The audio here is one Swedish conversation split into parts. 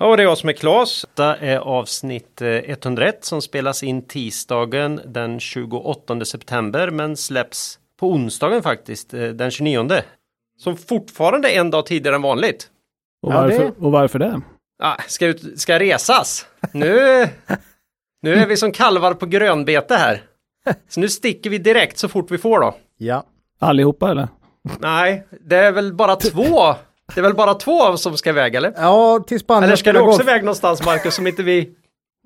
Ja, och det är jag som är Klas. Detta är avsnitt 101 som spelas in tisdagen den 28 september men släpps på onsdagen faktiskt, eh, den 29. Som fortfarande är en dag tidigare än vanligt. Och, Ja, varför, det- och varför det? Ah, ska, ut, ska resas. Nu, nu är vi som kalvar på grönbete här. Så nu sticker vi direkt så fort vi får då. Ja, Allihopa eller? Nej, det är väl bara två. Det är väl bara två av oss som ska iväg eller? ja till Spanien Eller ska du också iväg någonstans Marcus som inte vi...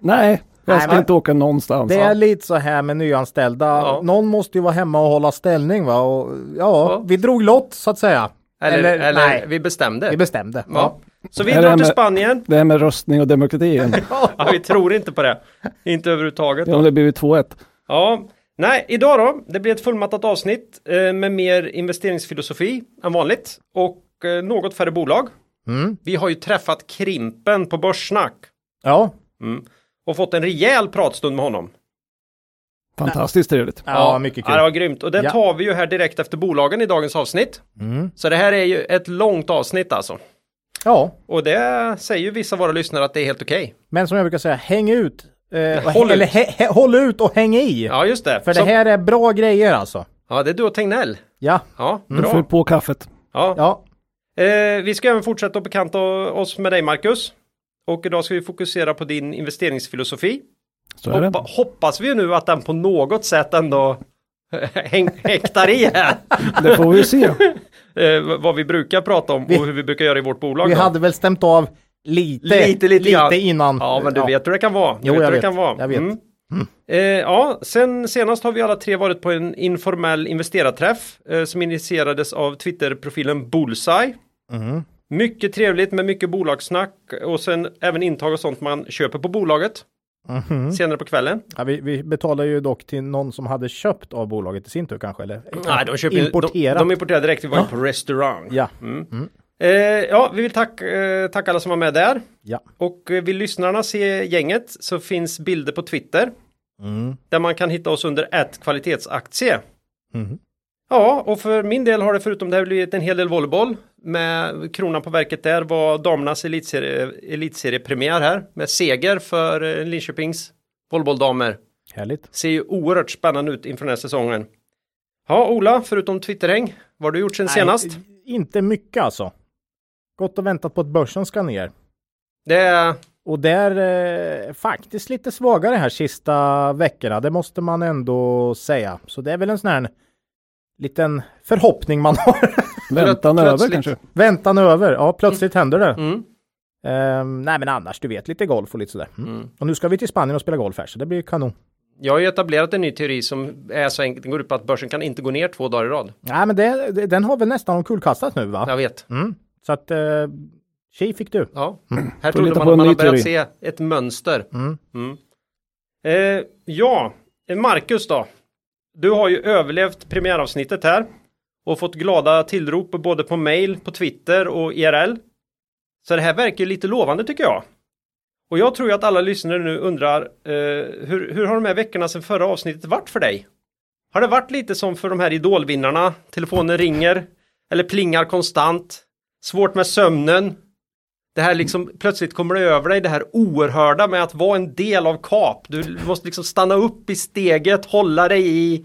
Nej, jag Nej, ska va? inte åka någonstans. Det är lite så här med nyanställda. Ja. Någon måste ju vara hemma och hålla ställning va. Och, ja, Ja. vi drog lott så att säga. Eller, eller, nej, vi bestämde. vi bestämde. Ja. Så vi drar till med- Spanien. Det här med röstning och demokrati igen. Ja, vi tror inte på det. Inte överhuvudtaget. Ja, det blir 2-1. Ja, nej, idag då. Det blir ett fullmattat avsnitt eh, med mer investeringsfilosofi än vanligt och eh, något färre bolag. Mm. Vi har ju träffat Krimpen på Börssnack Ja. mm. och fått en rejäl pratstund med honom. Fantastiskt trevligt. ja, mycket Ja, det kul. var grymt och det Ja. tar vi ju här direkt efter bolagen i dagens avsnitt. Mm. Så det här är ju ett långt avsnitt alltså. Ja, Och det säger ju vissa av våra lyssnare att det är helt okej. men som jag brukar säga, häng ut. Eh, Håll häng, eller ut. hä, hä, håll ut och häng i. Ja, just det. För Så- det här är bra grejer alltså. Ja, det är du och Tegnell. Ja, Ja, Nu får vi bra. på kaffet. Ja. ja. Eh, vi ska även fortsätta att bekanta oss med dig Marcus. Och idag ska vi fokusera på din investeringsfilosofi. Hoppa, hoppas vi nu att den på något sätt ändå häng, häktar i här. Det får vi se. Eh, vad vi brukar prata om Vi- och hur vi brukar göra i vårt bolag. Vi då. hade väl stämt av lite, Lite, lite grann. innan. Ja, men du vet hur det kan vara. Jo, vet jag vet. kan vara. Jag vet. Mm. Eh, ja, sen senast har vi alla tre varit på en informell investerarträff eh, som initierades av Twitterprofilen Bullseye. Mhm. Mycket trevligt med mycket bolagssnack och sen även intag och sånt man köper på bolaget Mhm. senare på kvällen. Ja, vi, vi betalar ju dock till någon som hade köpt av bolaget i sin tur kanske, eller Nej, de köper importerat. De, de importerar direkt, vi var ju på restaurang. Ja, Eh, ja, vi vill tacka, eh, tacka alla som var med där. ja. Och eh, vill lyssnarna se gänget så finns bilder på Twitter. Mm. Där man kan hitta oss under ett kvalitetsaktie. Mhm. Ja, och för min del har det förutom det här blivit en hel del volleyboll. Med kronan på verket där var damernas elitserie, elitseriepremiär här. Med seger för eh, Linköpings volleybolldamer. Härligt. Ser ju oerhört spännande ut inför den här säsongen. Ja, Ola, förutom Twitterhäng, vad har du gjort sen senast? Nej, inte mycket alltså. Gått och väntat på att börsen ska ner. Det är, Och där eh, faktiskt lite svagare här sista veckorna. Det måste man ändå säga. Så det är väl en sån här liten förhoppning man har. Väntan över kanske. Väntan över. Ja, plötsligt händer det. mm, Ehm, nej, men annars, du vet, lite golf och lite sådär. Mm. mm. Och nu ska vi till Spanien och spela golf här, så det blir kanon. Jag har ju etablerat en ny teori som är så enkel, den går ut på att börsen kan inte gå ner två dagar i rad. Nej, men det, det, den har väl nästan omkullkastat nu, va? Jag vet. Mm. Så att, eh, tji fick du. Ja, här Får trodde man att man har börjat teori. se ett mönster. Mm. Mm. Eh, ja, Marcus då. Du har ju överlevt premiäravsnittet här och fått glada tillrop både på mail, på Twitter och IRL. Så det här verkar ju lite lovande tycker jag. Och jag tror ju att alla lyssnare nu undrar eh, hur, hur har de här veckorna sedan förra avsnittet varit för dig? Har det varit lite som för de här idolvinnarna? Telefonen ringer eller plingar konstant. Svårt med sömnen. Det här liksom plötsligt kommer det över dig det här oerhörda med att vara en del av kap. Du måste liksom stanna upp i steget, hålla dig i,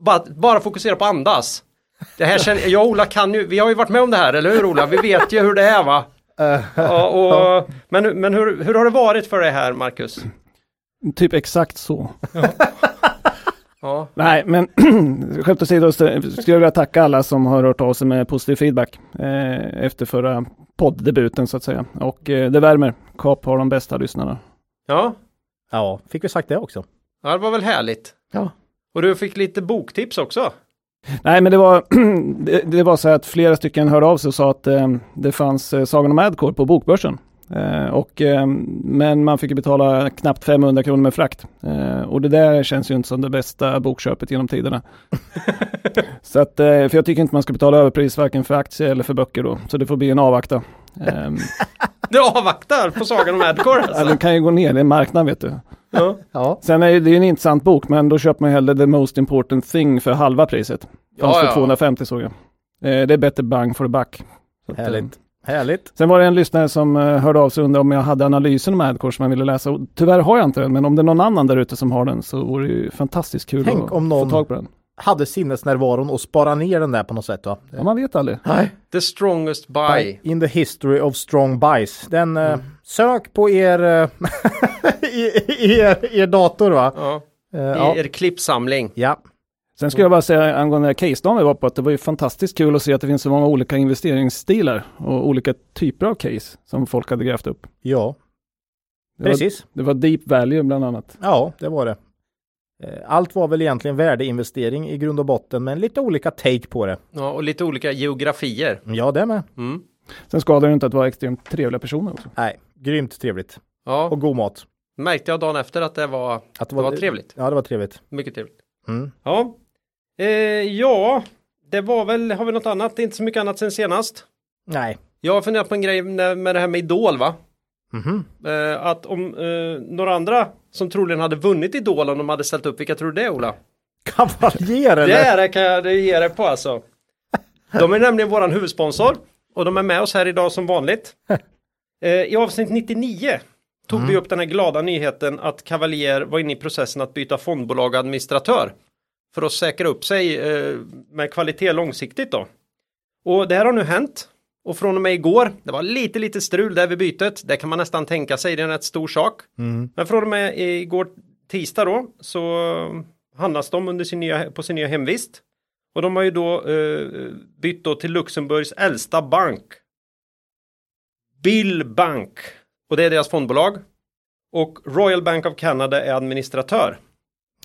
bara, bara fokusera på andas. Det här känner, jag och Ola kan ju, vi har ju varit med om det här, eller hur Ola? Vi vet ju hur det är va? Ja, och, men men hur, hur har det varit för dig här Marcus? Typ exakt så. Ja, Nej, men skämt åsido skulle jag vilja tacka alla som har hört av sig med positiv feedback eh, efter förra podddebuten så att säga. Och eh, det värmer. Kap har de bästa lyssnarna. ja, Ja, fick vi sagt det också. ja det var väl härligt. Ja. Och du fick lite boktips också. Nej, men det var, det, det var så här att flera stycken hörde av sig och sa att eh, det fanns eh, Sagan om Adcore på Bokbörsen. Eh, och, eh, men man fick ju betala knappt 500 kronor med frakt. Eh, och det där känns ju inte som det bästa bokköpet genom tiderna. så att, eh, för jag tycker inte man ska betala överpris varken för aktier eller för böcker då. Så det får bli en avvakta. Ehm, Du avvaktar på sagan om Adcore ja, alltså? den kan ju gå ner, det är marknad vet du. Ja. Ja, Sen är det ju en intressant bok, men då köper man hellre The Most Important Thing för halva priset. Fanns Ja, för ja. 250 såg jag. Eh, det är bättre bang for the buck. Så att, eh, härligt. Härligt. Sen var det en lyssnare som eh, hörde av sig och undrade om jag hade analysen om Adcore som man ville läsa. Tyvärr har jag inte den, men om det är någon annan där ute som har den så vore det ju fantastiskt kul Tänk att om någon- få tag på den. Hade sinnesnärvaron och spara ner den där på något sätt va? Ja, man vet aldrig. Nej. The strongest buy. In the history of strong buys. Den, eh, sök på er, eh, i, i er, er dator va? Ja. Eh, I ja. er klippsamling. ja. Sen skulle jag bara säga angående case-dagen vi var på att det var ju fantastiskt kul att se att det finns så många olika investeringsstilar och olika typer av case som folk hade grävt upp. Ja, Det var, precis. det var deep value bland annat. Ja, det var det. Eh, Allt var väl egentligen värdeinvestering i grund och botten, men lite olika take på det. Ja, och lite olika geografier. Ja, det med. Mm. Sen skadar det inte att vara extremt trevliga personer också. Nej, grymt trevligt. Ja, Och god mat. märkte jag dagen efter att det var, Att det var trevligt. Ja, det var trevligt. Mycket trevligt. Mm. Ja, eh, ja, det var väl, har vi något annat? Inte så mycket annat sen senast. Nej. Jag har funderat på en grej med det här med Idol va? Mhm. Eh, att om eh, några andra som troligen hade vunnit Idol om de hade ställt upp, vilka tror du det är Ola? Kavaljer eller? Det är det kan jag ge dig på alltså. De är nämligen våran huvudsponsor och de är med oss här idag som vanligt. Eh, I avsnitt 99 tog vi upp den här glada nyheten att Cavalier var inne i processen att byta fondbolag och administratör. För att säkra upp sig eh, med kvalitet långsiktigt då. Och det här har nu hänt. Och från och med igår, det var lite lite strul där vid bytet. Det kan man nästan tänka sig, det är en rätt stor sak. Mm. Men från och med igår tisdag då så handlas de under sin nya, på sin nya hemvist. Och de har ju då eh, bytt då till Luxemburgs äldsta bank. Bill Bank. Och det är deras fondbolag. Och Royal Bank of Canada är administratör.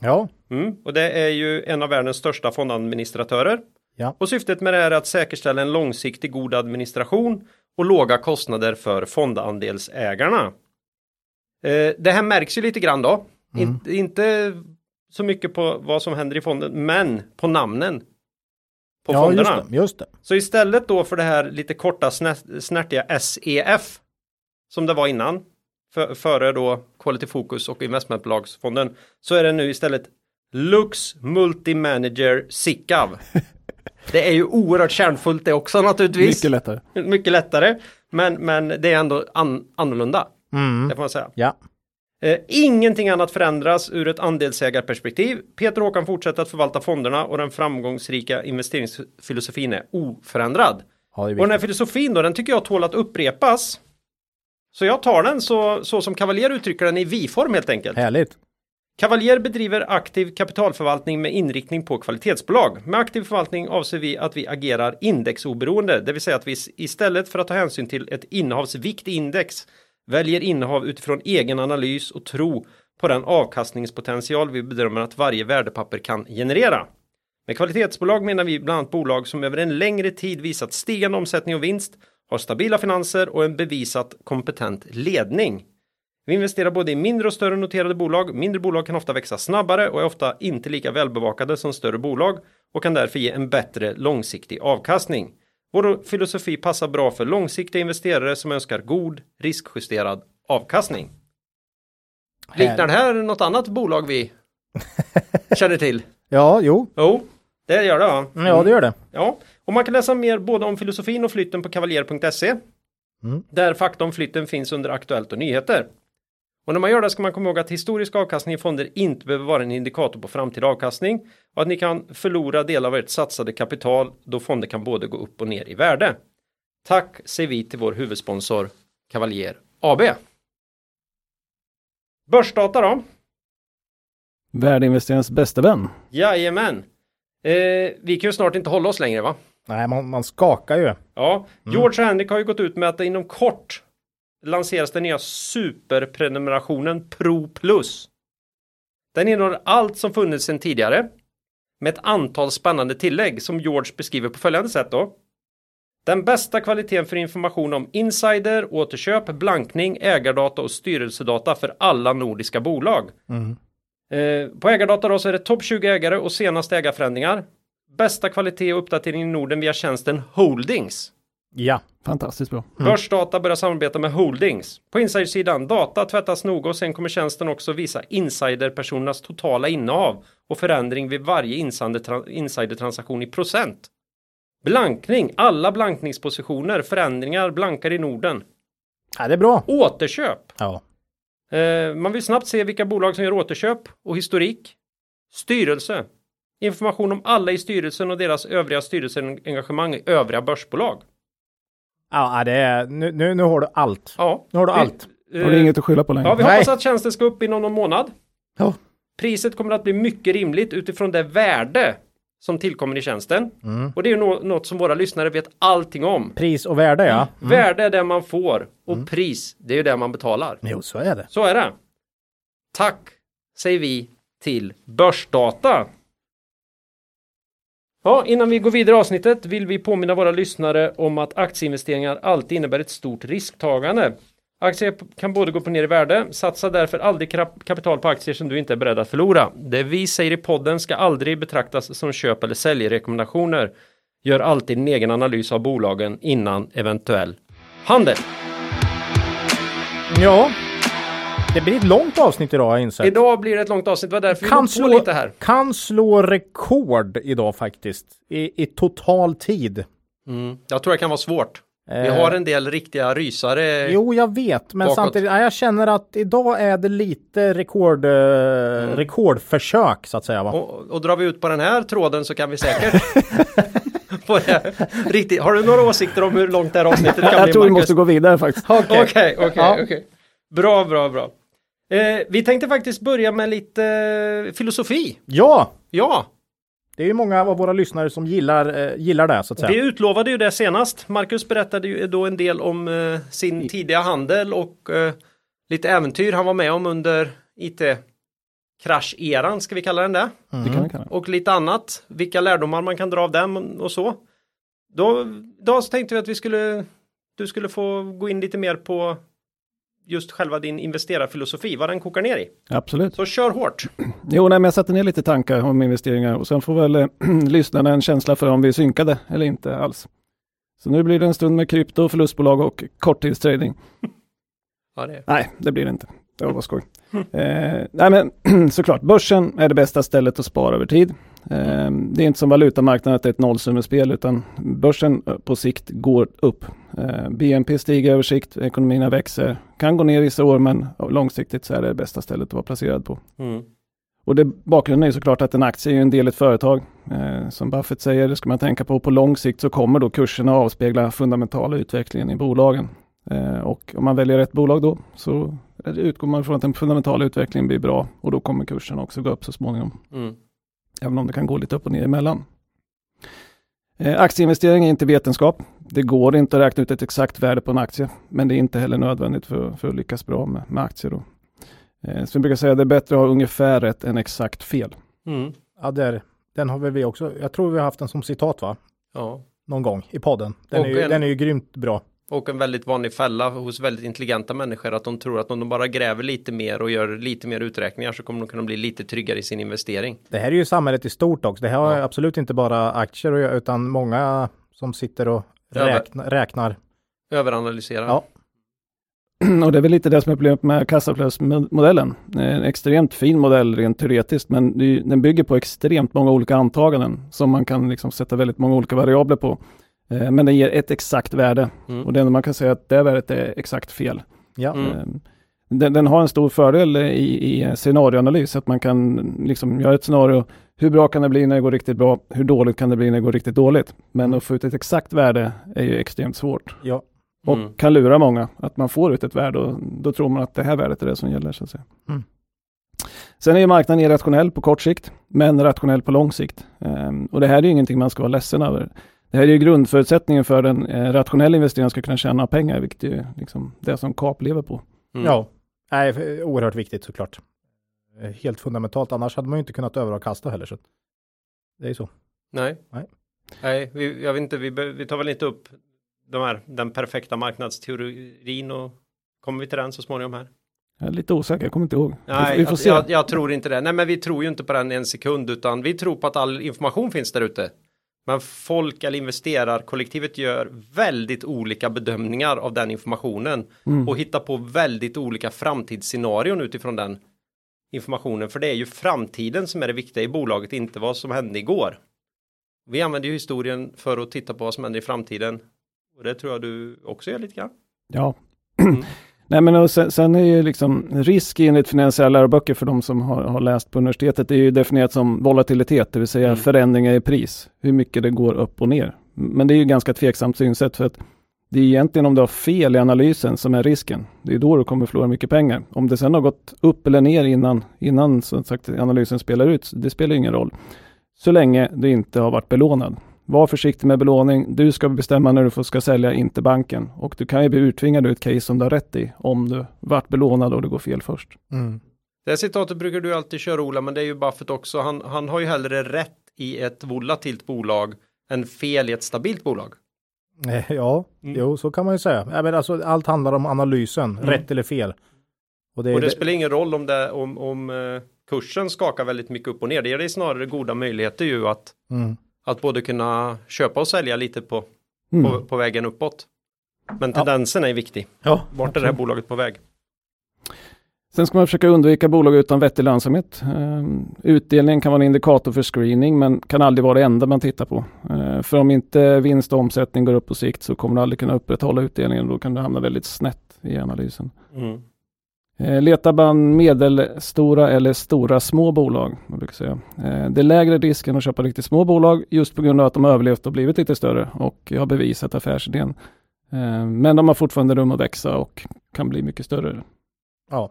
Ja. Mm. Och det är ju en av världens största fondadministratörer. Ja. Och syftet med det är att säkerställa en långsiktig god administration och låga kostnader för fondandelsägarna. Eh, det här märks ju lite grann då. Mm. Inte, inte så mycket på vad som händer i fonden, men på namnen. På ja, fonderna. just det. Just det. Så istället då för det här lite korta snä- snärtiga SEF som det var innan för, före då Quality Focus och investmentbolagsfonden så är det nu istället Lux Multi-Manager SICAV. Det är ju oerhört kärnfullt det också naturligtvis. Mycket lättare. Mycket lättare. Men, men det är ändå an, annorlunda. Mm. Det får man säga. Ja. Eh, ingenting annat förändras ur ett andelsägarperspektiv. Peter Håkan fortsätter att förvalta fonderna och den framgångsrika investeringsfilosofin är oförändrad. ja, är Och den här filosofin då, den tycker jag tål att upprepas. Så jag tar den så, så som Cavalier uttrycker den i vi-form helt enkelt. Härligt. Cavalier bedriver aktiv kapitalförvaltning med inriktning på kvalitetsbolag. Med aktiv förvaltning avser vi att vi agerar indexoberoende, det vill säga att vi istället för att ta hänsyn till ett innehavs vikt i index väljer innehav utifrån egen analys och tro på den avkastningspotential vi bedömer att varje värdepapper kan generera. Med kvalitetsbolag menar vi bland annat bolag som över en längre tid visat stigande omsättning och vinst, har stabila finanser och en bevisat kompetent ledning. Vi investerar både i mindre och större noterade bolag. Mindre bolag kan ofta växa snabbare och är ofta inte lika välbevakade som större bolag och kan därför ge en bättre långsiktig avkastning. Vår filosofi passar bra för långsiktiga investerare som önskar god riskjusterad avkastning. Liknar det här något annat bolag vi känner till? Ja, jo. Jo, det gör det va? Ja, det gör det. Ja, och man kan läsa mer både om filosofin och flytten på kavaljer.se. Mm. Där fakta om flytten finns under Aktuellt och nyheter. Och när man gör det ska man komma ihåg att historisk avkastning i fonder inte behöver vara en indikator på framtida avkastning och att ni kan förlora delar av ert satsade kapital då fonder kan både gå upp och ner i värde. Tack säger vi till vår huvudsponsor Cavalier AB. Börsdata då? Värdeinvesterarens bästa vän. Jajamän. Eh, vi kan ju snart inte hålla oss längre va? Nej, man, man skakar ju. Ja, George Henrik har ju gått ut med att det inom kort lanseras den nya superprenumerationen Pro Plus. Den innehåller allt som funnits sedan tidigare med ett antal spännande tillägg som George beskriver på följande sätt då. Den bästa kvaliteten för information om insider, återköp, blankning, ägardata och styrelsedata för alla nordiska bolag. Eh, på ägardata då så är det topp 20 ägare och senaste ägarförändringar. Bästa kvalitet och uppdatering i Norden via tjänsten Holdings. Ja, Fantastiskt bra. Börsdata börjar samarbeta med Holdings. På insidersidan, data tvättas noga och sen kommer tjänsten också visa insiderpersonernas totala innehav och förändring vid varje insider- insidertransaktion i procent. Blankning, alla blankningspositioner, förändringar, blankar i Norden. ja det är bra. Återköp. Ja. Eh, man vill snabbt se vilka bolag som gör återköp och historik. Styrelse. Information om alla i styrelsen och deras övriga styrelseengagemang i övriga börsbolag. Ja, det är, nu, nu, nu har du allt. Ja. Nu har du Vi- allt. eh, Har du inget att skylla på längre? Ja, vi Nej. hoppas att tjänsten ska upp inom någon månad. Ja. Priset kommer att bli mycket rimligt utifrån det värde som tillkommer i tjänsten. Mm. Och det är ju nå- något som våra lyssnare vet allting om. Pris och värde ja. Mm. Värde är det man får och pris, det är ju det man betalar. Jo, så är det. Så är det. Tack säger vi till Börsdata. Ja, innan vi går vidare i avsnittet vill vi påminna våra lyssnare om att aktieinvesteringar alltid innebär ett stort risktagande. Aktier kan både gå upp och ner i värde. Satsa därför aldrig kap- kapital på aktier som du inte är beredd att förlora. Det vi säger i podden ska aldrig betraktas som köp eller säljrekommendationer. Gör alltid en egen analys av bolagen innan eventuell handel. Ja, det blir ett långt avsnitt idag har jag insett. Idag blir det ett långt avsnitt, det var därför vi kan på slå, lite här. kan slå rekord idag faktiskt. I, i total tid. Mm. Jag tror det kan vara svårt. Vi Eh, har en del riktiga rysare. Jo, jag vet, men bakåt. samtidigt, ja, jag känner att idag är det lite rekord, eh, rekordförsök så att säga. Va? Och, och drar vi ut på den här tråden så kan vi säkert få det riktigt. Har du några åsikter om hur långt det här avsnittet kan Jag bli? tror vi Marcus? måste gå vidare faktiskt. Okej, okej, okej. Bra, bra, bra. Eh, vi tänkte faktiskt börja med lite eh, filosofi. Ja, Ja, det är ju många av våra lyssnare som gillar, eh, gillar det så att säga. vi utlovade ju det senast. Marcus berättade ju då en del om eh, sin tidiga handel och eh, lite äventyr han var med om under IT-krasch-eran, ska vi kalla den det? Det kan vi kalla och lite annat. Vilka lärdomar man kan dra av den och så. Då, då så tänkte vi att vi skulle, du skulle få gå in lite mer på just själva din investerarfilosofi, vad den kokar ner i. Absolut. Så kör hårt. Jo, nej, men jag satte ner lite tankar om investeringar och sen får väl eh, lyssnarna en känsla för om vi är synkade eller inte alls. Så nu blir det en stund med krypto, förlustbolag och korttidstrading. Ja, det. Nej, det blir det inte. Det var skoj. Eh, nej, men såklart, börsen är det bästa stället att spara över tid. Eh, det är inte som valutamarknaden att det är ett nollsummespel, utan börsen eh, på sikt går upp. Eh, BNP stiger över sikt, ekonomierna växer, kan gå ner vissa år, men långsiktigt så är det det bästa stället att vara placerad på. Mm. Och det, bakgrunden är såklart att en aktie är en del i ett företag. Eh, som Buffett säger, det ska man tänka på. På lång sikt så kommer då kurserna avspegla fundamentala utvecklingen i bolagen. Eh, och om man väljer rätt bolag då så utgår man från att den fundamentala utvecklingen blir bra och då kommer kursen också gå upp så småningom. Mm. Även om det kan gå lite upp och ner emellan. Eh, aktieinvestering är inte vetenskap. Det går inte att räkna ut ett exakt värde på en aktie, men det är inte heller nödvändigt för, för att lyckas bra med, med aktier. Då. Eh, så vi brukar säga att det är bättre att ha ungefär rätt än exakt fel. Mm. Ja, där, den har väl vi också. Jag tror vi har haft den som citat va? Ja. Någon gång i podden. Den, Och är ju, en- den är ju grymt bra. Och en väldigt vanlig fälla hos väldigt intelligenta människor att de tror att om de bara gräver lite mer och gör lite mer uträkningar så kommer de kunna bli lite tryggare i sin investering. Det här är ju samhället i stort också. Det här har Ja. absolut inte bara aktier att göra, utan många som sitter och räkna, räknar. Överanalysera. Ja. Och det är väl lite det som är problemet med kassaflödesmodellen. Eh, En extremt fin modell rent teoretiskt, men den bygger på extremt många olika antaganden som man kan liksom sätta väldigt många olika variabler på. Eh, Men den ger ett exakt värde Mm. och det enda man kan säga att det värdet är exakt fel. Ja. Mm. Eh, Den, den har en stor fördel i, i scenarioanalys, att man kan liksom göra ett scenario. Hur bra kan det bli när det går riktigt bra? Hur dåligt kan det bli när det går riktigt dåligt? Men att få ut ett exakt värde är ju extremt svårt ja. och Mm. kan lura många. Att man får ut ett värde och då tror man att det här värdet är det som gäller. Så att säga. Mm. Sen är ju marknaden irrationell på kort sikt, men rationell på lång sikt. Ehm, och det här är ju ingenting man ska vara ledsen över. Det här är ju grundförutsättningen för den eh, rationella investeraren ska kunna tjäna pengar, vilket är liksom det som KAP lever på. Mm. ja. Nej, oerhört viktigt såklart. Eh, Helt fundamentalt, annars hade man ju inte kunnat överavkasta heller. Så. Det är ju så. Nej. Nej. Nej, vi, jag vet inte, vi, vi tar väl inte upp de här, den perfekta marknadsteorin och kommer vi till den så småningom här? Jag är lite osäker, jag kommer inte ihåg. Nej, vi får jag, se. jag, jag tror inte det. Nej, men vi tror ju inte på den en sekund, utan vi tror på att all information finns där ute. Men folk eller investerarkollektivet gör väldigt olika bedömningar av den informationen Mm. och hittar på väldigt olika framtidsscenarion utifrån den informationen. För det är ju framtiden som är det viktiga i bolaget, inte vad som hände igår. Vi använder ju historien för att titta på vad som händer i framtiden. Och det tror jag du också gör lite grann. Ja. Mm. Nej men och sen, sen är ju liksom risk enligt finansiella läroböcker för de som har, har läst på universitetet är ju definierat som volatilitet, det vill säga Mm. förändringar i pris. Hur mycket det går upp och ner. Men det är ju ganska tveksamt synsätt för att det är egentligen om du har fel i analysen som är risken. Det är då du kommer förlora mycket pengar. Om det sen har gått upp eller ner innan, innan sagt, analysen spelar ut, det spelar ingen roll. Så länge du inte har varit belånad. Var försiktig med belåning. Du ska bestämma när du får, ska sälja, inte banken. Och du kan ju bli uttvingad ur ett case som du har rätt i om du varit belånad och det går fel först. Mm. Det här citatet brukar du alltid köra Ola, men det är ju Buffett också. Han, han har ju hellre rätt i ett volatilt bolag än fel i ett stabilt bolag. Eh, Ja, Mm. jo så kan man ju säga. Ja, men alltså, allt handlar om analysen, Mm. rätt eller fel. Och det, Och det det- spelar ingen roll om, det, om, om eh, kursen skakar väldigt mycket upp och ner. Det ger dig snarare goda möjligheter ju att, mm. Att både kunna köpa och sälja lite på, Mm. på, på vägen uppåt. Men tendensen är viktig. Ja, Vart är det här bolaget på väg? Sen ska man försöka undvika bolag utan vettig lönsamhet. Ehm, Utdelningen kan vara en indikator för screening men kan aldrig vara det enda man tittar på. Ehm, För om inte vinst och omsättning går upp på sikt så kommer du aldrig kunna upprätthålla utdelningen och då kan du hamna väldigt snett i analysen. Mm. Eh, Letar man medelstora eller stora små bolag, man brukar säga. Eh, Det är lägre risk än att köpa riktigt små bolag just på grund av att de har överlevt och blivit lite större och har bevisat affärsidén. Eh, Men de har fortfarande rum att växa och kan bli mycket större. ja.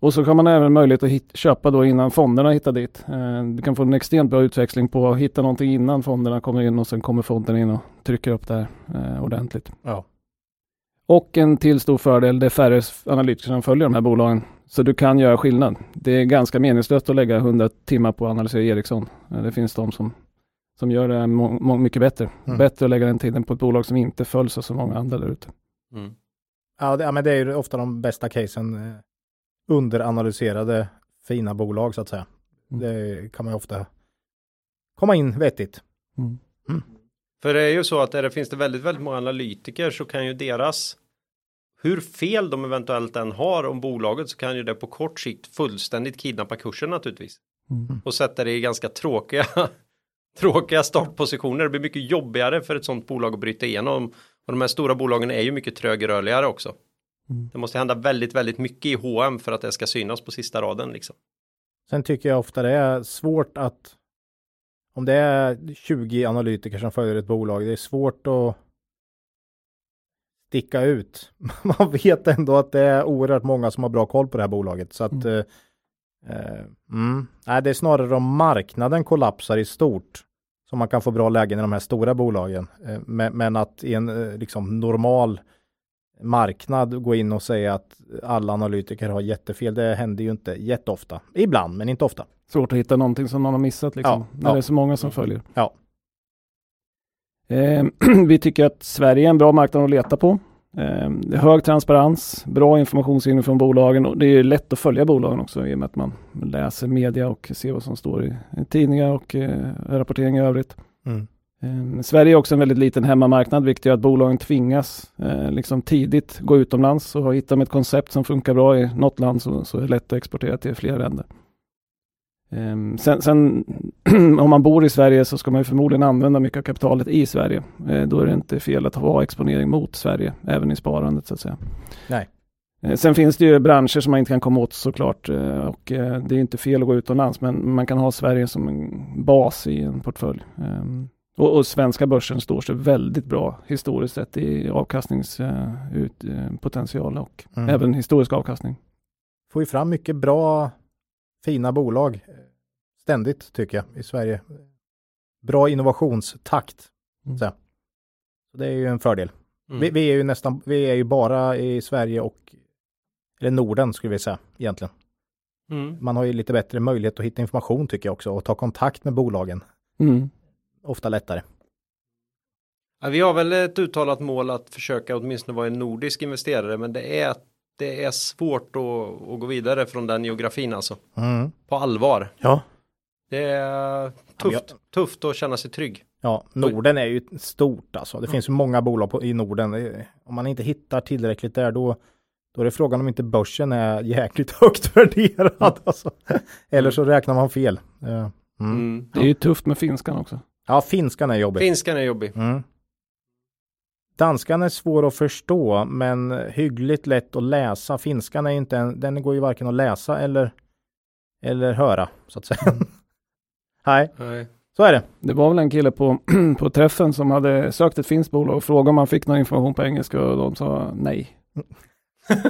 Och så kan man även möjlighet att hit, köpa då innan fonderna hittar dit. Du kan få en extremt bra utväxling på att hitta någonting innan fonderna kommer in och sen kommer fonderna in och trycker upp det här ordentligt. Ja. Och en till stor fördel, det är färre analytiker som följer de här bolagen. Så du kan göra skillnad. Det är ganska meningslöst att lägga 100 timmar på att analysera Ericsson. Eh, Det finns de som, som gör det mycket bättre. Mm. Bättre att lägga den tiden på ett bolag som inte följs av så många andra där ute. Mm. Ja, det, ja, men det är ju ofta de bästa casen. Eh, underanalyserade fina bolag så att säga. Mm. Det kan man ju ofta komma in vettigt. Mm. För det är ju så att där det finns det väldigt, väldigt många analytiker så kan ju deras hur fel de eventuellt än har om bolaget så kan ju det på kort sikt fullständigt kidnappa kursen naturligtvis. Mm. Och sätta det i ganska tråkiga tråkiga startpositioner. Det blir mycket jobbigare för ett sådant bolag att bryta igenom. Och de här stora bolagen är ju mycket trögrörligare också. Mm. Det måste hända väldigt, väldigt mycket i H&M för att det ska synas på sista raden liksom. Sen tycker jag ofta det är svårt att om det är 20 analytiker som följer ett bolag, det är svårt att sticka ut. Man vet ändå att det är oerhört många som har bra koll på det här bolaget. Så att Mm. eh, eh, mm. Nej, det är snarare om marknaden kollapsar i stort som man kan få bra lägen i de här stora bolagen. Eh, men, men att i en eh, liksom normal marknad gå in och säga att alla analytiker har jättefel, det händer ju inte jätteofta. Ibland, men inte ofta. Svårt att hitta någonting som någon har missat liksom. Ja, när ja. det är så många som följer. Ja. Eh, vi tycker att Sverige är en bra marknad att leta på. Eh, det är hög transparens, bra informationsinfo från bolagen och det är lätt att följa bolagen också i och med att man läser media och ser vad som står i, i tidningar och eh, rapportering i övrigt. Mm. Eh, Sverige är också en väldigt liten hemmamarknad, vilket gör att bolagen tvingas eh, liksom tidigt gå utomlands och hittar de ett koncept som funkar bra i något land så, så är det lätt att exportera till fler länder. Eh, sen, sen om man bor i Sverige så ska man ju förmodligen använda mycket av kapitalet i Sverige. Eh, då är det inte fel att ha exponering mot Sverige, även i sparandet så att säga. Nej. Eh, Sen finns det ju branscher som man inte kan komma åt såklart eh, och det är inte fel att gå utomlands men man kan ha Sverige som en bas i en portfölj. Ehm, Och, och svenska börsen står sig väldigt bra historiskt sett i avkastningspotential och Mm. även historisk avkastning. Får ju fram mycket bra, fina bolag ständigt tycker jag i Sverige. Bra innovationstakt. Mm. Så. så det är ju en fördel. Mm. Vi, vi är ju nästan, vi är ju bara i Sverige och eller Norden skulle vi säga egentligen. Mm. Man har ju lite bättre möjlighet att hitta information tycker jag också och ta kontakt med bolagen. Mm. Ofta lättare. Ja, vi har väl ett uttalat mål att försöka åtminstone vara en nordisk investerare men det är, det är svårt att, att gå vidare från den geografin alltså. Mm. På allvar. Ja. Det är tufft, tufft att känna sig trygg. Ja, Norden är ju stort alltså. Det finns ju många bolag på, i Norden. Om man inte hittar tillräckligt där då, då är det frågan om inte börsen är jäkligt högt värderad. Alltså. Eller så räknar man fel. Mm. Mm. Det är ju tufft med finskan också. Ja, finskan är jobbig. Finskan är jobbig. Mm. Danskan är svår att förstå men hyggligt lätt att läsa. Finskan är inte en, den går ju varken att läsa eller, eller höra så att säga. Nej, Nej. så är det. Det var väl en kille på, på träffen som hade sökt ett finskt bolag och frågade om han fick någon information på engelska och de sa nej.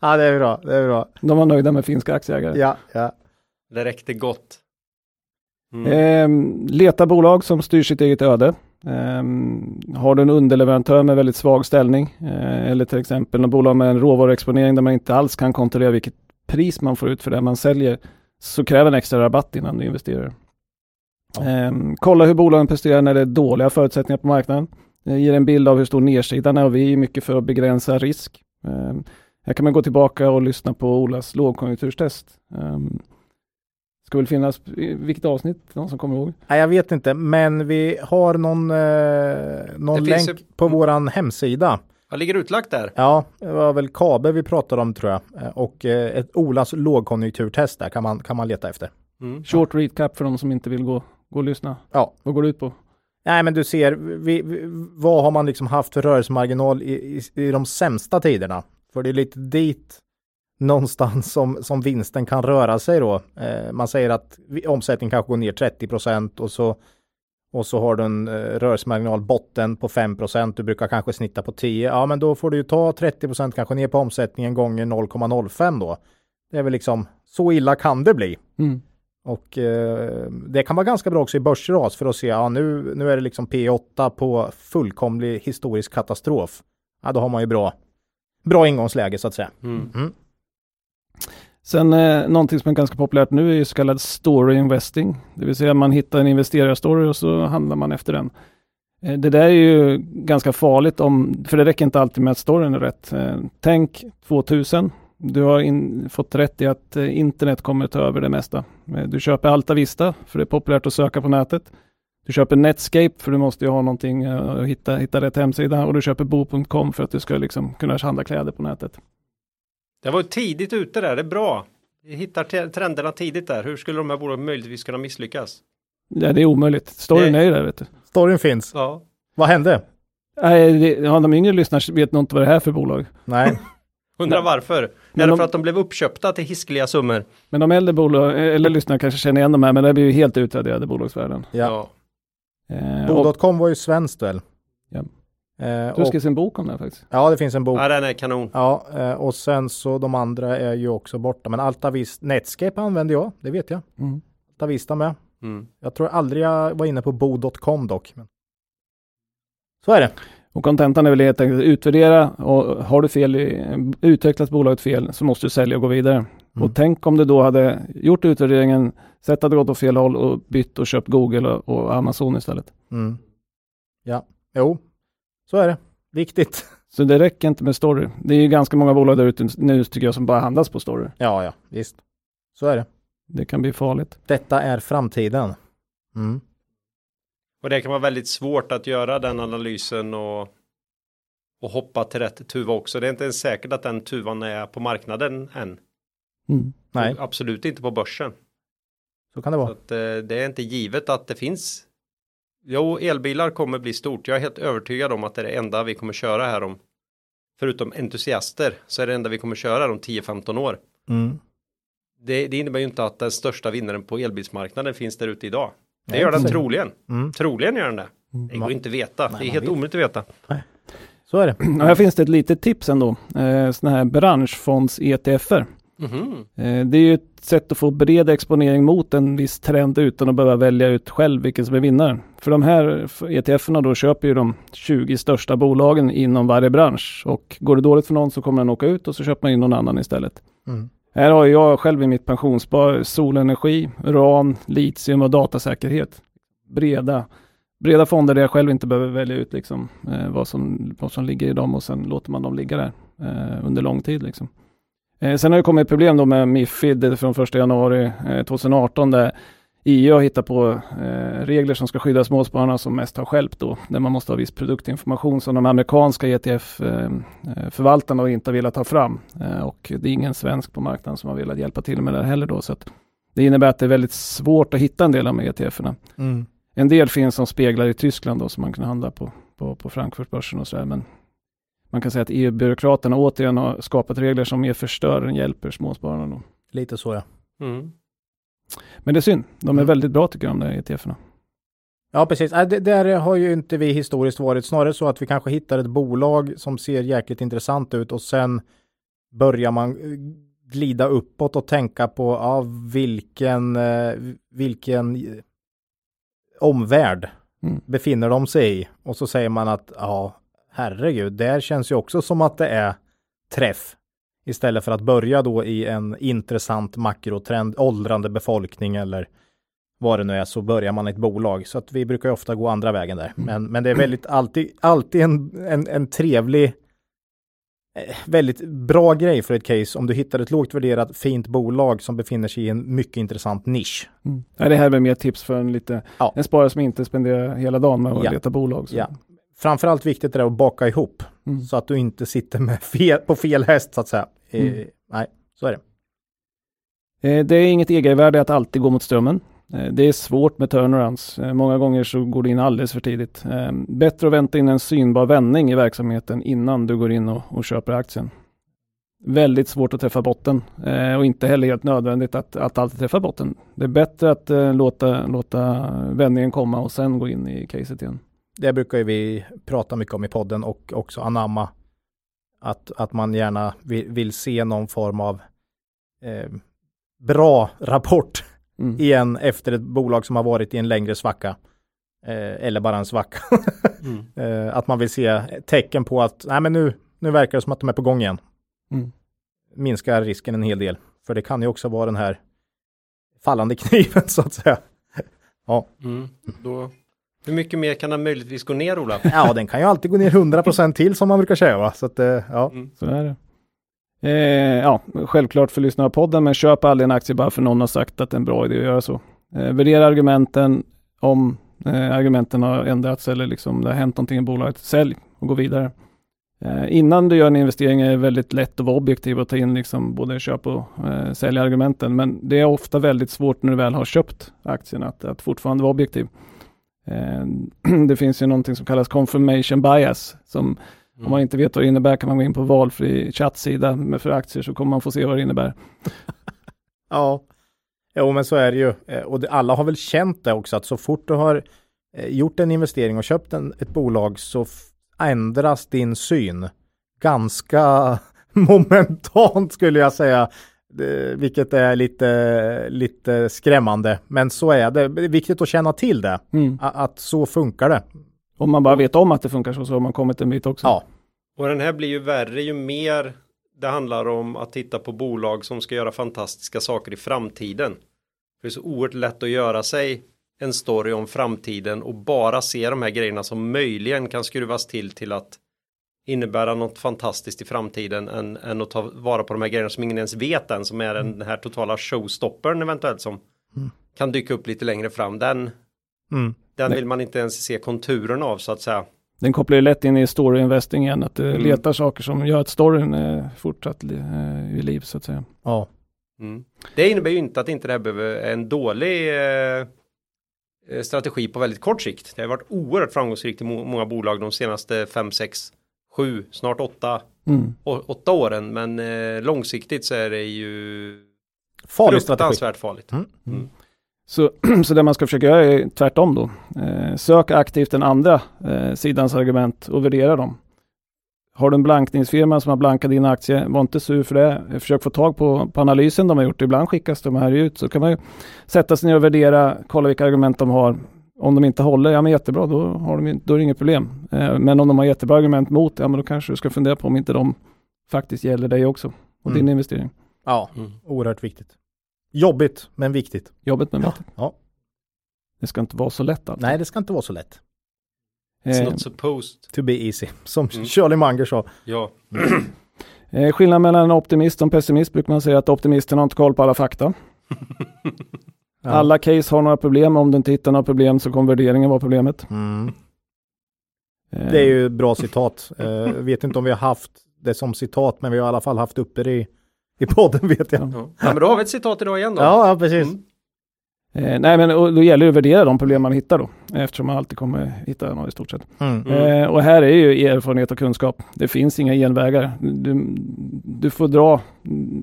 Ja, det är bra. Det är bra. De var nöjda med finska aktieägare. Ja, ja. Det räckte gott. Mm. Ehm, leta bolag som styr sitt eget öde. Ehm, har du en underleverantör med väldigt svag ställning eh, eller till exempel något bolag med en råvaruexponering där man inte alls kan kontrollera vilket pris man får ut för det man säljer så kräver en extra rabatt innan du investerar. Ja. Ehm, kolla hur bolagen presterar när det är dåliga förutsättningar på marknaden. Det ger en bild av hur stor nedsidan är och vi är mycket för att begränsa risk. Ehm, här kan man gå tillbaka och lyssna på Olas lågkonjunkturstest. Um, ska väl finnas, vilket avsnitt, någon som kommer ihåg? Nej, jag vet inte, men vi har någon, eh, någon länk ju- på våran hemsida. Vad ligger utlagt där? Ja, det var väl Kabe vi pratade om tror jag. Eh, Och eh, ett Olas lågkonjunkturtest där kan man, kan man leta efter. Mm. Short recap för de som inte vill gå, gå och lyssna. Ja. Vad går det ut på? Nej, men du ser, vi, vi, vad har man liksom haft för rörelsemarginal i, i, i de sämsta tiderna? För det är lite dit någonstans som, som vinsten kan röra sig då. Eh, man säger att omsättningen kanske går ner 30 procent och så och så har du en eh, rörelsemarginal botten på 5 procent. Du brukar kanske snitta på 10. Ja, men då får du ju ta 30 procent kanske ner på omsättningen gånger 0,05 då. Det är väl liksom så illa kan det bli. Mm. Och eh, det kan vara ganska bra också i börsras för att se, ja nu, nu är det liksom P8 på fullkomlig historisk katastrof. Ja, då har man ju bra, bra ingångsläge så att säga. Mm. Mm. Sen eh, någonting som är ganska populärt nu är ju så kallad story investing. Det vill säga man hittar en investerarstory och så handlar man efter den. Eh, det där är ju ganska farligt om, för det räcker inte alltid med att storyn är rätt. Eh, tänk 2000. Du har in, fått rätt i att eh, internet kommer ta över det mesta. Eh, du köper Altavista, för det är populärt att söka på nätet. Du köper Netscape för du måste ju ha någonting eh, och hitta, hitta rätt hemsida och du köper bo.com för att du ska liksom kunna handla kläder på nätet. Det var ju tidigt ute där, det är bra. Vi hittar trenderna tidigt där. Hur skulle de här bolagen möjligtvis kunna misslyckas? Ja, det är omöjligt. Storyn Det- är ju där vet du. Storyn finns. Ja. Vad hände? Nej, det, ja, de yngre lyssnarna vet nog inte vad det är för bolag. Nej, Undrar varför? Men är det de- för att de blev uppköpta till hiskeliga summor? Men de äldre bolag, eller lyssnarna kanske känner igen de här, men det blir ju helt utraderade bolagsvärden. ja. Eh, och Bo.com var ju svenskt väl? Ja. Eh, du skrivit en bok om det faktiskt. ja, det finns en bok. Ja, den är kanon. Ja, eh, och sen så de andra är ju också borta. Men Altavista, Netscape använder jag, det vet jag. Mm. Altavista med. Mm. Jag tror aldrig jag var inne på bo.com dock. Men... Så är det. Och kontentan är väl helt enkelt att utvärdera och har du fel, i, utvecklat bolaget fel så måste du sälja och gå vidare. Mm. Och tänk om du då hade gjort utvärderingen, sett att det gått åt fel håll och bytt och köpt Google och, och Amazon istället. Mm. Ja, jo, så är det. Viktigt. Så det räcker inte med story. Det är ju ganska många bolag där ute nu tycker jag som bara handlas på story. Ja, ja, visst. Så är det. Det kan bli farligt. Detta är framtiden. Mm. Och det kan vara väldigt svårt att göra den analysen och, och hoppa till rätt tuva också. Det är inte ens säkert att den tuvan är på marknaden än. Mm. Nej, Och absolut inte på börsen. så kan det Så vara. att, eh, det är inte givet att det finns. Jo, elbilar kommer bli stort. Jag är helt övertygad om att det är det enda vi kommer köra här om. Förutom entusiaster så är det enda vi kommer köra om 10-15 år. Mm. Det, det innebär ju inte att den största vinnaren på elbilsmarknaden finns där ute idag. Det Nej, gör den troligen. Mm. Troligen gör den det. Mm. Det går inte att veta. Nej, det är helt omöjligt att veta. Så är det. Och här finns det ett litet tips ändå. Eh, sådana här branschfonds-ETFer. Mhm. Eh, det är ju ett sätt att få bred exponering mot en viss trend utan att behöva välja ut själv vilken som är vinnare. För de här ETFerna då köper ju de 20 största bolagen inom varje bransch. Och går det dåligt för någon så kommer den åka ut och så köper man in någon annan istället. Mm. Här har jag själv i mitt pensionsspar solenergi, uran, litium och datasäkerhet. Breda breda fonder där jag själv inte behöver välja ut liksom, eh, vad, som, vad som ligger i dem och sen låter man dem ligga där eh, under lång tid. Liksom. Eh, sen har det kommit problem då med Mifid från 1 januari 2018 där EU har hittat på eh, regler som ska skydda småspararna som mest har skälpt då, där man måste ha viss produktinformation som de amerikanska ETF-förvaltarna eh, inte har velat ta fram. Eh, och det är ingen svensk på marknaden som har velat hjälpa till med det heller då. Så det innebär att det är väldigt svårt att hitta en del av de ETF-erna. Mm. En del finns som speglar i Tyskland då, som man kan handla på, på, på Frankfurtbörsen och sådär. Men man kan säga att EU-byråkraterna återigen har skapat regler som mer förstör än hjälper småspararna. Då. Lite så ja. Mm. Men det är synd. De är mm. väldigt bra tycker jag, de där ETFerna. Ja, precis. Äh, det, där har ju inte vi historiskt varit. Snarare så att vi kanske hittar ett bolag som ser jäkligt intressant ut och sen börjar man eh, glida uppåt och tänka på ja, vilken, eh, vilken eh, omvärld mm. befinner de sig i. Och så säger man att ja, herregud, där känns ju också som att det är träff. Istället för att börja då i en intressant makrotrend, åldrande befolkning eller vad det nu är, så börjar man ett bolag. Så att vi brukar ofta gå andra vägen där. Mm. Men, men det är väldigt alltid, alltid en, en, en trevlig, eh, väldigt bra grej för ett case om du hittar ett lågt värderat fint bolag som befinner sig i en mycket intressant nisch. Mm. Det här är mer tips för en, lite, ja. en sparare som inte spenderar hela dagen med att ja. leta bolag. Så. Ja framförallt viktigt är det att baka ihop mm. så att du inte sitter med fel, på fel häst så att säga. Eh, mm. nej, så är det. Eh, det är inget egenvärde att alltid gå mot strömmen. Eh, det är svårt med turnarounds. Många gånger så går det in alldeles för tidigt. Bättre att vänta in en synbar vändning i verksamheten innan du går in och, och köper aktien. Väldigt svårt att träffa botten och inte heller helt nödvändigt att, att alltid träffa botten. Det är bättre att låta, låta vändningen komma och sen gå in i caset igen det brukar ju vi prata mycket om i podden och också anamma. Att, att man gärna vill, vill se någon form av eh, bra rapport mm. igen efter ett bolag som har varit i en längre svacka. Eh, eller bara en svacka. mm. eh, att man vill se tecken på att nej, men nu, nu verkar det som att de är på gång igen. Mm. Minskar risken en hel del. För det kan ju också vara den här fallande kniven så att säga. ja. Mm. Då hur mycket mer kan den möjligtvis gå ner Ola? Ja, den kan ju alltid gå ner 100% till som man brukar säga. Va? Så att, eh, ja. Mm. Så är det. Eh, ja, självklart för lyssnare av podden, men köp aldrig en aktie bara för någon har sagt att det är en bra idé att göra så. Eh, värdera argumenten om eh, argumenten har ändrats eller liksom det har hänt någonting i bolaget. Sälj och gå vidare. Eh, innan du gör en investering är det väldigt lätt att vara objektiv och ta in liksom både köp och eh, sälja argumenten. Men det är ofta väldigt svårt när du väl har köpt aktien att, att fortfarande vara objektiv. Eh, det finns ju någonting som kallas confirmation bias. Som mm. Om man inte vet vad det innebär kan man gå in på valfri chattsida med för aktier så kommer man få se vad det innebär. ja, jo men så är det ju. Eh, och det, alla har väl känt det också att så fort du har eh, gjort en investering och köpt en, ett bolag så ändras din syn ganska momentant skulle jag säga vilket är lite, lite skrämmande. Men så är det. Det är viktigt att känna till det. Mm. Att så funkar det. Om man bara vet om att det funkar så, så har man kommit en bit också. Ja. Och den här blir ju värre ju mer det handlar om att titta på bolag som ska göra fantastiska saker i framtiden. Det är så oerhört lätt att göra sig en story om framtiden och bara se de här grejerna som möjligen kan skruvas till till att innebära något fantastiskt i framtiden än, än att ta vara på de här grejerna som ingen ens vet än som är den här totala showstoppern eventuellt som mm. kan dyka upp lite längre fram. Den, mm. den vill man inte ens se konturen av så att säga. Den kopplar ju lätt in i story investing igen, att du mm. letar saker som gör att storyn är fortsatt eh, i liv så att säga. Ja. Mm. Det innebär ju inte att inte det här behöver en dålig eh, eh strategi på väldigt kort sikt. Det har varit oerhört framgångsrikt i må många bolag de senaste 5-6 sju, snart åtta, mm. åtta åren. Men eh, långsiktigt så är det ju farligt fruktansvärt farligt. Mm. Mm. Så, så det man ska försöka göra är tvärtom då. Eh, sök aktivt den andra eh, sidans argument och värdera dem. Har du en blankningsfirma som har blankat din aktie, var inte sur för det. Försök få tag på, på analysen de har gjort. Ibland skickas de här ut. Så kan man ju sätta sig ner och värdera, kolla vilka argument de har. Om de inte håller, ja men jättebra, då, har de, då är det inget problem. Eh, men om de har jättebra argument mot, ja men då kanske du ska fundera på om inte de faktiskt gäller dig också och mm. din investering. Ja, mm. oerhört viktigt. Jobbigt, men viktigt. Jobbigt, men viktigt. Ja. Det ska inte vara så lätt alltså. Nej, det ska inte vara så lätt. It's Eh, not supposed. To be easy, som Mm. Charlie Munger sa. Ja. eh, skillnaden mellan en optimist och en pessimist brukar man säga att optimisten har inte koll på alla fakta. Ja. Alla case har några problem. Om du inte hittar några problem så kommer värderingen vara problemet. Mm. Eh, Det är ju ett bra citat. Eh, Jag vet inte om vi har haft det som citat, men vi har i alla fall haft uppe det i, i podden vet jag. Ja. Ja. men då har vi ett citat idag igen då. Ja, ja precis. Mm. Eh, nej, men och då gäller det att värdera de problem man hittar då, eftersom man alltid kommer hitta något i stort sett. Mm. Eh, och här är ju erfarenhet och kunskap. Det finns inga genvägar. Du, du får dra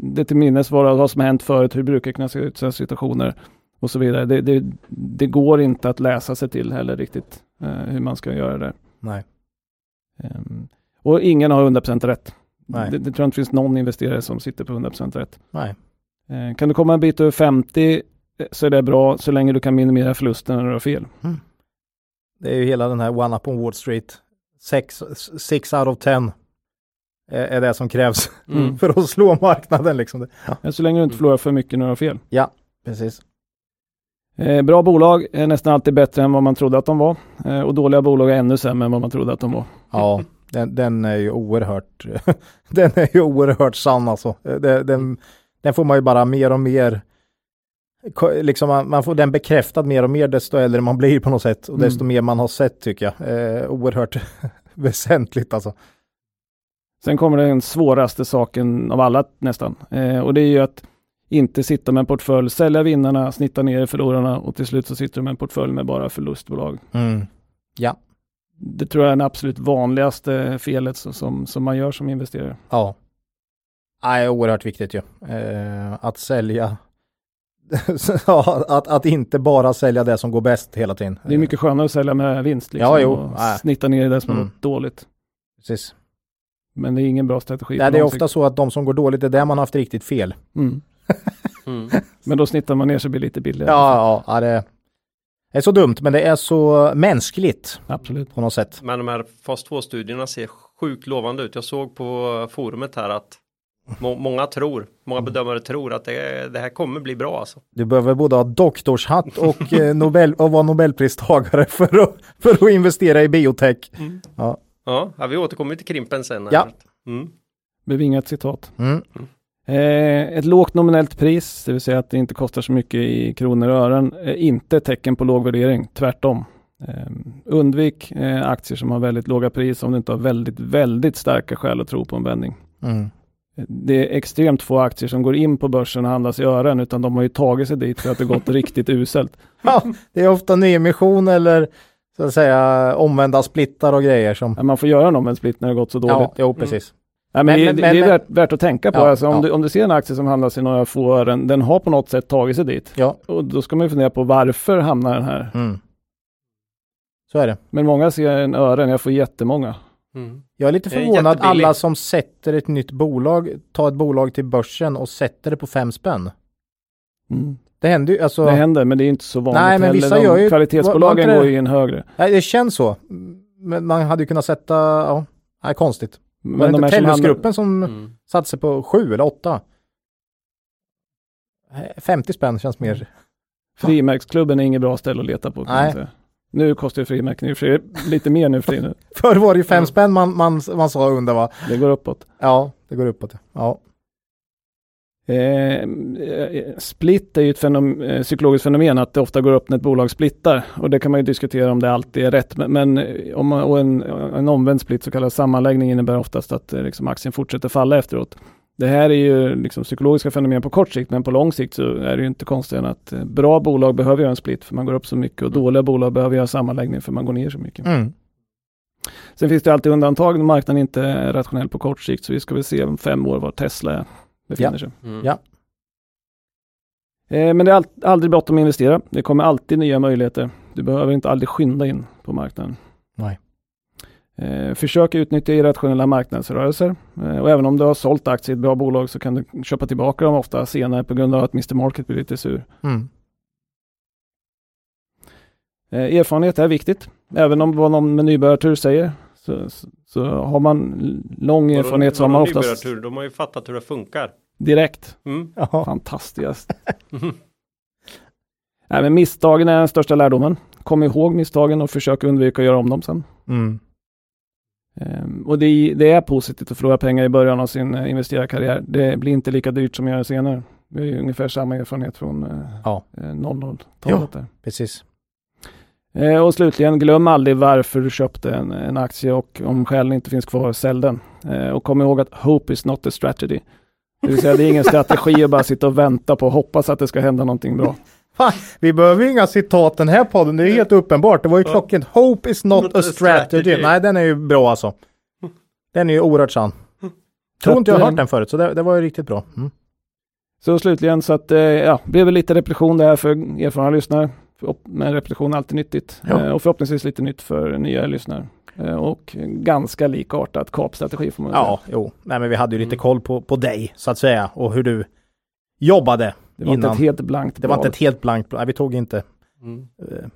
det till minnes vad, vad som har hänt förut, hur det brukar kunna se ut i sådana situationer och så vidare. Det, det, det går inte att läsa sig till heller riktigt eh, hur man ska göra det. Nej. Ehm, och ingen har 100% rätt. Nej. Det, det tror jag inte finns någon investerare som sitter på 100% rätt. Nej. Eh, kan du komma en bit över 50 eh, så är det bra så länge du kan minimera förlusten när du har fel. Det är ju hela den här One Up on Wall Street. Sex, six out of ten är, är det som krävs Mm. för att slå marknaden liksom. Men så länge du inte förlorar för mycket när du har fel. Precis. Eh, bra bolag är nästan alltid bättre än vad man trodde att de var. Eh, och dåliga bolag är ännu sämre än vad man trodde att de var. Ja, den, den är ju oerhört, den är ju oerhört sann alltså. Den, den, den får man ju bara mer och mer, liksom man, man får den bekräftad mer och mer desto äldre man blir på något sätt och Mm. desto mer man har sett tycker jag. Eh, oerhört väsentligt alltså. Sen kommer den svåraste saken av alla nästan. Eh, och det är ju att inte sitta med en portfölj, sälja vinnarna, snitta ner förlorarna och till slut så sitter du med en portfölj med bara förlustbolag. Ja, Det tror jag är det absolut vanligaste felet som, som man gör som investerare. ja. Nej, oerhört viktigt ju. Eh, att sälja, ja, att, att inte bara sälja det som går bäst hela tiden. Det är mycket skönare att sälja med vinst liksom, Ja, jo. och Nej. snitta ner det som Mm. gått dåligt. Precis. Men det är ingen bra strategi. Nej, det är ofta så att de som går dåligt, det är där man har haft riktigt fel. Mm. Mm. Men då snittar man ner så det blir lite billigare. Ja, ja, ja det är så dumt, men det är så mänskligt Absolut. på något sätt. Men de här fas 2-studierna ser sjukt lovande ut. Jag såg på forumet här att må många tror, många bedömare tror att det, det här kommer bli bra alltså. Du behöver både ha doktorshatt och, eh, Nobel, och vara nobelpristagare för att, för att investera i biotech. Ja, ja, vi återkommer till Krimpen sen. Ja. Mm. Bevingat citat. Mm. Eh, ett lågt nominellt pris, det vill säga att det inte kostar så mycket i kronor och ören, är inte ett tecken på låg värdering. Tvärtom. Eh, undvik eh, aktier som har väldigt låga pris om du inte har väldigt, väldigt starka skäl att tro på en vändning. Mm. Det är extremt få aktier som går in på börsen och handlas i ören, utan de har ju tagit sig dit för att det gått riktigt uselt. Ja, det är ofta nyemission eller så att säga omvända splittar och grejer som... Men Man får göra en split när det gått så dåligt. Ja, jo precis. Nej, men, Men- det, men- det är värt, värt att tänka på. Ja, alltså, om, ja. du, om du ser en aktie som handlas i några få ören, den har på något sätt tagit sig dit. Ja. Och då ska man ju fundera på varför hamnar den här? Mm. Så är det. Men många ser en ören, jag får jättemånga. Mm. Jag är lite Det är förvånad jättebilligt. alla som sätter ett nytt bolag, tar ett bolag till börsen och sätter det på fem spänn. Mm. Det händer ju, alltså. Det händer, men det är inte så vanligt Nej, men heller. vissa De gör ju- Kvalitetsbolagen det- går ju in högre. Nej, det känns så. Men man hade ju kunnat sätta, ja, nej, konstigt. Men inte här som Tellusgruppen som Mm. satte sig på sju eller åtta? Eh, 50 spänn känns mer. Frimärksklubben är inget bra ställe att leta på. Nej. Nu kostar ju frimärken i och för sig lite mer nu för tiden. Förr var det ju fem spänn man, man, man sa under va? Det går uppåt. Ja, det går uppåt. Ja. Eh, eh, split är ju ett fenom, eh, psykologiskt fenomen att det ofta går upp när ett bolag splittar. Och det kan man ju diskutera om det alltid är rätt. Men, men om man, och en, en omvänd split, så kallad sammanläggning, innebär oftast att liksom, aktien fortsätter falla efteråt. Det här är ju liksom, psykologiska fenomen på kort sikt, men på lång sikt så är det ju inte konstigt än att bra bolag behöver göra en split för man går upp så mycket och dåliga bolag behöver göra sammanläggning för man går ner så mycket. Mm. Sen finns det alltid undantag när marknaden inte är rationell på kort sikt, så vi ska väl se om fem år var Tesla befinner sig. Mm. Ja. Eh, Men det är all- aldrig bråttom att investera. Det kommer alltid nya möjligheter. Du behöver inte aldrig skynda in på marknaden. Nej. Eh, försök utnyttja irrationella marknadsrörelser. Eh, och även om du har sålt aktier i ett bra bolag så kan du köpa tillbaka dem ofta senare på grund av att Mr Market blir lite sur. Mm. Eh, erfarenhet är viktigt. Även om vad någon med nybörjartur säger så, så, så har man lång erfarenhet så har man oftast nybörjartur? De har ju fattat hur det funkar. direkt. Mm. Fantastiskt. Nej, men misstagen är den största lärdomen. Kom ihåg misstagen och försök undvika att göra om dem sen. Mm. Ehm, och det, det, är positivt att förlora pengar i början av sin eh, investerarkarriär. Det blir inte lika dyrt som jag senare. Vi har ju ungefär samma erfarenhet från eh, ja. 00-talet. Ja, precis. Eh, och slutligen, glöm aldrig varför du köpte en, en aktie och om skälen inte finns kvar, sälj den. Eh, och kom ihåg att hope is not a strategy. Det vill säga, det är ingen strategi att bara sitta och vänta på och hoppas att det ska hända någonting bra. Vi behöver ju inga citat den här podden, det är helt uppenbart. Det var ju klockan Hope is not, not a, strategy. strategy. Nej, den är ju bra alltså. Den är ju oerhört sann. Tror inte jag har hört den förut, så det, det var ju riktigt bra. Mm. Så slutligen så att, eh, ja, det blev väl lite repetition där för erfarna lyssnare. Men repetition är alltid nyttigt. Ja. Eh, och förhoppningsvis lite nytt för nya lyssnare. Eh, och ganska likartad kapstrategi får man säga. Ja, jo. Nej, men vi hade ju lite mm. koll på, på dig så att säga och hur du jobbade. Det var innan. inte ett helt blankt Det var inte ett helt blankt Nej, vi tog inte mm.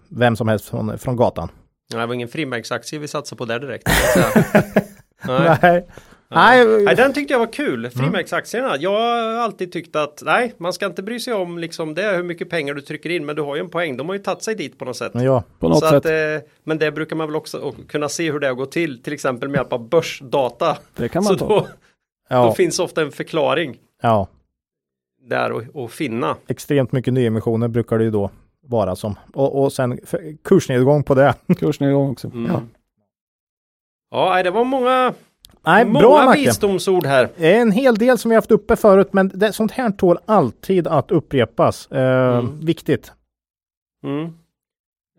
vem som helst från, från gatan. Nej, det var ingen frimärksaktie vi satsade på där direkt. nej. nej. Nej. nej, den tyckte jag var kul. Mm. Frimärksaktierna. Jag har alltid tyckt att nej, man ska inte bry sig om liksom det hur mycket pengar du trycker in. Men du har ju en poäng. De har ju tagit sig dit på något sätt. Ja, på något Så sätt. Att, eh, men det brukar man väl också kunna se hur det har gått till. Till exempel med hjälp av börsdata. Det kan man Så ta. Då, ja. då finns ofta en förklaring. Ja. Där att finna. Extremt mycket nyemissioner brukar det ju då vara som. Och, och sen kursnedgång på det. Kursnedgång också. Mm. Ja. Ja, det var många Nej, Många bra Macke. visdomsord här. En hel del som vi haft uppe förut, men det, sånt här tål alltid att upprepas. Eh, mm. Viktigt. Mm.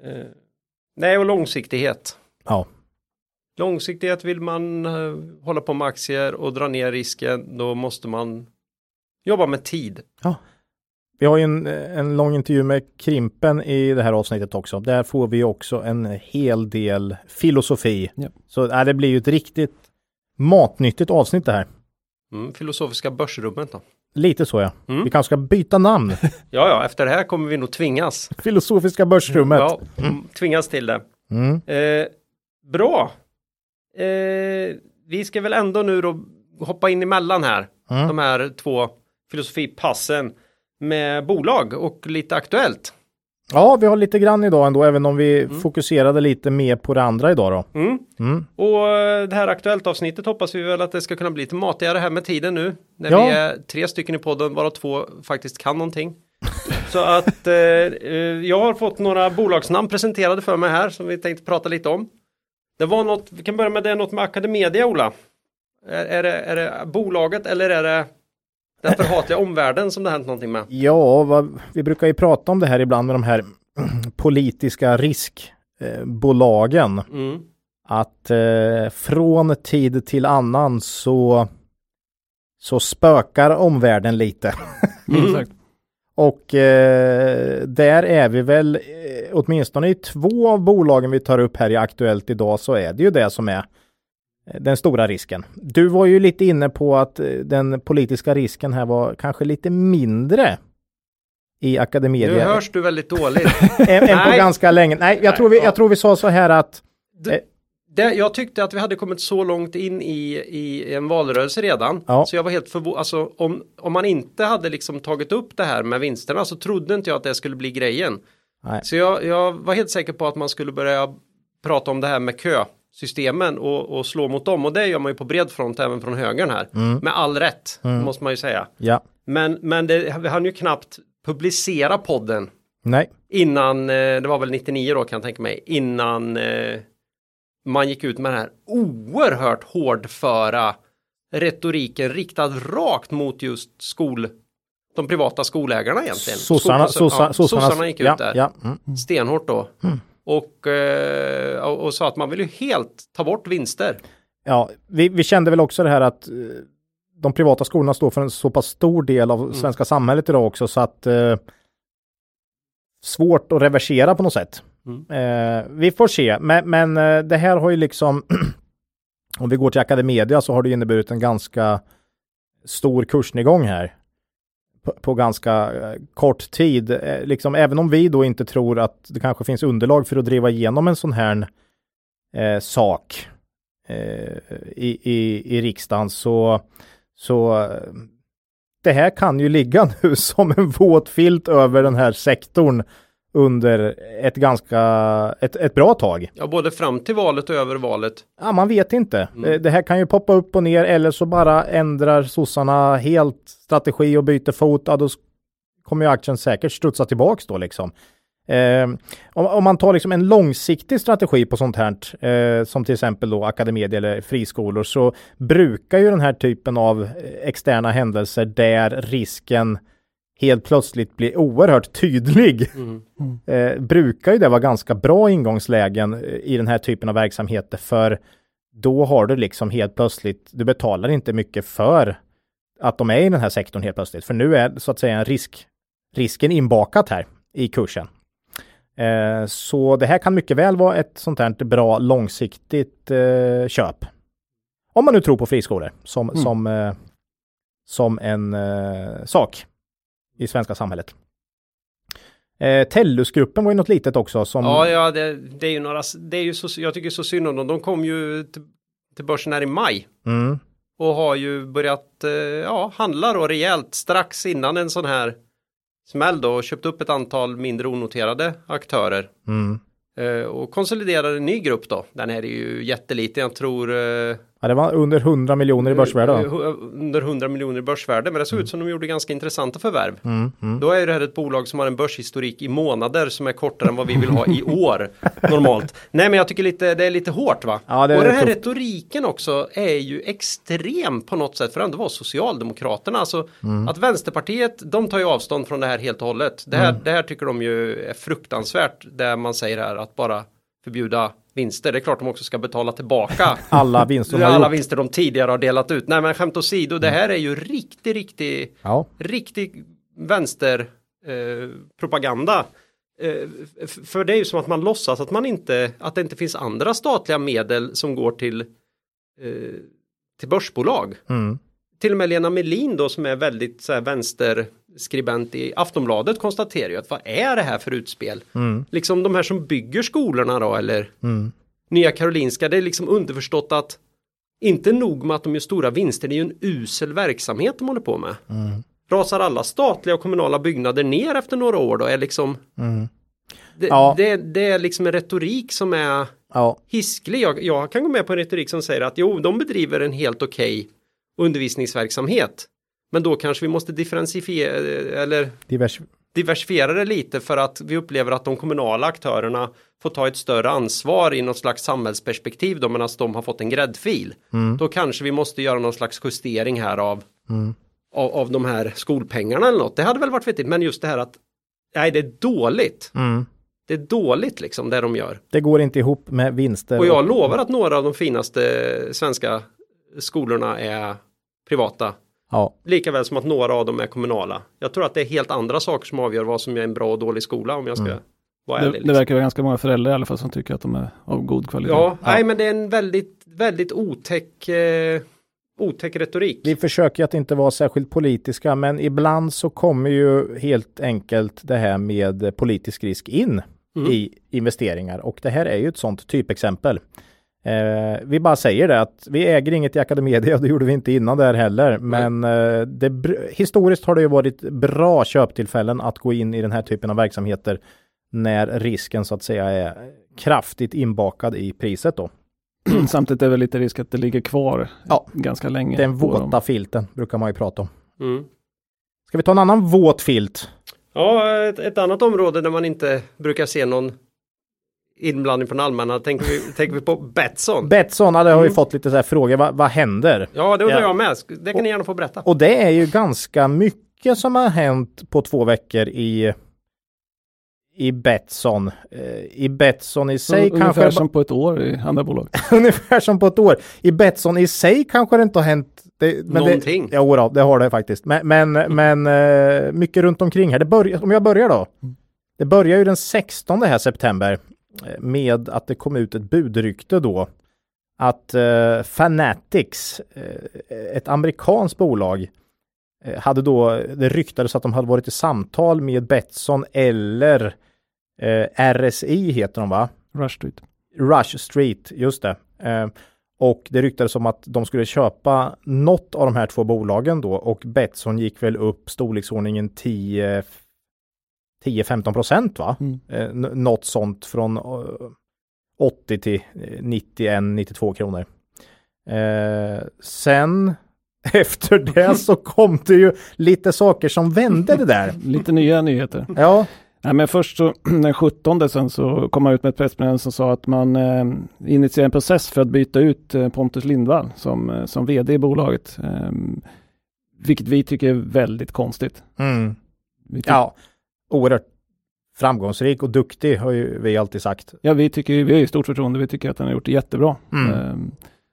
Eh, nej, och långsiktighet. Ja. Långsiktighet vill man uh, hålla på med aktier och dra ner risken, då måste man jobba med tid. Ja. Vi har ju en, en lång intervju med Krimpen i det här avsnittet också. Där får vi också en hel del filosofi. Ja. Så äh, det blir ju ett riktigt matnyttigt avsnitt det här. Mm, filosofiska börsrummet då. Lite så ja. Mm. Vi kanske ska byta namn. ja, ja, efter det här kommer vi nog tvingas. Filosofiska börsrummet. Ja, mm. tvingas till det. Mm. Eh, bra. Eh, vi ska väl ändå nu då hoppa in emellan här. Mm. De här två filosofipassen med bolag och lite aktuellt. Ja, vi har lite grann idag ändå, även om vi mm. fokuserade lite mer på det andra idag då. Mm. Mm. Och eh, det här aktuellt avsnittet hoppas vi väl att det ska kunna bli lite matigare här med tiden nu. När ja. vi är tre stycken i podden, varav två faktiskt kan någonting. Så att eh, eh, jag har fått några bolagsnamn presenterade för mig här som vi tänkte prata lite om. Det var något, vi kan börja med det, något med Academedia Ola. Är, är, det, är det bolaget eller är det den förhatliga omvärlden som det hänt någonting med? Ja, vad, vi brukar ju prata om det här ibland med de här politiska riskbolagen. Mm. Att eh, från tid till annan så, så spökar omvärlden lite. Mm. Och eh, där är vi väl, eh, åtminstone i två av bolagen vi tar upp här i Aktuellt idag, så är det ju det som är den stora risken. Du var ju lite inne på att eh, den politiska risken här var kanske lite mindre i Academedia. Nu hörs du väldigt dåligt. än, än på ganska länge. Nej, jag tror vi, jag tror vi sa så här att det, det, jag tyckte att vi hade kommit så långt in i, i en valrörelse redan. Ja. Så jag var helt förvånad. Alltså, om, om man inte hade liksom tagit upp det här med vinsterna så trodde inte jag att det skulle bli grejen. Nej. Så jag, jag var helt säker på att man skulle börja prata om det här med kö systemen och, och, slå mot dem och det gör man ju på bred front även från högern här. Mm. Med all rätt, mm. måste man ju säga. Ja. Men, men det, vi hann ju knappt publicera podden. Nej. Innan, eh, det var väl 99 då kan jag tänka mig, innan eh, man gick ut med den här oerhört hårdföra retoriken riktad rakt mot just skol de privata skolägarna egentligen. Sossarna, sossarna, ja, sossarna gick ut ja, där. Ja, mm. Stenhårt då. Mm och, eh, och sa att man vill ju helt ta bort vinster. Ja, vi, vi kände väl också det här att eh, de privata skolorna står för en så pass stor del av mm. svenska samhället idag också så att eh, svårt att reversera på något sätt. Mm. Eh, vi får se, men, men eh, det här har ju liksom om vi går till Academedia så har det inneburit en ganska stor kursnedgång här på, ganska eh, kort tid. Eh, liksom, även om vi då inte tror att det kanske finns underlag för att driva igenom en sån här eh, sak eh, i, i, i riksdagen så, så eh, det här kan ju ligga nu som en våt filt över den här sektorn under ett ganska, ett, ett bra tag. Ja, både fram till valet och över valet. Ja, man vet inte. Mm. Eh, Det här kan ju poppa upp och ner eller så bara ändrar sossarna helt strategi och byter fot. Ja, då kommer ju aktien säkert studsa tillbaks då liksom. Eh, om, om man tar liksom en långsiktig strategi på sånt här, eh, som till exempel då Academedia eller friskolor, så brukar ju den här typen av eh, externa händelser där risken helt plötsligt blir oerhört tydlig Mm. eh, brukar ju det vara ganska bra ingångslägen eh, i den här typen av verksamheter för då har du liksom helt plötsligt, du betalar inte mycket för att de är i den här sektorn helt plötsligt. För nu är så att säga en risk, risken inbakat här i kursen. Eh, så det här kan mycket väl vara ett sånt här bra långsiktigt eh, köp. Om man nu tror på friskolor som, Mm. som, som en sak i svenska samhället. Eh, Tellusgruppen var ju något litet också som Ja, ja, det, det är ju några, det är ju så, jag tycker så synd om dem. De kom ju till, till börsen här i maj mm, och har ju börjat, eh, ja, handla då rejält strax innan en sån här smäll då och köpt upp ett antal mindre onoterade aktörer. mm. Eh, och konsoliderar en ny grupp då. Den här är ju jätteliten, jag tror eh, Ja, det var under 100 miljoner i börsvärde. va? eh, under 100 miljoner i börsvärde. Men det såg ut som de gjorde ganska intressanta förvärv. Mm, mm. Då är det här ett bolag som har en börshistorik i månader som är kortare än vad vi vill ha i år normalt. Nej men jag tycker lite, det är lite hårt va? Ja, det och den här tufft. retoriken också är ju extrem på något sätt för att ändå vara Socialdemokraterna. Alltså Mm. att Vänsterpartiet, de tar ju avstånd från det här helt och hållet. Det här, Mm. det här tycker de ju är fruktansvärt. Det man säger här att bara förbjuda vinster. Det är klart de också ska betala tillbaka Alla vinster de alla vinster de tidigare har delat ut. Nej men skämt åsido, det här är ju riktig, riktig Ja, riktig vänsterpropaganda. Eh, propaganda. eh, för det är ju som att man låtsas att man inte, att det inte finns andra statliga medel som går till, eh, till börsbolag. mm. Till och med Lena Melin då som är väldigt så här, vänsterskribent i Aftonbladet konstaterar ju att vad är det här för utspel? Mm. Liksom de här som bygger skolorna då eller Mm. Nya Karolinska, det är liksom underförstått att inte nog med att de gör stora vinster, det är ju en usel verksamhet de håller på med. Mm. Rasar alla statliga och kommunala byggnader ner efter några år då? Är liksom, Mm. det, Ja. det, det är liksom en retorik som är ja, hisklig. Jag, jag kan gå med på en retorik som säger att jo, de bedriver en helt okej undervisningsverksamhet. Men då kanske vi måste differentiera eller divers. diversifiera det lite för att vi upplever att de kommunala aktörerna får ta ett större ansvar i något slags samhällsperspektiv då medan de har fått en gräddfil. Mm. Då kanske vi måste göra någon slags justering här av, Mm. av, av de här skolpengarna eller något. Det hade väl varit vettigt men just det här att nej det är dåligt. Mm. Det är dåligt liksom det de gör. Det går inte ihop med vinster. Och jag lovar att några av de finaste svenska skolorna är privata. Ja, Likaväl som att några av dem är kommunala. Jag tror att det är helt andra saker som avgör vad som är en bra och dålig skola om jag ska Mm. vara Det, ärlig. det liksom. verkar vara ganska många föräldrar i alla fall som tycker att de är av god kvalitet. Ja, nej men det är en väldigt, väldigt otäck, eh, otäck retorik. vi försöker att inte vara särskilt politiska, men ibland så kommer ju helt enkelt det här med politisk risk in Mm. i investeringar och det här är ju ett sånt typexempel. Eh, vi bara säger det att vi äger inget i Academedia, det gjorde vi inte innan där heller, men eh, det, historiskt har det ju varit bra köptillfällen att gå in i den här typen av verksamheter när risken så att säga är kraftigt inbakad i priset då. Samtidigt är det väl lite risk att det ligger kvar Ja. ganska länge. Den på dem. våta filten brukar man ju prata om. Mm. Ska vi ta en annan våt filt? Ja, ett, ett annat område där man inte brukar se någon inblandning från allmänna tänker vi, tänker vi på Betsson. Betsson, ja, det har ju Mm. fått lite så här frågor, vad, vad händer? Ja, det undrar Ja. jag med. Det kan ni gärna få berätta. Och det är ju ganska mycket som har hänt på två veckor i i Betsson. Eh, I Betsson i sig Ungefär kanske som på ett år i andra bolag. ungefär som på ett år. I Betsson i sig kanske det inte har hänt det, men Någonting. Det, då, det har det faktiskt. Men, men, men eh, mycket runt omkring här. Det börjar, om jag börjar då. Det börjar ju den 16 här september med att det kom ut ett budrykte då att eh, Fanatics, eh, ett amerikanskt bolag, eh, hade då, det ryktades att de hade varit i samtal med Betsson eller eh, RSI heter de va? Rush Street. Rush Street, just det. Eh, och det ryktades om att de skulle köpa något av de här två bolagen då och Betsson gick väl upp storleksordningen 10 10-15 procent va? Mm. Eh, något sånt från eh, 80 till 91-92 kronor. Eh, sen efter det så kom det ju lite saker som vände det där. Lite nya nyheter. Ja, Nej, men först så den 17 sen så kom man ut med ett pressmeddelande som sa att man eh, initierar en process för att byta ut eh, Pontus Lindvall som, eh, som vd i bolaget. Eh, vilket vi tycker är väldigt konstigt. mm. Ja, oerhört framgångsrik och duktig har ju vi alltid sagt. ja, vi tycker vi har ju stort förtroende. Vi tycker att han har gjort det jättebra. Mm. Eh,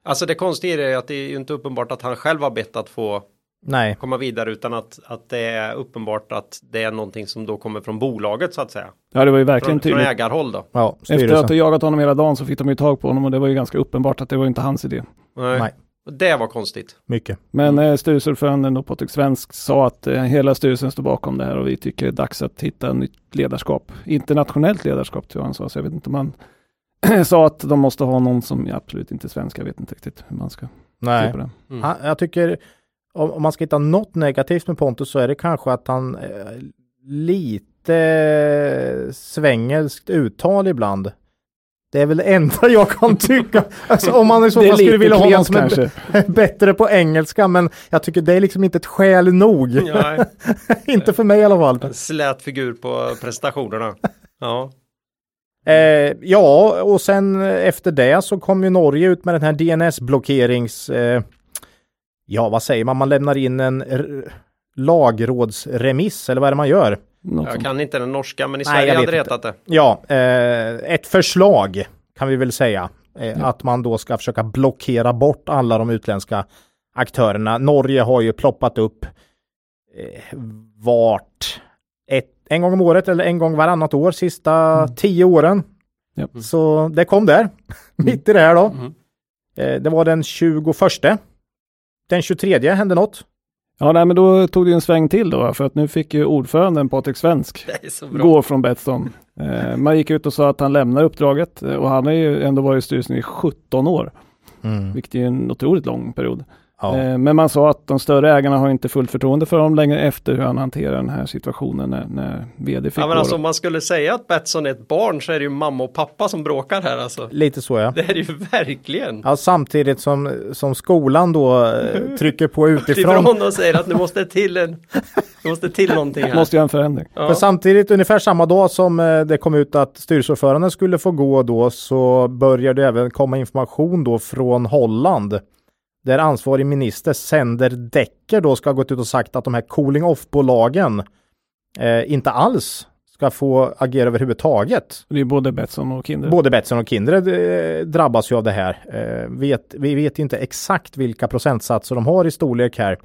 Alltså det konstiga är att det är ju inte uppenbart att han själv har bett att få Nej, komma vidare utan att, att det är uppenbart att det är någonting som då kommer från bolaget så att säga. ja, det var ju verkligen Från, från tydligt. ägarhåll då. ja, Efter att ha jagat honom hela dagen så fick de ju tag på honom och det var ju ganska uppenbart att det var inte hans idé. Nej. Nej. Och Det var konstigt. Mycket. Men eh, styrelseordföranden Patrik Svensk sa att eh, hela styrelsen står bakom det här och vi tycker det är dags att hitta nytt ledarskap. Internationellt ledarskap tror jag han sa, så jag vet inte om han sa att de måste ha någon som är absolut inte är svensk. Jag vet inte riktigt hur man ska se Nej. på det. Mm. Han, jag tycker om, om man ska hitta något negativt med Pontus så är det kanske att han eh, lite svengelskt uttal ibland. Det är väl det enda jag kan tycka. Alltså om man i så är fall skulle vilja ha någon som är kanske. b- bättre på engelska men jag tycker det är liksom inte ett skäl nog. Nej, inte för mig i alla fall. en slät figur på prestationerna. Ja. Eh, ja, och sen efter det så kom ju Norge ut med den här DNS-blockerings... Eh, ja, vad säger man? Man lämnar in en r- lagrådsremiss, eller vad är det man gör? Något Jag sånt. kan inte den norska men i Nej, Sverige hade det hetat det. Ja, eh, ett förslag kan vi väl säga. Eh, Att man då ska försöka blockera bort alla de utländska aktörerna. Norge har ju ploppat upp eh, vart ett, en gång om året eller en gång varannat år sista tio åren. Ja. Så det kom där, mitt i det här då. Mhm. Eh, det var den 21. Den 23 hände något. Ja, nej, men då tog det en sväng till då, för att nu fick ju ordföranden Patrik Svensk gå från Betsson. Eh, man gick ut och sa att han lämnar uppdraget eh, och han har ju ändå varit i styrelsen i 17 år, vilket är en otroligt lång period. Ja. Eh, Men man sa att de större ägarna har inte fullt förtroende för honom längre efter hur han hanterar den här situationen när, när vd fick Ja men alltså om man skulle säga att Betsson är ett barn så är det ju mamma och pappa som bråkar här alltså. Lite så ja. Det är det ju verkligen. ja samtidigt som, som skolan då eh, trycker på utifrån. Ifrån och säger att nu måste det till en, det måste till någonting här. Måste göra en förändring. För Ja. samtidigt, ungefär samma dag som eh, det kom ut att styrelseordföranden skulle få gå då, så började det även komma information då från Holland. Där ansvarig minister Sender Decker då ska ha gått ut och sagt att de här cooling off-bolagen eh, inte alls ska få agera överhuvudtaget. Det är både Betsson och Kindred. Både Betsson och Kindred eh, drabbas ju av det här. Eh, vet, vi vet inte exakt vilka procentsatser de har i storlek här.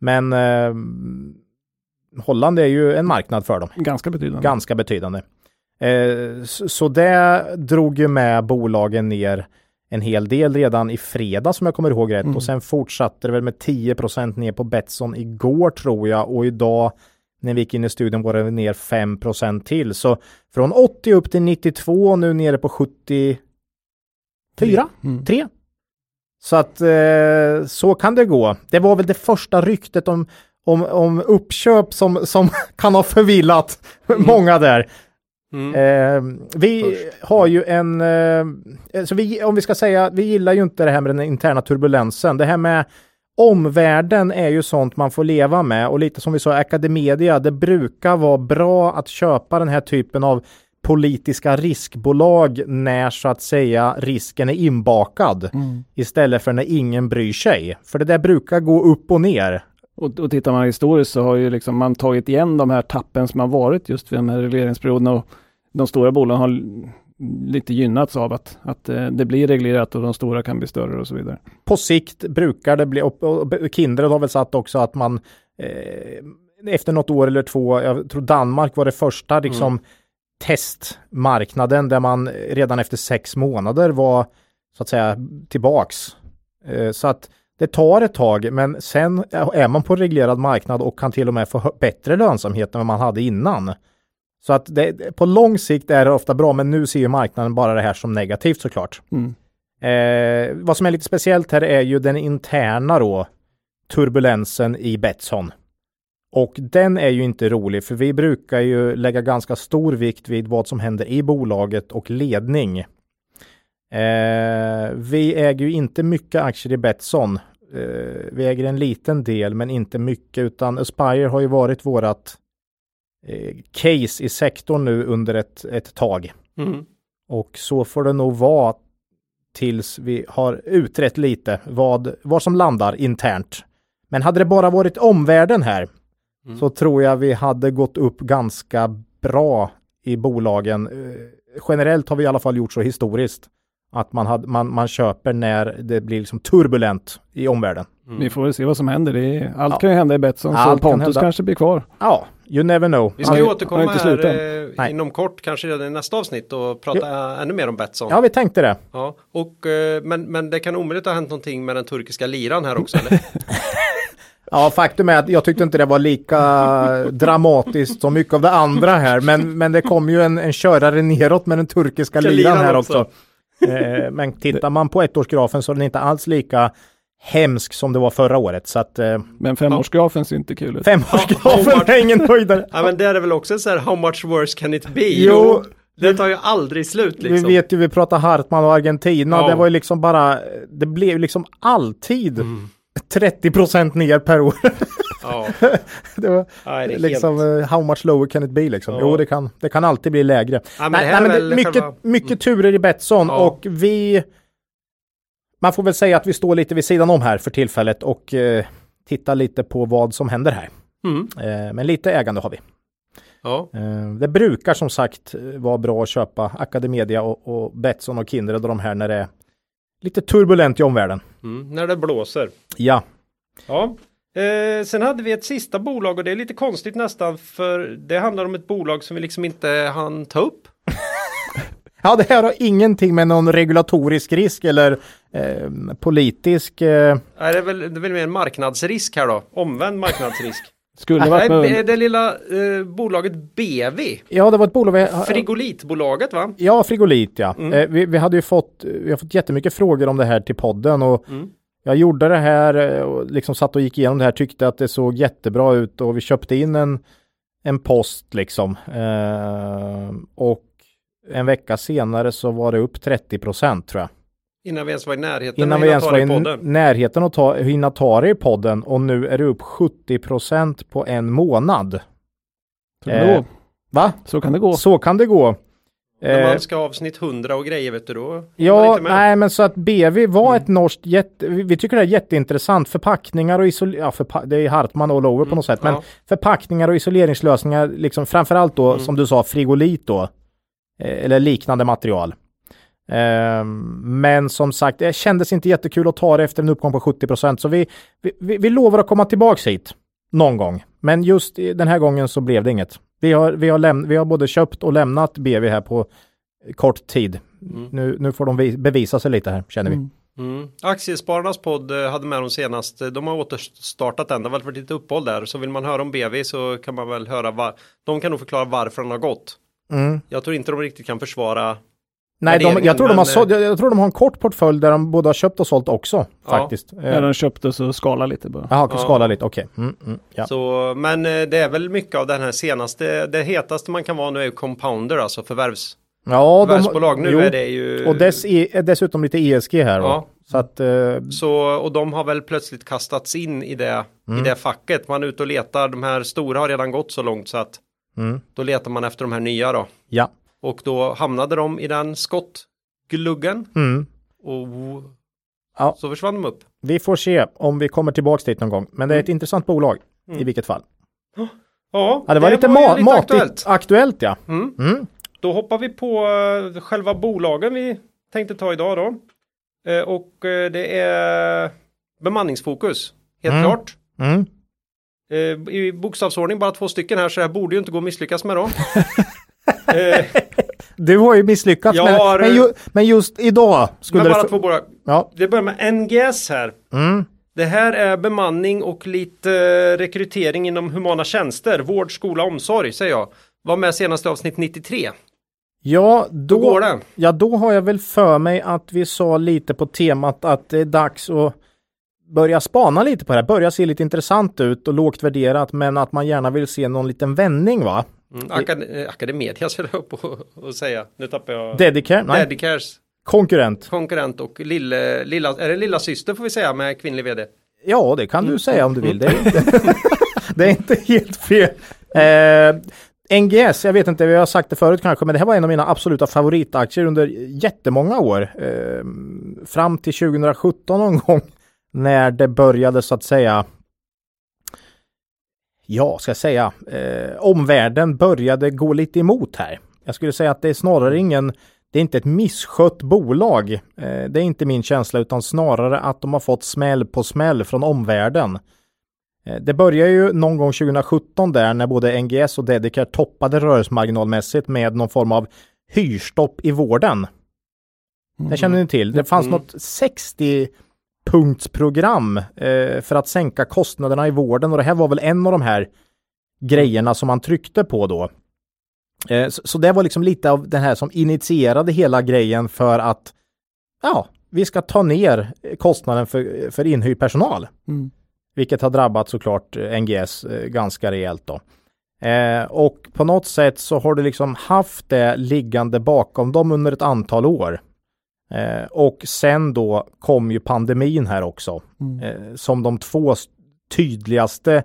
Men eh, Holland är ju en marknad för dem Ganska betydande. ganska betydande. Eh, så, så det drog ju med bolagen ner en hel del redan i fredag som jag kommer ihåg rätt Mm. och sen fortsatte det väl med 10% ner på Betsson igår tror jag och idag när vi gick in i studion var det ner 5% till så från 80 upp till 92 och nu nere på 74 Mm. 3. Så att eh, så kan det gå. Det var väl det första ryktet om, om, om uppköp som, som kan ha förvillat många där. Mm. Eh, vi Först. har ju en, eh, så vi, om vi ska säga, vi gillar ju inte det här med den interna turbulensen. Det här med omvärlden är ju sånt man får leva med och lite som vi sa, Academedia, det brukar vara bra att köpa den här typen av politiska riskbolag när så att säga risken är inbakad Mm. istället för när ingen bryr sig. För det där brukar gå upp och ner. Och, och tittar man historiskt så har ju liksom man tagit igen de här tappen som har varit just vid de här regleringsperioderna och de stora bolagen har lite gynnats av att, att eh, det blir reglerat och de stora kan bli större och så vidare. På sikt brukar det bli, och, och Kindred har väl satt också att man eh, efter något år eller två, jag tror Danmark var det första liksom testmarknaden där man redan efter sex månader var så att säga tillbaks. Eh, så att det tar ett tag, men sen är man på reglerad marknad och kan till och med få bättre lönsamhet än vad man hade innan. Så att det, på lång sikt är det ofta bra, men nu ser ju marknaden bara det här som negativt såklart. Mm. Eh, vad som är lite speciellt här är ju den interna då turbulensen i Betsson. Och den är ju inte rolig för vi brukar ju lägga ganska stor vikt vid vad som händer i bolaget och ledning. Eh, vi äger ju inte mycket aktier i Betsson. Eh, vi äger en liten del men inte mycket utan Aspire har ju varit vårat case i sektorn nu under ett, ett tag. Mm. Och så får det nog vara tills vi har utrett lite vad, vad som landar internt. Men hade det bara varit omvärlden här Mm. så tror jag vi hade gått upp ganska bra i bolagen. Eh, Generellt har vi i alla fall gjort så historiskt att man, hade, man, man köper när det blir liksom turbulent i omvärlden. Mm. Vi får väl se vad som händer. Det är, allt Ja. kan ju hända i Betsson, så Allt kan Pontus hända. kanske blir kvar. Ja, you never know. Vi ska ju återkomma här eh, Nej. inom kort, kanske redan i nästa avsnitt och prata ännu mer om Betsson. Ja, vi tänkte det. Ja, och, eh, men, men det kan omöjligt ha hänt någonting med den turkiska liran här också eller? Ja, faktum är att jag tyckte inte det var lika dramatiskt som mycket av det andra här, men, men det kom ju en, en körare neråt med den turkiska Ska liran liran här också. Eh, men tittar man på ettårsgrafen så är den inte alls lika hemsk som det var förra året. Så att eh, Men femårsgrafen ser inte kul ut. femårsgrafen är ingen höjdare. ja men det är väl också så här, how much worse can it be? Jo. det tar ju aldrig slut liksom. Vi vet ju, vi pratar Hartman och Argentina. Ja. Det var ju liksom bara, det blev liksom alltid Mm. 30% ner per år. Ja, det var Nej, det liksom, helt... eh, how much lower can it be liksom? Ja. Jo, det kan, det kan alltid bli lägre. Ja, men nej, nej, men det, mycket, själva- mycket turer i Betsson Ja. och vi man får väl säga att vi står lite vid sidan om här för tillfället och eh, tittar lite på vad som händer här. Mm. Eh, men lite ägande har vi. Ja, Eh, det brukar som sagt eh, vara bra att köpa Academedia och, och Betsson och Kindred och de här när det är lite turbulent i omvärlden. mm. när det blåser. Ja, Ja. Eh, sen hade vi ett sista bolag och det är lite konstigt nästan för det handlar om ett bolag som vi liksom inte hann ta upp. ja det här har ingenting med någon regulatorisk risk eller eh, politisk eh, Nej, det, är väl, det är väl mer en marknadsrisk här då. Omvänd marknadsrisk. Skulle varit Nej, med, det lilla eh, bolaget BV. Ja, det var ett bolag. Frigolitbolaget va? Ja, Frigolit ja. Mm. Eh, vi, vi hade ju fått, vi har fått jättemycket frågor om det här till podden och Mm. Jag gjorde det här eh, och liksom satt och gick igenom det här, tyckte att det såg jättebra ut och vi köpte in en, en post liksom. Eh, och en vecka senare så var det upp 30 procent tror jag. Innan vi ens var i närheten Innan vi ens var i det podden. närheten att ta, hinna ta det i podden och nu är det upp 70 procent på en månad. så, kan det eh, gå. Va? så kan det gå. Så kan det gå. När Eh, man ska ha avsnitt 100 och grejer vet du då. Ja, nej men så att BV var Mm. ett norskt jätte, vi, vi tycker det är jätteintressant. Förpackningar och isolering, ja förpa- det är Hartman all over på något sätt. Men Mm. Ja. förpackningar och isoleringslösningar, liksom framförallt då Mm. som du sa, frigolit då. Eh, eller liknande material. Ehm, men som sagt, det kändes inte jättekul att ta det efter en uppgång på 70% så vi, vi, vi, vi lovar att komma tillbaks hit någon gång. Men just den här gången så blev det inget. Vi har, vi har, läm- vi har både köpt och lämnat BV här på kort tid. Mm. Nu, nu får de vi- bevisa sig lite här, känner vi. Mm. Mm. Aktiespararnas podd eh, hade med dem senast. De har återstartat den. Det har väl varit lite uppehåll där. Så vill man höra om BV så kan man väl höra. Va- de kan nog förklara varför den har gått. Mm. Jag tror inte de riktigt kan försvara. Nej, de, jag, tror de har så, jag, jag tror de har en kort portfölj där de både har köpt och sålt också, Ja. faktiskt. När Eh, de köpte så skala lite bara. Jaha, Ja. skala lite, okej. Mm, mm, ja. Så, men eh, det är väl mycket av den här senaste. Det hetaste man kan vara nu är ju compounder, alltså förvärvs, ja, de, förvärvsbolag. Nu jo, är det ju. Och dess e, dessutom lite ESG här. va? Ja. Så att, eh, Så, och de har väl plötsligt kastats in i det, Mm. i det facket. Man är ute och letar. De här stora har redan gått så långt så att mm, då letar man efter de här nya då. ja. Och då hamnade de i den skottgluggen Mm. och Ja. så försvann de upp. Vi får se om vi kommer tillbaks dit någon gång. Men det är ett intressant bolag i Mm. vilket fall. Ja, Ja, det var lite, ju ma- matigt aktuellt. aktuellt. ja. Mm. Mm. Då hoppar vi på eh, själva bolagen vi tänkte ta idag då. Eh, och eh, det är bemanningsfokus, helt Mm. klart. Mm. I bokstavsordning bara två stycken här så det här borde ju inte gå att misslyckas med då. Du har ju misslyckats Jag med har- men, ju, men just idag skulle men bara det... två bolag. Ja. Det börjar med NGS här. Mm. Det här är bemanning och lite eh, rekrytering inom humana tjänster, vård, skola, omsorg säger jag. Var med senaste avsnitt 93. Ja, då, Hur går det? ja, då har jag väl för mig att vi sa lite på temat att det är dags att börja spana lite på det här, börja se lite intressant ut och lågt värderat men att man gärna vill se någon liten vändning va? Mm. Akad Academedia skulle jag upp och, och säga. Nu tappar jag. Dedicare? Nej. Dedicares Konkurrent? konkurrent och lille, lilla, är det lilla syster får vi säga med kvinnlig vd. Ja, det kan du säga om du vill. Det är inte, det är inte helt fel. Eh, NGS, jag vet inte, vi har sagt det förut kanske, men det här var en av mina absoluta favoritaktier under jättemånga år. Eh, fram till 2017 någon gång när det började så att säga ja, ska jag säga, eh, omvärlden började gå lite emot här. Jag skulle säga att det är snarare ingen, det är inte ett misskött bolag. Eh, det är inte min känsla, utan snarare att de har fått smäll på smäll från omvärlden. Eh, det börjar ju någon gång 2017 där när både NGS och Dedicare toppade rörelsemarginalmässigt med någon form av hyrstopp i vården. Det känner ni till. Det fanns Mm. något 60 punktsprogram eh, för att sänka kostnaderna i vården och det här var väl en av de här grejerna som man tryckte på då. Eh, så, så det var liksom lite av den här som initierade hela grejen för att ja, vi ska ta ner kostnaden för, för inhyrd personal. Mm. Vilket har drabbat såklart NGS eh, ganska rejält då. Eh, och på något sätt så har det liksom haft det liggande bakom dem under ett antal år. Eh, och sen då kom ju pandemin här också. Mm. Eh, som de två tydligaste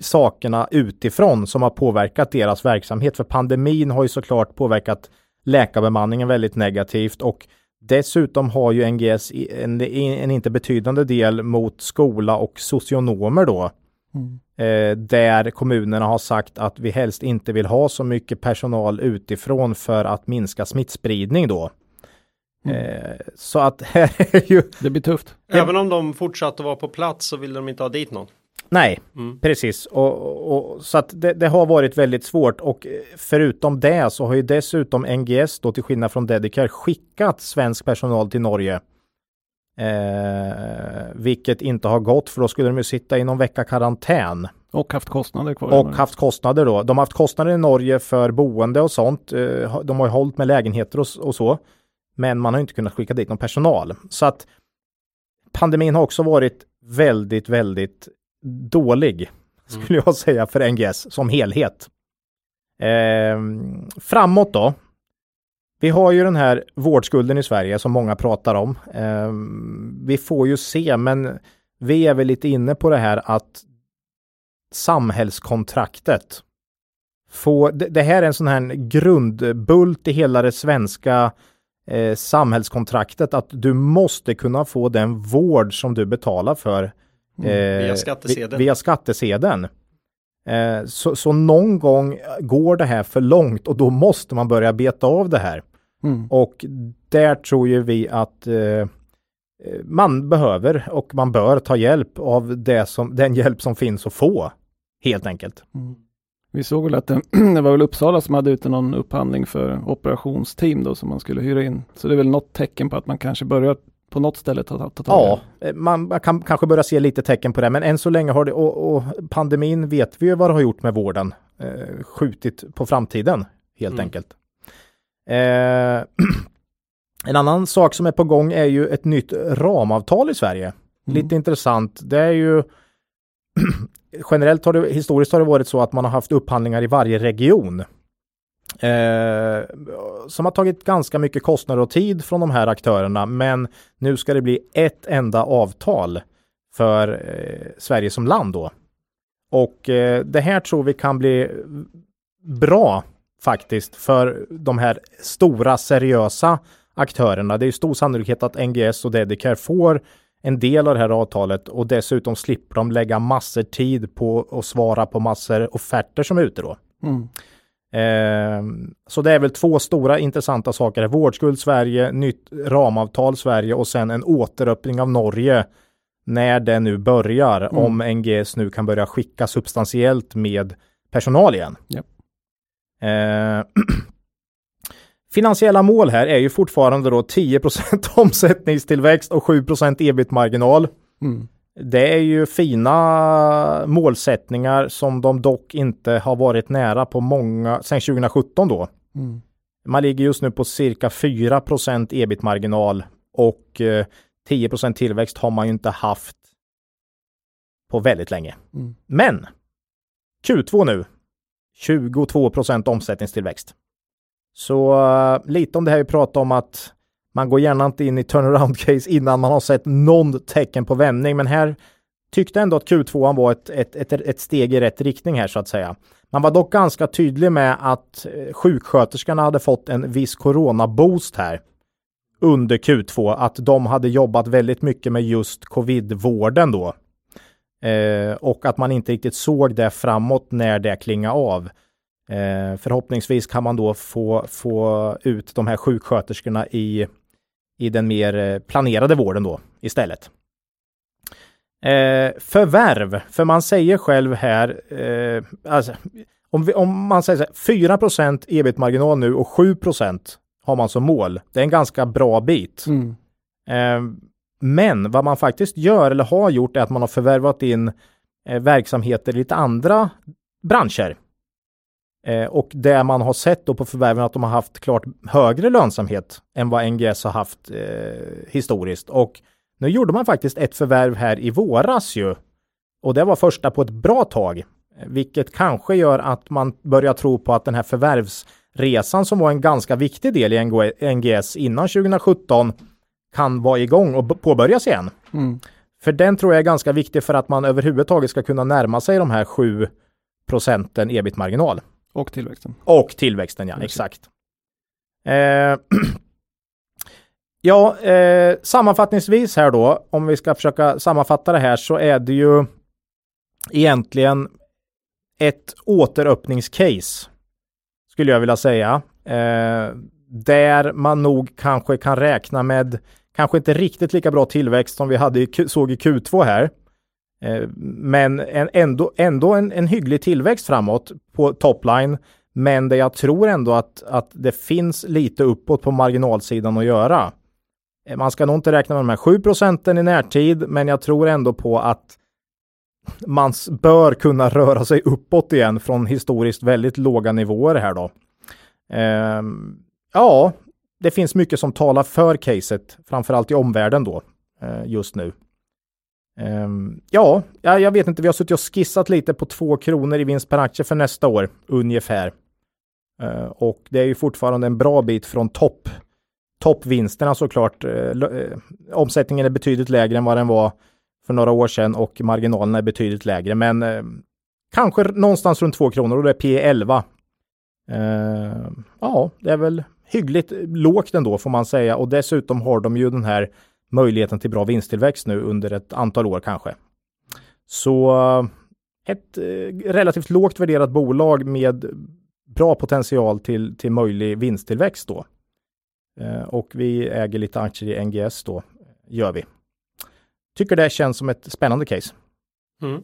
sakerna utifrån som har påverkat deras verksamhet. För pandemin har ju såklart påverkat läkarbemanningen väldigt negativt och dessutom har ju NGS en, en inte betydande del mot skola och socionomer då. Mm. Eh, där kommunerna har sagt att vi helst inte vill ha så mycket personal utifrån för att minska smittspridning då. Mm. Eh, så att här är ju, Det blir tufft. Även om de fortsatte vara på plats så ville de inte ha dit någon. nej, Mm. Precis, och, och, och, så att det, det har varit väldigt svårt och eh, förutom det så har ju dessutom NGS då till skillnad från Dedicare skickat svensk personal till Norge. Eh, vilket inte har gått för då skulle de ju sitta i någon vecka karantän Och haft kostnader kvar. och haft kostnader då. De har haft kostnader i Norge för boende och sånt. Eh, De har ju hållit med lägenheter och, och så. Men man har inte kunnat skicka dit någon personal. Så att pandemin har också varit väldigt, väldigt dålig, skulle jag säga, för NGS som helhet. Eh, framåt då. Vi har ju den här vårdskulden i Sverige som många pratar om. Eh, vi får ju se, men vi är väl lite inne på det här att samhällskontraktet. Få, det, det här är en sån här grundbult i hela det svenska eh, samhällskontraktet att du måste kunna få den vård som du betalar för eh, Via skattesedeln. vi- Via skattesedeln. Eh, så, så någon gång går det här för långt och då måste man börja beta av det här. Mm. Och där tror ju vi att eh, eh, man behöver och man bör ta hjälp av det som, den hjälp som finns att få. Helt enkelt. Mm. Vi såg väl att det, det var väl Uppsala som hade ute någon upphandling för operationsteam då som man skulle hyra in. Så det är väl något tecken på att man kanske börjar på något ställe ta, ta tag Ja, eh, man man kan kanske börja se lite tecken på det, men än så länge har det, och, och pandemin vet vi ju vad det har gjort med vården, eh, skjutit på framtiden helt Mm. enkelt. Eh, en annan sak som är på gång är ju ett nytt ramavtal i Sverige. Mm. Lite intressant. Det är ju generellt har det historiskt har det varit så att man har haft upphandlingar i varje region. Eh, som har tagit ganska mycket kostnader och tid från de här aktörerna, men nu ska det bli ett enda avtal för eh, Sverige som land då. Och eh, det här tror vi kan bli bra faktiskt för de här stora seriösa aktörerna. Det är stor sannolikhet att NGS och Dedicare får en del av det här avtalet och dessutom slipper de lägga massor tid på att svara på massor offerter som är ute då. Mm. Eh, så det är väl två stora intressanta saker. Vårdskuld Sverige, nytt ramavtal Sverige och sen en återöppning av Norge när det nu börjar. Mm. Om NGS nu kan börja skicka substantiellt med personal igen. Japp. Eh, finansiella mål här är ju fortfarande då 10% omsättningstillväxt och 7% ebit-marginal. Mm. Det är ju fina målsättningar som de dock inte har varit nära på många, sedan 2017 då. Mm. Man ligger just nu på cirka 4% ebit-marginal och eh, 10% tillväxt har man ju inte haft på väldigt länge. Mm. Men Q2 nu, 22% omsättningstillväxt. Så uh, lite om det här vi pratade om att man går gärna inte in i turnaround case innan man har sett någon tecken på vändning, men här tyckte ändå att Q2 var ett, ett, ett, ett steg i rätt riktning här så att säga. Man var dock ganska tydlig med att eh, sjuksköterskorna hade fått en viss coronaboost här under Q2, att de hade jobbat väldigt mycket med just covid-vården då. Eh, och att man inte riktigt såg det framåt när det klingade av. Eh, förhoppningsvis kan man då få, få ut de här sjuksköterskorna i, i den mer eh, planerade vården då istället. Eh, förvärv, för man säger själv här, eh, alltså, om, vi, om man säger så här, 4 ebit-marginal nu och 7% har man som mål. Det är en ganska bra bit. Mm. Eh, men vad man faktiskt gör eller har gjort är att man har förvärvat in eh, verksamheter i lite andra branscher. Eh, och det man har sett då på förvärven att de har haft klart högre lönsamhet än vad NGS har haft eh, historiskt. Och nu gjorde man faktiskt ett förvärv här i våras ju. Och det var första på ett bra tag, vilket kanske gör att man börjar tro på att den här förvärvsresan som var en ganska viktig del i NGS innan 2017 kan vara igång och påbörjas igen. Mm. För den tror jag är ganska viktig för att man överhuvudtaget ska kunna närma sig de här 7 procenten ebit-marginal. Och tillväxten. Och tillväxten, ja, exakt. Eh, ja, eh, sammanfattningsvis här då, om vi ska försöka sammanfatta det här så är det ju egentligen ett återöppningscase, skulle jag vilja säga. Eh, där man nog kanske kan räkna med kanske inte riktigt lika bra tillväxt som vi hade i, såg i Q2 här. Eh, men ändå, ändå en, en hygglig tillväxt framåt på topline. Men det jag tror ändå att, att det finns lite uppåt på marginalsidan att göra. Eh, man ska nog inte räkna med de här 7 procenten i närtid, men jag tror ändå på att man bör kunna röra sig uppåt igen från historiskt väldigt låga nivåer här då. Ehm, ja, det finns mycket som talar för caset, framförallt i omvärlden då, eh, just nu. Um, ja, jag vet inte, vi har suttit och skissat lite på två kronor i vinst per aktie för nästa år, ungefär. Uh, och det är ju fortfarande en bra bit från topp. Toppvinsterna såklart. Uh, omsättningen är betydligt lägre än vad den var för några år sedan och marginalerna är betydligt lägre. Men ehm, kanske någonstans runt 2 kronor och det är P 11. Ja, det är väl hyggligt eh, lågt ändå får man säga och dessutom har de ju den här möjligheten till bra vinsttillväxt nu under ett antal år kanske. Så ett eh, relativt lågt värderat bolag med bra potential till, till möjlig vinsttillväxt då. Eh, och vi äger lite aktier i NGS då, gör vi tycker det känns som ett spännande case. Mm.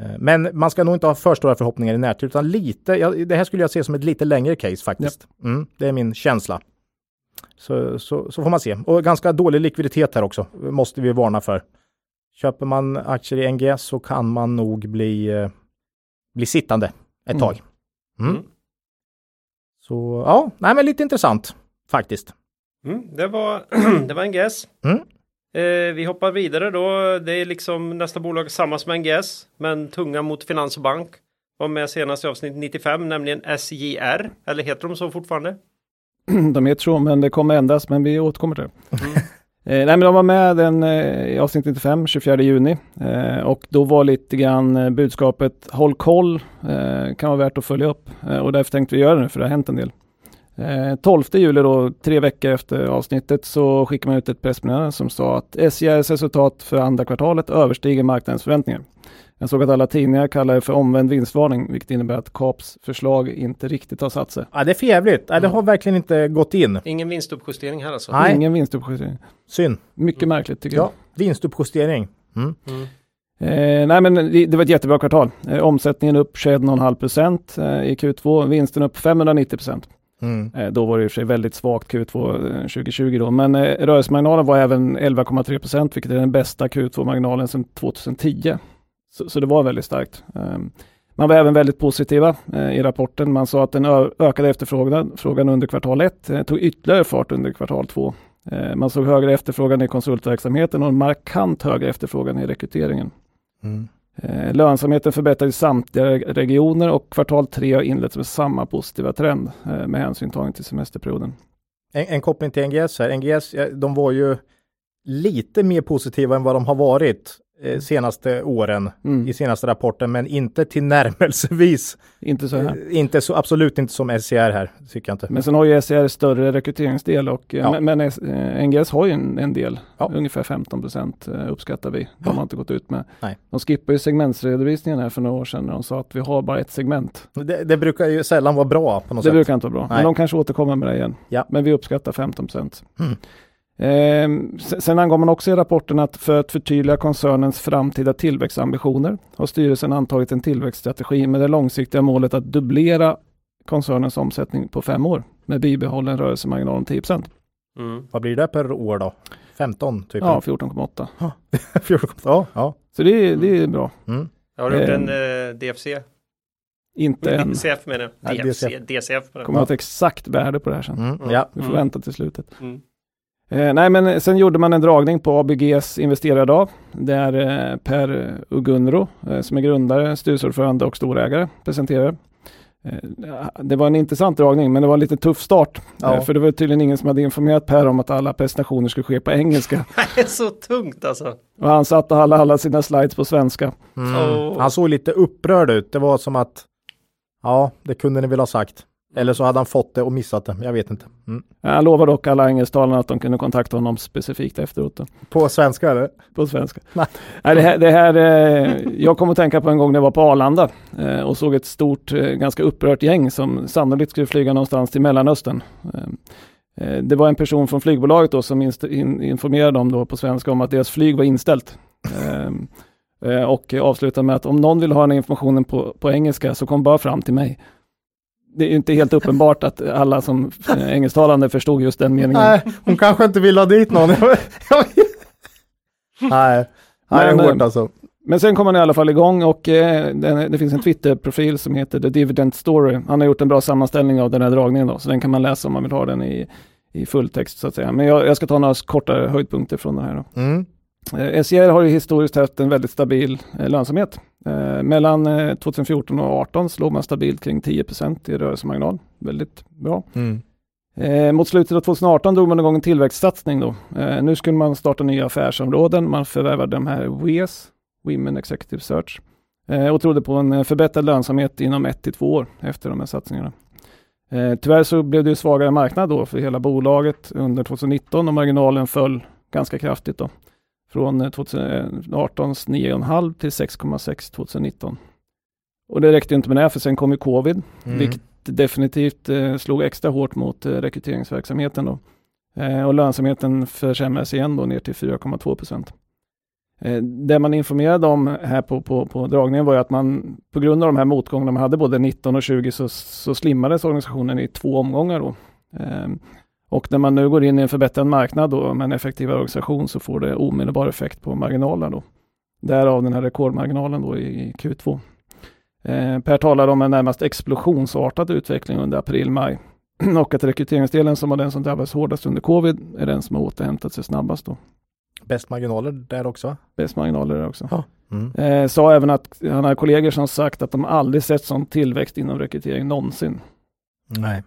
Eh, men man ska nog inte ha för stora förhoppningar i närtid, utan lite, det här skulle jag se som ett lite längre case faktiskt. Ja. Mm, det är min känsla. Så, så, så, får man se. Och ganska dålig likviditet här också, måste vi varna för. Köper man aktier i NGS så kan man nog bli, eh, bli sittande ett mm. tag. Mm. mm. Så ja, nej men lite intressant faktiskt. Mm, det, var, det var NGS. Mm. Eh, vi hoppar vidare då. Det är liksom nästa bolag samma som NGS, men tunga mot finans och bank. Var med senast i avsnitt 95, nämligen SJR. Eller heter de så fortfarande? De heter så, men det kommer ändras, men vi återkommer till det. Mm. eh, nej, men de var med den, eh, i avsnitt 95, 24 juni. Eh, och då var lite grann eh, budskapet håll koll, eh, kan vara värt att följa upp. och därför tänkte vi göra det nu, för det har hänt en del. 12 eh, juli då, tre veckor efter avsnittet, så skickade man ut ett pressmeddelande som sa att SJRs resultat för andra kvartalet överstiger marknadens förväntningar. Jag såg att alla tidningar kallar det för omvänd vinstvarning, vilket innebär att Kaps förslag inte riktigt har satt sig. Ja, det är för jävligt. Ja, det har verkligen inte gått in. Ingen vinstuppjustering här alltså? Nej. Ingen vinstuppjustering. Synd. Mycket mm. märkligt tycker ja, jag. Vinstuppjustering. Mm. Mm. Eh, nej men det, det, var ett jättebra kvartal. Eh, omsättningen upp 21,5 procent eh, i Q2, vinsten upp 590 procent. Mm. Eh, då var det i och för sig väldigt svagt Q2 2020 då, men eh, rörelsemarginalen var även 11,3 procent, vilket är den bästa Q2-marginalen sedan 2010. Så, så, det var väldigt starkt. Ehm, man var även väldigt positiva eh, i rapporten. Man sa att den ökade efterfrågan frågan under kvartal 1 tog ytterligare fart under kvartal 2. Man såg högre efterfrågan i konsultverksamheten och en markant högre efterfrågan i rekryteringen. Mm. Eh, lönsamheten förbättrades i samtliga regioner och kvartal tre har inletts med samma positiva trend eh, med hänsyn tagen till semesterperioden. En, en koppling till NGS här. NGS, de var ju lite mer positiva än vad de har varit eh, senaste åren Mm. i senaste rapporten, men inte tillnärmelsevis. Inte så här. Eh, Inte så, absolut inte som SCR här, tycker jag inte. Men sen har ju SCR större rekryteringsdel och eh, Ja. men, men eh, NGS har ju en, en del, Ja. ungefär 15 procent eh, uppskattar vi. De har inte gått ut med. Nej. De skippade ju segmentsredovisningen här för några år sedan när de sa att vi har bara ett segment. Det, det brukar ju sällan vara bra på något Det sätt. brukar inte vara bra, Nej. men de kanske återkommer med det igen. Ja. Men vi uppskattar 15 procent. Mm. Ehm, se- sen angav man också i rapporten att för att förtydliga koncernens framtida tillväxtambitioner har styrelsen antagit en tillväxtstrategi med det långsiktiga målet att dubblera koncernens omsättning på fem år med bibehållen rörelsemarginal om 10 procent. Mm. Vad blir det per år då? 15 typ? Ja, 14,8. 14, ja, ja. Så det är, det är bra. Mm. Har du gjort Eh, en eh, DFC? Inte än. DCF menar jag. Ja, DFC, DCF. DCF på den. Kommer ha ett exakt värde på det här sen. Mm. Mm. Ja. Vi får Mm. vänta till slutet. Eh, nej, men sen gjorde man en dragning på ABGs investerardag där eh, Per Ugunro, eh, som är grundare, styrelseordförande och storägare, presenterade. Det var en intressant dragning, men det var en lite tuff start. Ja. För det var tydligen ingen som hade informerat Per om att alla presentationer skulle ske på engelska. Det är så tungt alltså. Och han satte alla, alla sina slides på svenska. Mm. Åh. Han såg lite upprörd ut. Det var som att, ja, det kunde ni väl ha sagt. Eller så hade han fått det och missat det. Jag vet inte. Mm. Han lovade dock alla engelsktalande att de kunde kontakta honom specifikt efteråt. Då. På svenska eller? På svenska. Nej. Nej, det här, det här, eh, jag kommer att tänka på en gång när jag var på Arlanda eh, och såg ett stort, eh, ganska upprört gäng som sannolikt skulle flyga någonstans till Mellanöstern. Det var en person från flygbolaget då som inst- in, informerade dem då på svenska om att deras flyg var inställt. Och avslutade med att om någon vill ha den informationen på, på engelska så kom bara fram till mig. Det är ju inte helt uppenbart att alla som eh, engelsktalande förstod just den meningen. Nej, hon kanske inte vill ha dit någon. Nej, Nej, det är Men, hårt eh, alltså. Men sen kom han i alla fall igång och eh, det, det finns en Twitter-profil som heter The Dividend Story. Han har gjort en bra sammanställning av den här dragningen då, så den kan man läsa om man vill ha den i, i fulltext så att säga. Men jag, jag ska ta några korta höjdpunkter från det här då. Mm. Eh, SCR har ju historiskt haft en väldigt stabil eh, lönsamhet. Eh, mellan eh, 2014 och 2018 slog man stabilt kring 10% i rörelsemarginal. Väldigt bra. Mm. Eh, mot slutet av 2018 drog man igång en tillväxtsatsning då. Eh, nu skulle man starta nya affärsområden. Man förvärvade de här WES, Women Executive Search, eh, och trodde på en förbättrad lönsamhet inom ett till två år efter de här satsningarna. Tyvärr så blev det ju svagare marknad då för hela bolaget under 2019 och marginalen föll ganska kraftigt då. Från eh, 2018s 9,5 till 6,6 2019. Och det räckte inte med det, för sen kom ju covid, Mm. vilket definitivt eh, slog extra hårt mot eh, rekryteringsverksamheten då. Eh, och lönsamheten försämrades igen då ner till 4,2 procent. Eh, det man informerade om här på, på, på dragningen var ju att man på grund av de här motgångarna man hade både 19 och 20 så, så slimmades organisationen i två omgångar då. Och när man nu går in i en förbättrad marknad då med en effektivare organisation så får det omedelbar effekt på marginalerna då. Därav den här rekordmarginalen då i, i Q2. Eh, per talar om en närmast explosionsartad utveckling under april-maj och att rekryteringsdelen som var den som drabbades hårdast under covid är den som har återhämtat sig snabbast då. Bäst marginaler där också. Bäst marginaler där också. Ja. Mm. Eh, sa även att han har kollegor som sagt att de aldrig sett sån tillväxt inom rekrytering någonsin. Nej.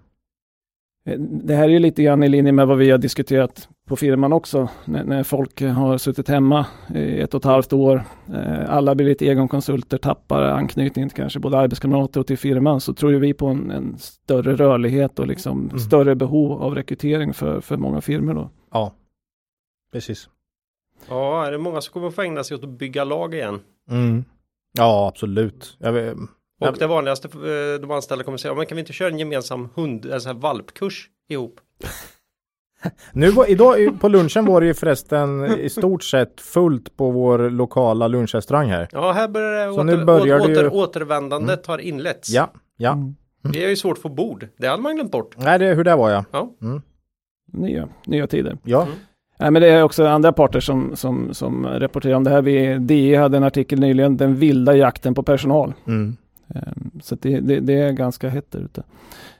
Eh, Det här är ju lite grann i linje med vad vi har diskuterat på firman också. När, när folk har suttit hemma i ett och ett halvt år. Eh, alla blir lite egenkonsulter, tappar anknytning till kanske både arbetskamrater och till firman. Så tror ju vi på en, en större rörlighet och liksom Mm. större behov av rekrytering för, för många firmor. Då. Ja, precis. Ja, är det många som kommer få ägna sig åt att bygga lag igen? Mm. Ja, absolut. Jag vet, Och Ja. det vanligaste eh, de anställda kommer säga, "Ja, men kan vi inte köra en gemensam hund, alltså här valpkurs ihop? Nu var, idag på lunchen var det ju förresten i stort sett fullt på vår lokala lunchrestaurang här. Ja, här börjar det Så åter, nu börjar åter, det ju- återvändandet har inletts. Ja, ja. Mm. Det är ju svårt att få bord. Det hade man glömt bort. Nej, det, hur det var ja. Ja. Mm. Nya, nya tider. Ja. Mm. Nej, men det är också andra parter som, som, som rapporterar om det här. Vi, DE hade en artikel nyligen, den vilda jakten på personal. Mm. Ehm, Så det, det, det är ganska hett där ute.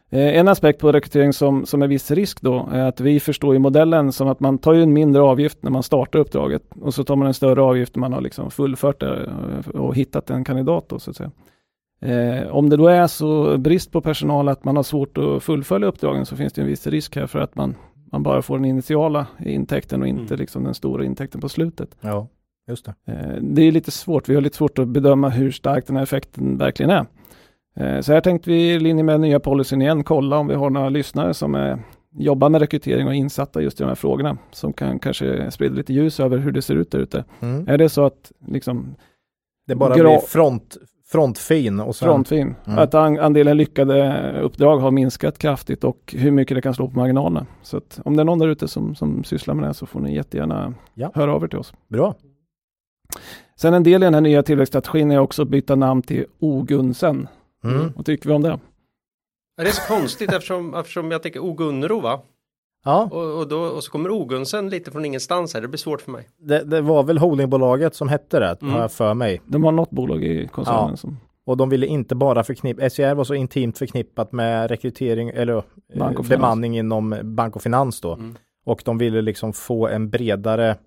Eh, en aspekt på rekrytering som, som är viss risk då är att vi förstår ju modellen som att man tar ju en mindre avgift när man startar uppdraget och så tar man en större avgift när man har liksom fullfört det eh, och hittat en kandidat då så att säga. Eh, om det då är så brist på personal att man har svårt att fullfölja uppdragen så finns det en viss risk här för att man, man bara får den initiala intäkten och inte mm. liksom den stora intäkten på slutet. Ja, just det. Eh, det är lite svårt, vi har lite svårt att bedöma hur stark den här effekten verkligen är. Eh, så här tänkte vi i linje med nya policyn igen kolla om vi har några lyssnare som är, jobbar med rekrytering och insatta just i de här frågorna som kan kanske sprida lite ljus över hur det ser ut där ute. Mm. Är det så att liksom det bara blir front, frontfin och sen... Frontfin. Mm. Att andelen lyckade uppdrag har minskat kraftigt och hur mycket det kan slå på marginalerna. Så att om det är någon där ute som, som sysslar med det så får ni jättegärna ja. höra av er till oss. Bra. Sen en del i den här nya tillväxtstrategin är också att byta namn till Ogunsen. Mm. Vad tycker vi om det? Det är så konstigt eftersom, eftersom jag tänker Ogunro va? Ja. Och, och, då, och så kommer Ogunsen lite från ingenstans här, det blir svårt för mig. Det, det var väl holdingbolaget som hette det, mm. har jag för mig. De har något bolag i koncernen ja. som och de ville inte bara förknippa, SCR var så intimt förknippat med rekrytering eller bank och bemanning inom bank och finans då. Mm. Och de ville liksom få en bredare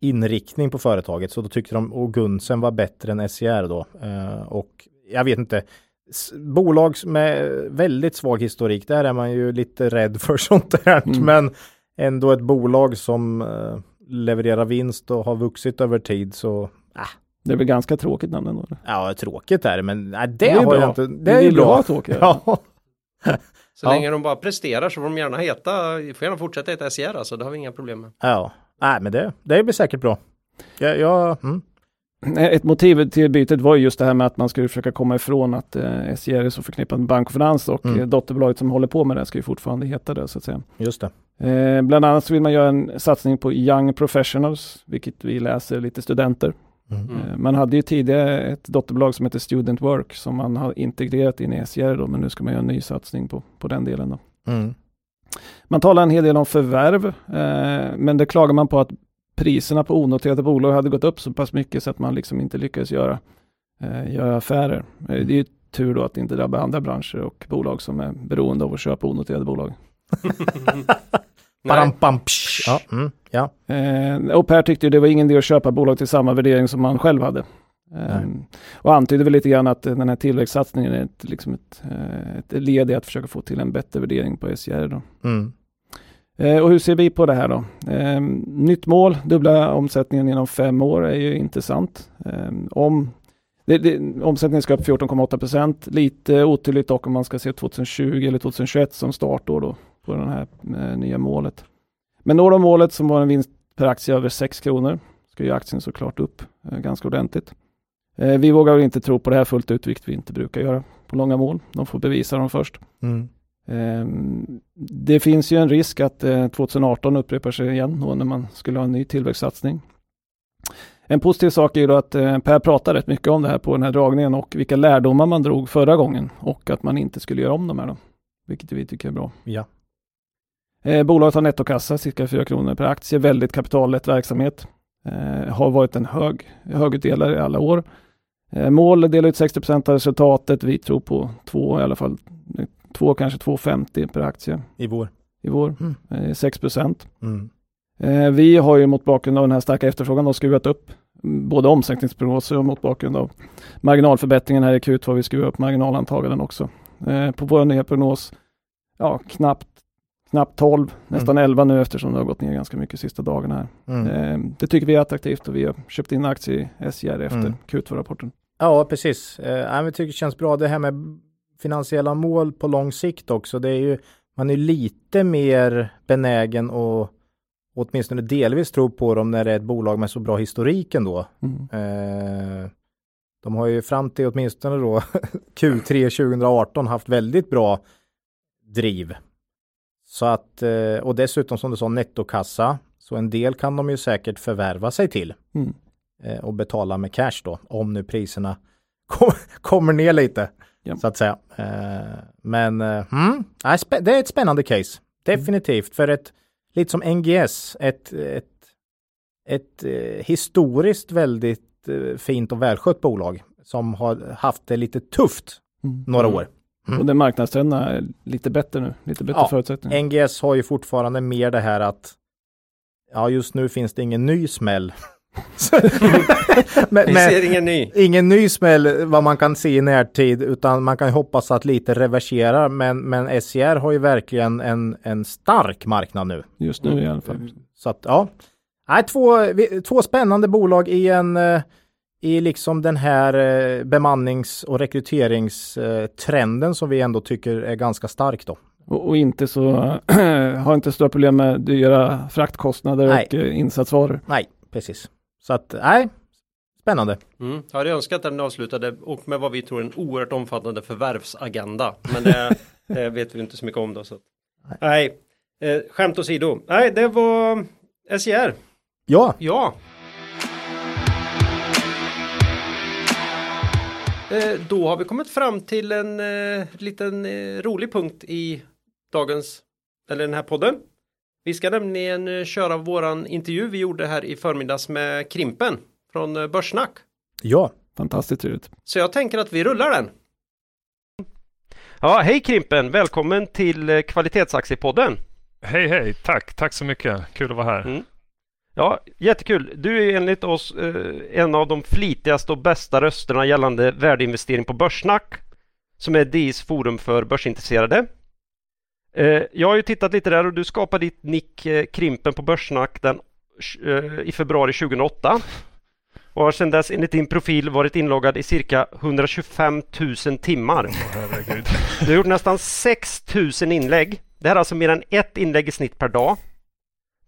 inriktning på företaget. Så då tyckte de och Gunsen var bättre än SCR då. Uh, och jag vet inte, bolag med väldigt svag historik, där är man ju lite rädd för sånt där. Mm. Men ändå ett bolag som uh, levererar vinst och har vuxit över tid så äh. Det är väl ganska tråkigt namn ändå? Ja, tråkigt är det, men nej, det, det har bra. jag inte. Det är ju bra. Tråkigt, ja. Så ja. länge de bara presterar så får de gärna heta, får gärna fortsätta heta SCR alltså, det har vi inga problem med. Ja, nej men det, det blir säkert bra. Jag, jag mm. Ett motiv till bytet var just det här med att man skulle försöka komma ifrån att eh, SJ är så förknippat med bank och finans och mm. Eh, dotterbolaget som håller på med det ska ju fortfarande heta det så att säga. Just det. Eh, bland annat så vill man göra en satsning på Young Professionals, vilket vi läser lite studenter. Mm. Eh, man hade ju tidigare ett dotterbolag som heter Student Work som man har integrerat in i SJR då, men nu ska man göra en ny satsning på, på den delen. Då. Mm. Man talar en hel del om förvärv, eh, men det klagar man på att priserna på onoterade bolag hade gått upp så pass mycket så att man liksom inte lyckades göra, eh, göra affärer. Eh, det är ju tur då att det inte drabbar andra branscher och bolag som är beroende av att köpa onoterade bolag. Bam, ja, mm, ja. Eh, och Per tyckte det var ingen idé att köpa bolag till samma värdering som man själv hade. Eh, och antydde väl lite grann att den här tillväxtsatsningen är ett, liksom ett, eh, ett led i att försöka få till en bättre värdering på SJR. Då. Mm. Eh, och hur ser vi på det här då? Eh, nytt mål, dubbla omsättningen inom fem år är ju intressant. Eh, om det, det, omsättningen ska upp 14,8 procent, lite otydligt dock om man ska se 2020 eller 2021 som startår då på det här eh, nya målet. Men når de målet som var en vinst per aktie över 6 kronor ska ju aktien såklart upp eh, ganska ordentligt. Eh, vi vågar inte tro på det här fullt ut, vilket vi inte brukar göra på långa mål. De får bevisa dem först. Mm. Ehm, det finns ju en risk att 2018 eh, upprepar sig igen då när man skulle ha en ny tillväxtsatsning. En positiv sak är ju då att eh, Per pratade rätt mycket om det här på den här dragningen och vilka lärdomar man drog förra gången och att man inte skulle göra om de här då. Vilket vi tycker är bra. Ja. Bolaget har nettokassa, cirka 4 kronor per aktie, väldigt kapitallätt verksamhet. har varit en hög högutdelare i alla år. Mål delar ut 60% av resultatet. Vi tror på två i alla fall två, kanske 2,50 per aktie. I vår? I vår, mm. 6 eh. Mm. Eh, vi har ju mot bakgrund av den här starka efterfrågan då skruvat upp både omsättningsprognoser och mot bakgrund av marginalförbättringen här i Q2 har vi skruvat upp marginalantaganden också. Eh, på vår nya prognos, ja knappt knappt 12, mm. nästan 11 nu eftersom det har gått ner ganska mycket sista dagarna här. Mm. det tycker vi är attraktivt och vi har köpt in aktier i SJR efter mm. Q2-rapporten. Ja, precis. Eh, vi tycker det känns bra det här med finansiella mål på lång sikt också. Det är ju, man är lite mer benägen att åtminstone delvis tro på dem när det är ett bolag med så bra historik ändå. Mm. Eh, de har ju fram till åtminstone då Q3 2018 haft väldigt bra driv. Så att, eh, och dessutom som du sa nettokassa, så en del kan de ju säkert förvärva sig till mm. eh, och betala med cash då, om nu priserna kom, kommer ner lite. Ja. Så att säga. Eh, men mm, det är ett spännande case. Definitivt. Mm. För ett, lite som NGS, ett, ett, ett historiskt väldigt fint och välskött bolag som har haft det lite tufft mm. några år. Mm. Och den marknadstrenden är lite bättre nu, lite bättre ja, förutsättningar. NGS har ju fortfarande mer det här att ja, just nu finns det ingen ny smäll. men, Vi ser ingen ny. Ingen ny smäll vad man kan se i närtid, utan man kan hoppas att lite reverserar. Men, men SCR har ju verkligen en, en stark marknad nu. Just nu i alla fall. Så att ja, Nej, två, två spännande bolag i en eh, i liksom den här eh, bemannings och rekryteringstrenden som vi ändå tycker är ganska stark då. Och, och inte så, har inte stora problem med dyra fraktkostnader nej. och eh, insatsvaror. Nej, precis. Så att, nej, spännande. Mm. Jag hade önskat att den avslutade och med vad vi tror är en oerhört omfattande förvärvsagenda. Men det, det vet vi inte så mycket om då. Så. Nej, nej eh, skämt åsido. Nej, det var SJR. Ja. Ja. Då har vi kommit fram till en eh, liten eh, rolig punkt i dagens, eller den här podden. Vi ska nämligen eh, köra våran intervju vi gjorde här i förmiddags med Krimpen från eh, Börssnack. Ja, fantastiskt trevligt. Så jag tänker att vi rullar den. Ja, hej Krimpen! Välkommen till eh, Kvalitetsaktiepodden! Hej hej! Tack! Tack så mycket! Kul att vara här! Mm. Ja, jättekul! Du är enligt oss eh, en av de flitigaste och bästa rösterna gällande värdeinvestering på Börssnack som är DIs forum för börsintresserade. Eh, jag har ju tittat lite där och du skapade ditt nick eh, Krimpen på Börssnack den, i februari 2008 och har sedan dess enligt din profil varit inloggad i cirka 125 000 timmar. Oh, du har gjort nästan 6 000 inlägg. Det här är alltså mer än ett inlägg i snitt per dag.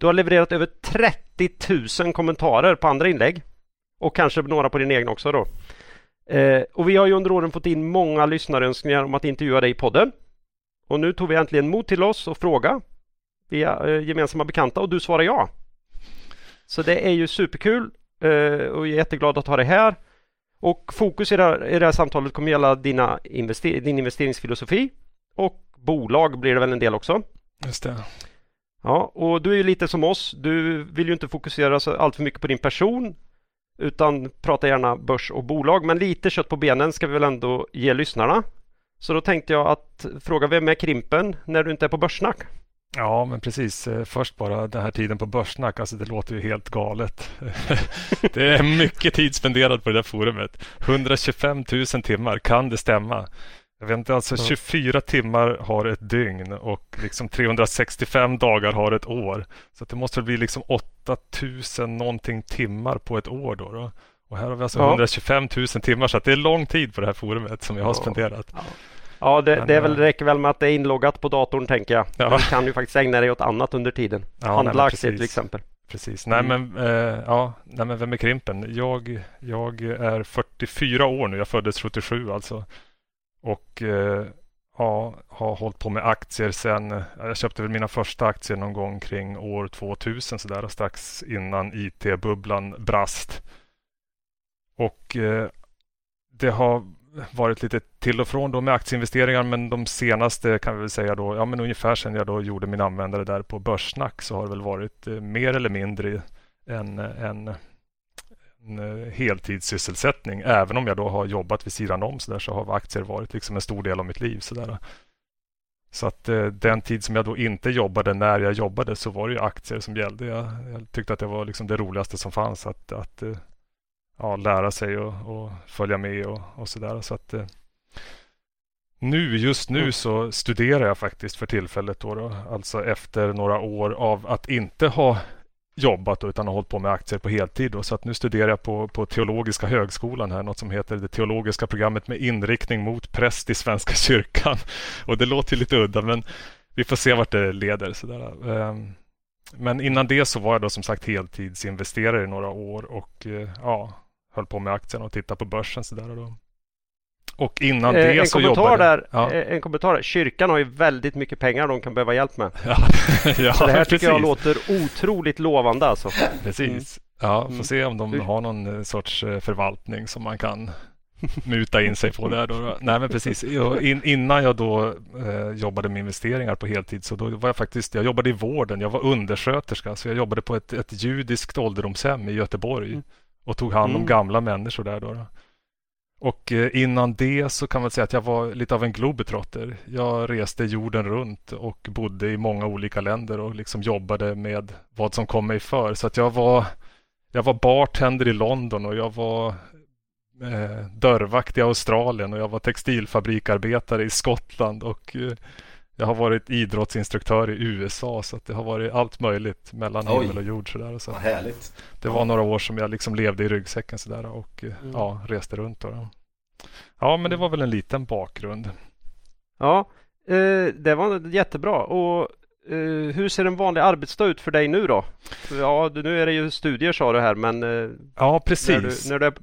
Du har levererat över 30 000 kommentarer på andra inlägg och kanske några på din egen också då. Eh, och vi har ju under åren fått in många lyssnarönskningar om att intervjua dig i podden. Och nu tog vi äntligen mod till oss och fråga via eh, gemensamma bekanta och du svarar ja. Så det är ju superkul eh, och jag är jätteglad att ha dig här. Och fokus i det här, i det här samtalet kommer gälla dina invester din investeringsfilosofi och bolag blir det väl en del också. Just det. Ja, och du är ju lite som oss. Du vill ju inte fokusera så allt för mycket på din person utan prata gärna börs och bolag. Men lite kött på benen ska vi väl ändå ge lyssnarna. Så då tänkte jag att fråga vem är Krimpen när du inte är på Börssnack? Ja, men precis. Eh, först bara den här tiden på Börssnack. Alltså det låter ju helt galet. det är mycket tid spenderad på det där forumet. 125 000 timmar, kan det stämma? Jag vet inte, alltså 24 timmar har ett dygn och liksom 365 dagar har ett år. Så det måste bli liksom 8000 någonting timmar på ett år då. då. Och här har vi alltså ja. 125 000 timmar så det är lång tid på det här forumet som jag har spenderat. Ja. Ja, det, Men, det väl, eh, räcker väl med att det är inloggat på datorn tänker jag. Ja. Du kan ju faktiskt ägna dig åt annat under tiden. Ja, Handla aktier till exempel. Precis. Nej, mm. men, eh, ja, nej, men vem är Krimpen? Jag, jag är 44 år nu. Jag föddes 77 alltså. Och eh, ja, har hållit på med aktier sen. Jag köpte väl mina första aktier någon gång kring år 2000 så där, strax innan IT-bubblan brast. Och eh, det har varit lite till och från då med aktieinvesteringar men de senaste kan vi väl säga då, ja men ungefär sedan jag då gjorde min användare där på Börssnack så har det väl varit eh, mer eller mindre en, en heltidssysselsättning. Även om jag då har jobbat vid sidan om så, där, så har aktier varit liksom en stor del av mitt liv. Så, där. så att eh, den tid som jag då inte jobbade när jag jobbade så var det ju aktier som gällde. Jag, jag tyckte att det var liksom det roligaste som fanns att, att eh, ja, lära sig och, och, följa med och, och så där. Så att, nu, just nu mm. så studerar jag faktiskt för tillfället då, då, alltså efter några år av att inte ha jobbat utan har hållit på med aktier på heltid. Då. Så att nu studerar jag på, på Teologiska högskolan här, något som heter det teologiska programmet med inriktning mot präst i Svenska kyrkan. Och det låter lite udda men vi får se vart det leder. Sådär. Ehm, men innan det så var jag då som sagt heltidsinvesterare i några år och eh, ja, höll på med aktierna och tittade på börsen. Sådär. Då. Och innan eh, det en så kommentar jobbade... Där, ja. Eh, en kommentar där. Kyrkan har ju väldigt mycket pengar de kan behöva hjälp med. Ja, ja så det här tycker jag låter otroligt lovande alltså. Precis. Mm. Ja, får se om de har någon eh, sorts förvaltning som man kan muta in sig på där. Då. Nej, men precis. In, innan jag då eh, jobbade med investeringar på heltid så då var jag faktiskt, jag jobbade i vården. Jag var undersköterska så jag jobbade på ett, ett judiskt ålderdomshem i Göteborg mm. och tog hand om mm. gamla människor där. Då, då. Och eh, innan det så kan man säga att jag var lite av en globetrotter. Jag reste jorden runt och bodde i många olika länder och liksom jobbade med vad som kom mig för. Så att jag var, jag var bartender i London och jag var eh, dörrvakt i Australien och jag var textilfabrikarbetare i Skottland och eh, jag har varit idrottsinstruktör i USA så att det har varit allt möjligt mellan Oj. himmel och jord. Sådär. Så Vad härligt. Det var några år som jag liksom levde i ryggsäcken sådär och eh, mm. ja, reste runt. Då. Ja, men det var väl en liten bakgrund. Ja, eh, det var jättebra. Och eh, hur ser en vanlig arbetsdag ut för dig nu då? Ja, nu är det ju studier sa du här, men eh, Ja, precis. När du, när du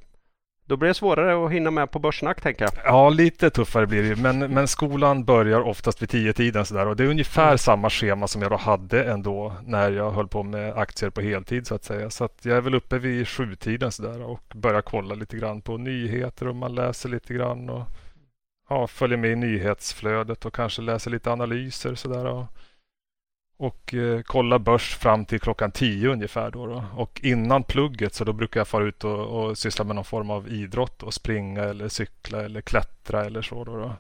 då blir det svårare att hinna med på börssnack tänker jag. Ja, lite tuffare blir det men, men skolan börjar oftast vid tio tiden sådär och det är ungefär mm. samma schema som jag då hade ändå när jag höll på med aktier på heltid så att säga. Så att jag är väl uppe vid sjutiden sådär och börjar kolla lite grann på nyheter och man läser lite grann och ja, följer med i nyhetsflödet och kanske läser lite analyser sådär. Och, och eh, kolla börs fram till klockan tio ungefär. Då, då, Och innan plugget så då brukar jag fara ut och, och syssla med någon form av idrott och springa eller cykla eller klättra eller så. Då, då.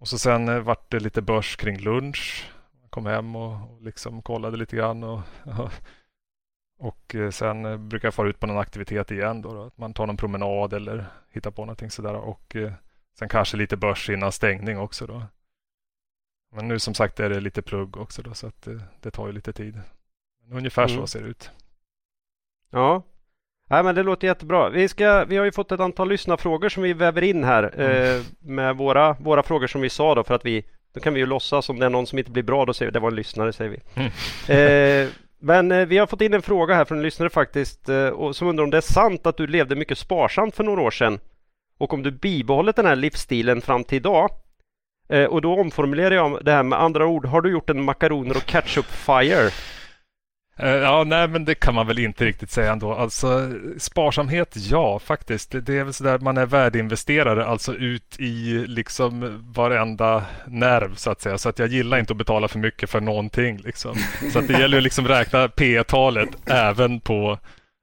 Och så sen eh, vart det lite börs kring lunch. Jag kom hem och, och liksom kollade lite grann. Och, och eh, sen eh, brukar jag fara ut på någon aktivitet igen. Då, då. Man tar någon promenad eller hittar på någonting sådär. Och eh, sen kanske lite börs innan stängning också. Då. Men nu som sagt är det lite plugg också då, så att det, det tar ju lite tid. Men ungefär mm. så ser det ut. Ja, Nej, men det låter jättebra. Vi, ska, vi har ju fått ett antal lyssnarfrågor som vi väver in här mm. eh, med våra, våra frågor som vi sa då för att vi då kan vi ju låtsas om det är någon som inte blir bra då säger vi det var en lyssnare säger vi. Mm. Eh, men eh, vi har fått in en fråga här från en lyssnare faktiskt eh, och som undrar om det är sant att du levde mycket sparsamt för några år sedan och om du bibehållit den här livsstilen fram till idag. Eh, och då omformulerar jag det här med andra ord. Har du gjort en makaroner och ketchup fire? Eh, ja, nej, men det kan man väl inte riktigt säga ändå. Alltså sparsamhet, ja, faktiskt. Det, det är väl så där man är värdeinvesterare, alltså ut i liksom varenda nerv så att säga. Så att jag gillar inte att betala för mycket för någonting liksom. Så att det gäller att liksom räkna P talet även på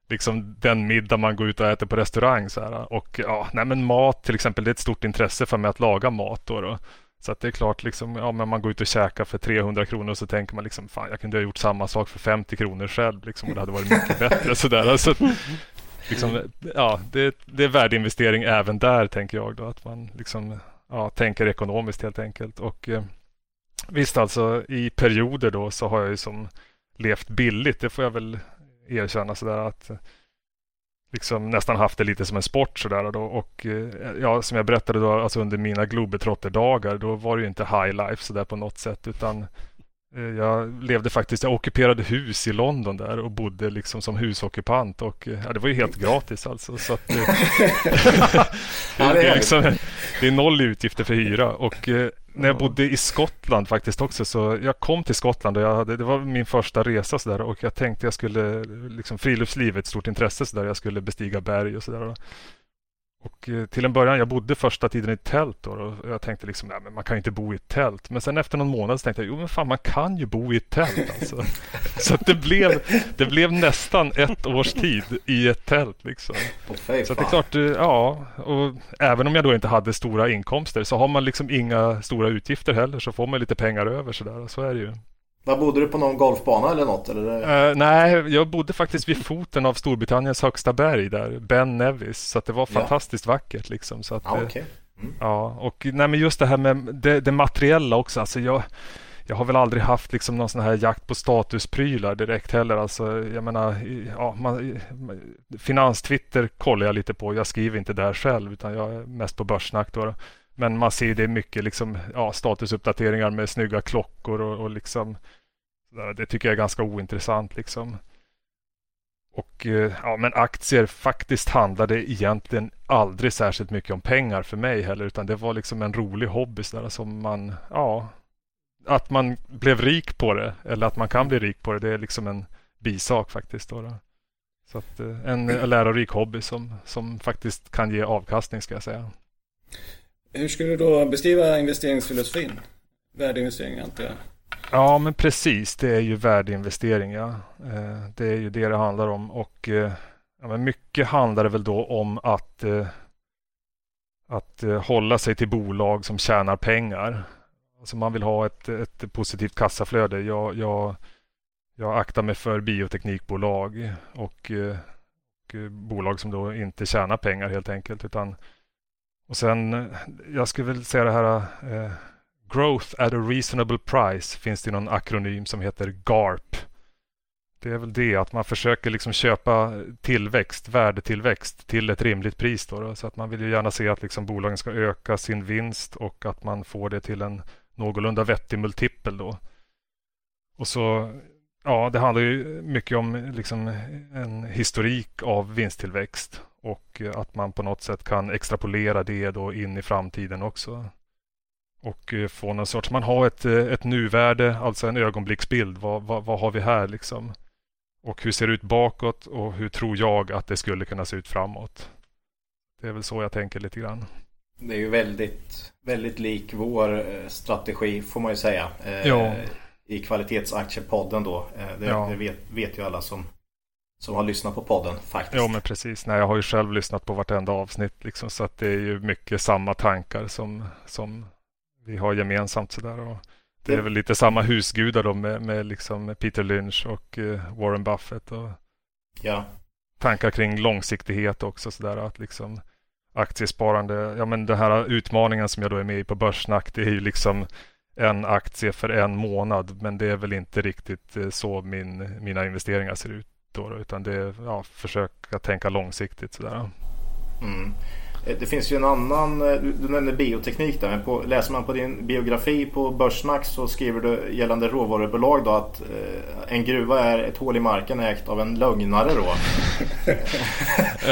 liksom den middag man går ut och äter på restaurang. Så här. Och ja, nej, men mat till exempel, det är ett stort intresse för mig att laga mat. Då, då. Så att det är klart, liksom, ja, men man går ut och käkar för 300 kronor och så tänker man liksom, fan jag kunde ha gjort samma sak för 50 kronor själv liksom, och det hade varit mycket bättre. Sådär. Alltså, liksom, ja, det, det är värdeinvestering även där tänker jag. Då, att man liksom, ja, tänker ekonomiskt helt enkelt. Och eh, Visst alltså, i perioder då så har jag ju som levt billigt. Det får jag väl erkänna sådär att liksom nästan haft det lite som en sport sådär då. och eh, ja, som jag berättade då, alltså under mina globetrotter-dagar, då var det ju inte high life sådär på något sätt utan jag levde faktiskt, jag ockuperade hus i London där och bodde liksom som husockupant och eh, ja, det var ju helt gratis alltså. Så att, ja, det, är liksom, det är noll utgifter för hyra och när jag bodde i Skottland faktiskt också så jag kom till Skottland och jag hade, det var min första resa så där, och jag tänkte jag skulle liksom friluftsliv ett stort intresse så där jag skulle bestiga berg och sådär. Och eh, till en början, jag bodde första tiden i tält då, och jag tänkte liksom, nej men man kan ju inte bo i ett tält. Men sen efter någon månad så tänkte jag, jo men fan man kan ju bo i ett tält alltså. så det blev, det blev nästan ett års tid i ett tält liksom. Så det är klart, eh, ja, och även om jag då inte hade stora inkomster så har man liksom inga stora utgifter heller så får man lite pengar över sådär, så är det ju. Var bodde du på någon golfbana eller något? Eller? Uh, nej, jag bodde faktiskt vid foten av Storbritanniens högsta berg där, Ben Nevis. Så det var fantastiskt ja. vackert liksom. Så att, ah, okay. mm. Ja, och nej, men just det här med det, det materiella också. Alltså jag, jag har väl aldrig haft liksom någon sån här jakt på statusprylar direkt heller. Alltså, jag menar, ja, man, Finanstwitter kollar jag lite på. Jag skriver inte där själv utan jag är mest på Börssnack. Då. Men man ser det mycket liksom, ja, statusuppdateringar med snygga klockor och, och liksom det tycker jag är ganska ointressant liksom. Och eh, ja, men aktier faktiskt handlade egentligen aldrig särskilt mycket om pengar för mig heller, utan det var liksom en rolig hobby där som man, ja, att man blev rik på det eller att man kan bli rik på det, det är liksom en bisak faktiskt. Då, då. Så att, eh, en lärorik hobby som, som faktiskt kan ge avkastning ska jag säga. Hur skulle du då beskriva investeringsfilosofin? Värdeinvestering antar jag? Ja, men precis. Det är ju värdeinvestering. Ja. Eh, det är ju det det handlar om. Och eh, ja, men mycket handlar det väl då om att eh, att hålla sig till bolag som tjänar pengar. Alltså man vill ha ett, ett positivt kassaflöde. Jag, jag, jag aktar mig för bioteknikbolag och, och bolag som då inte tjänar pengar helt enkelt. Utan, och sen, jag skulle väl säga det här Growth at a reasonable price finns det någon akronym som heter GARP. Det är väl det att man försöker liksom köpa tillväxt, värdetillväxt till ett rimligt pris. Då, då. Så att man vill ju gärna se att liksom bolagen ska öka sin vinst och att man får det till en någorlunda vettig multipel då. Och så, ja, det handlar ju mycket om liksom en historik av vinsttillväxt och att man på något sätt kan extrapolera det då in i framtiden också. Och få någon sorts, man har ett, ett nuvärde, alltså en ögonblicksbild. Vad, vad, vad har vi här liksom? Och hur ser det ut bakåt och hur tror jag att det skulle kunna se ut framåt? Det är väl så jag tänker lite grann. Det är ju väldigt, väldigt lik vår eh, strategi får man ju säga. Eh, ja. I kvalitetsaktiepodden då. Eh, det, ja. det vet, vet, ju alla som, som har lyssnat på podden faktiskt. Ja men precis. Nej, jag har ju själv lyssnat på vartenda avsnitt liksom, så att det är ju mycket samma tankar som, som vi har gemensamt sådär. Och det är väl lite samma husgudar då med, med liksom Peter Lynch och uh, Warren Buffett. Och ja. Tankar kring långsiktighet också sådär att liksom aktiesparande, ja men den här utmaningen som jag då är med i på Börssnack, det är ju liksom en aktie för en månad, men det är väl inte riktigt eh, så min, mina investeringar ser ut då, utan det är ja, försöka tänka långsiktigt sådär. Mm. Eh, det finns ju en annan, eh, du nämnde bioteknik där, men på, läser man på din biografi på Börssnack så skriver du gällande råvarubolag då att eh, en gruva är ett hål i marken ägt av en lögnare då.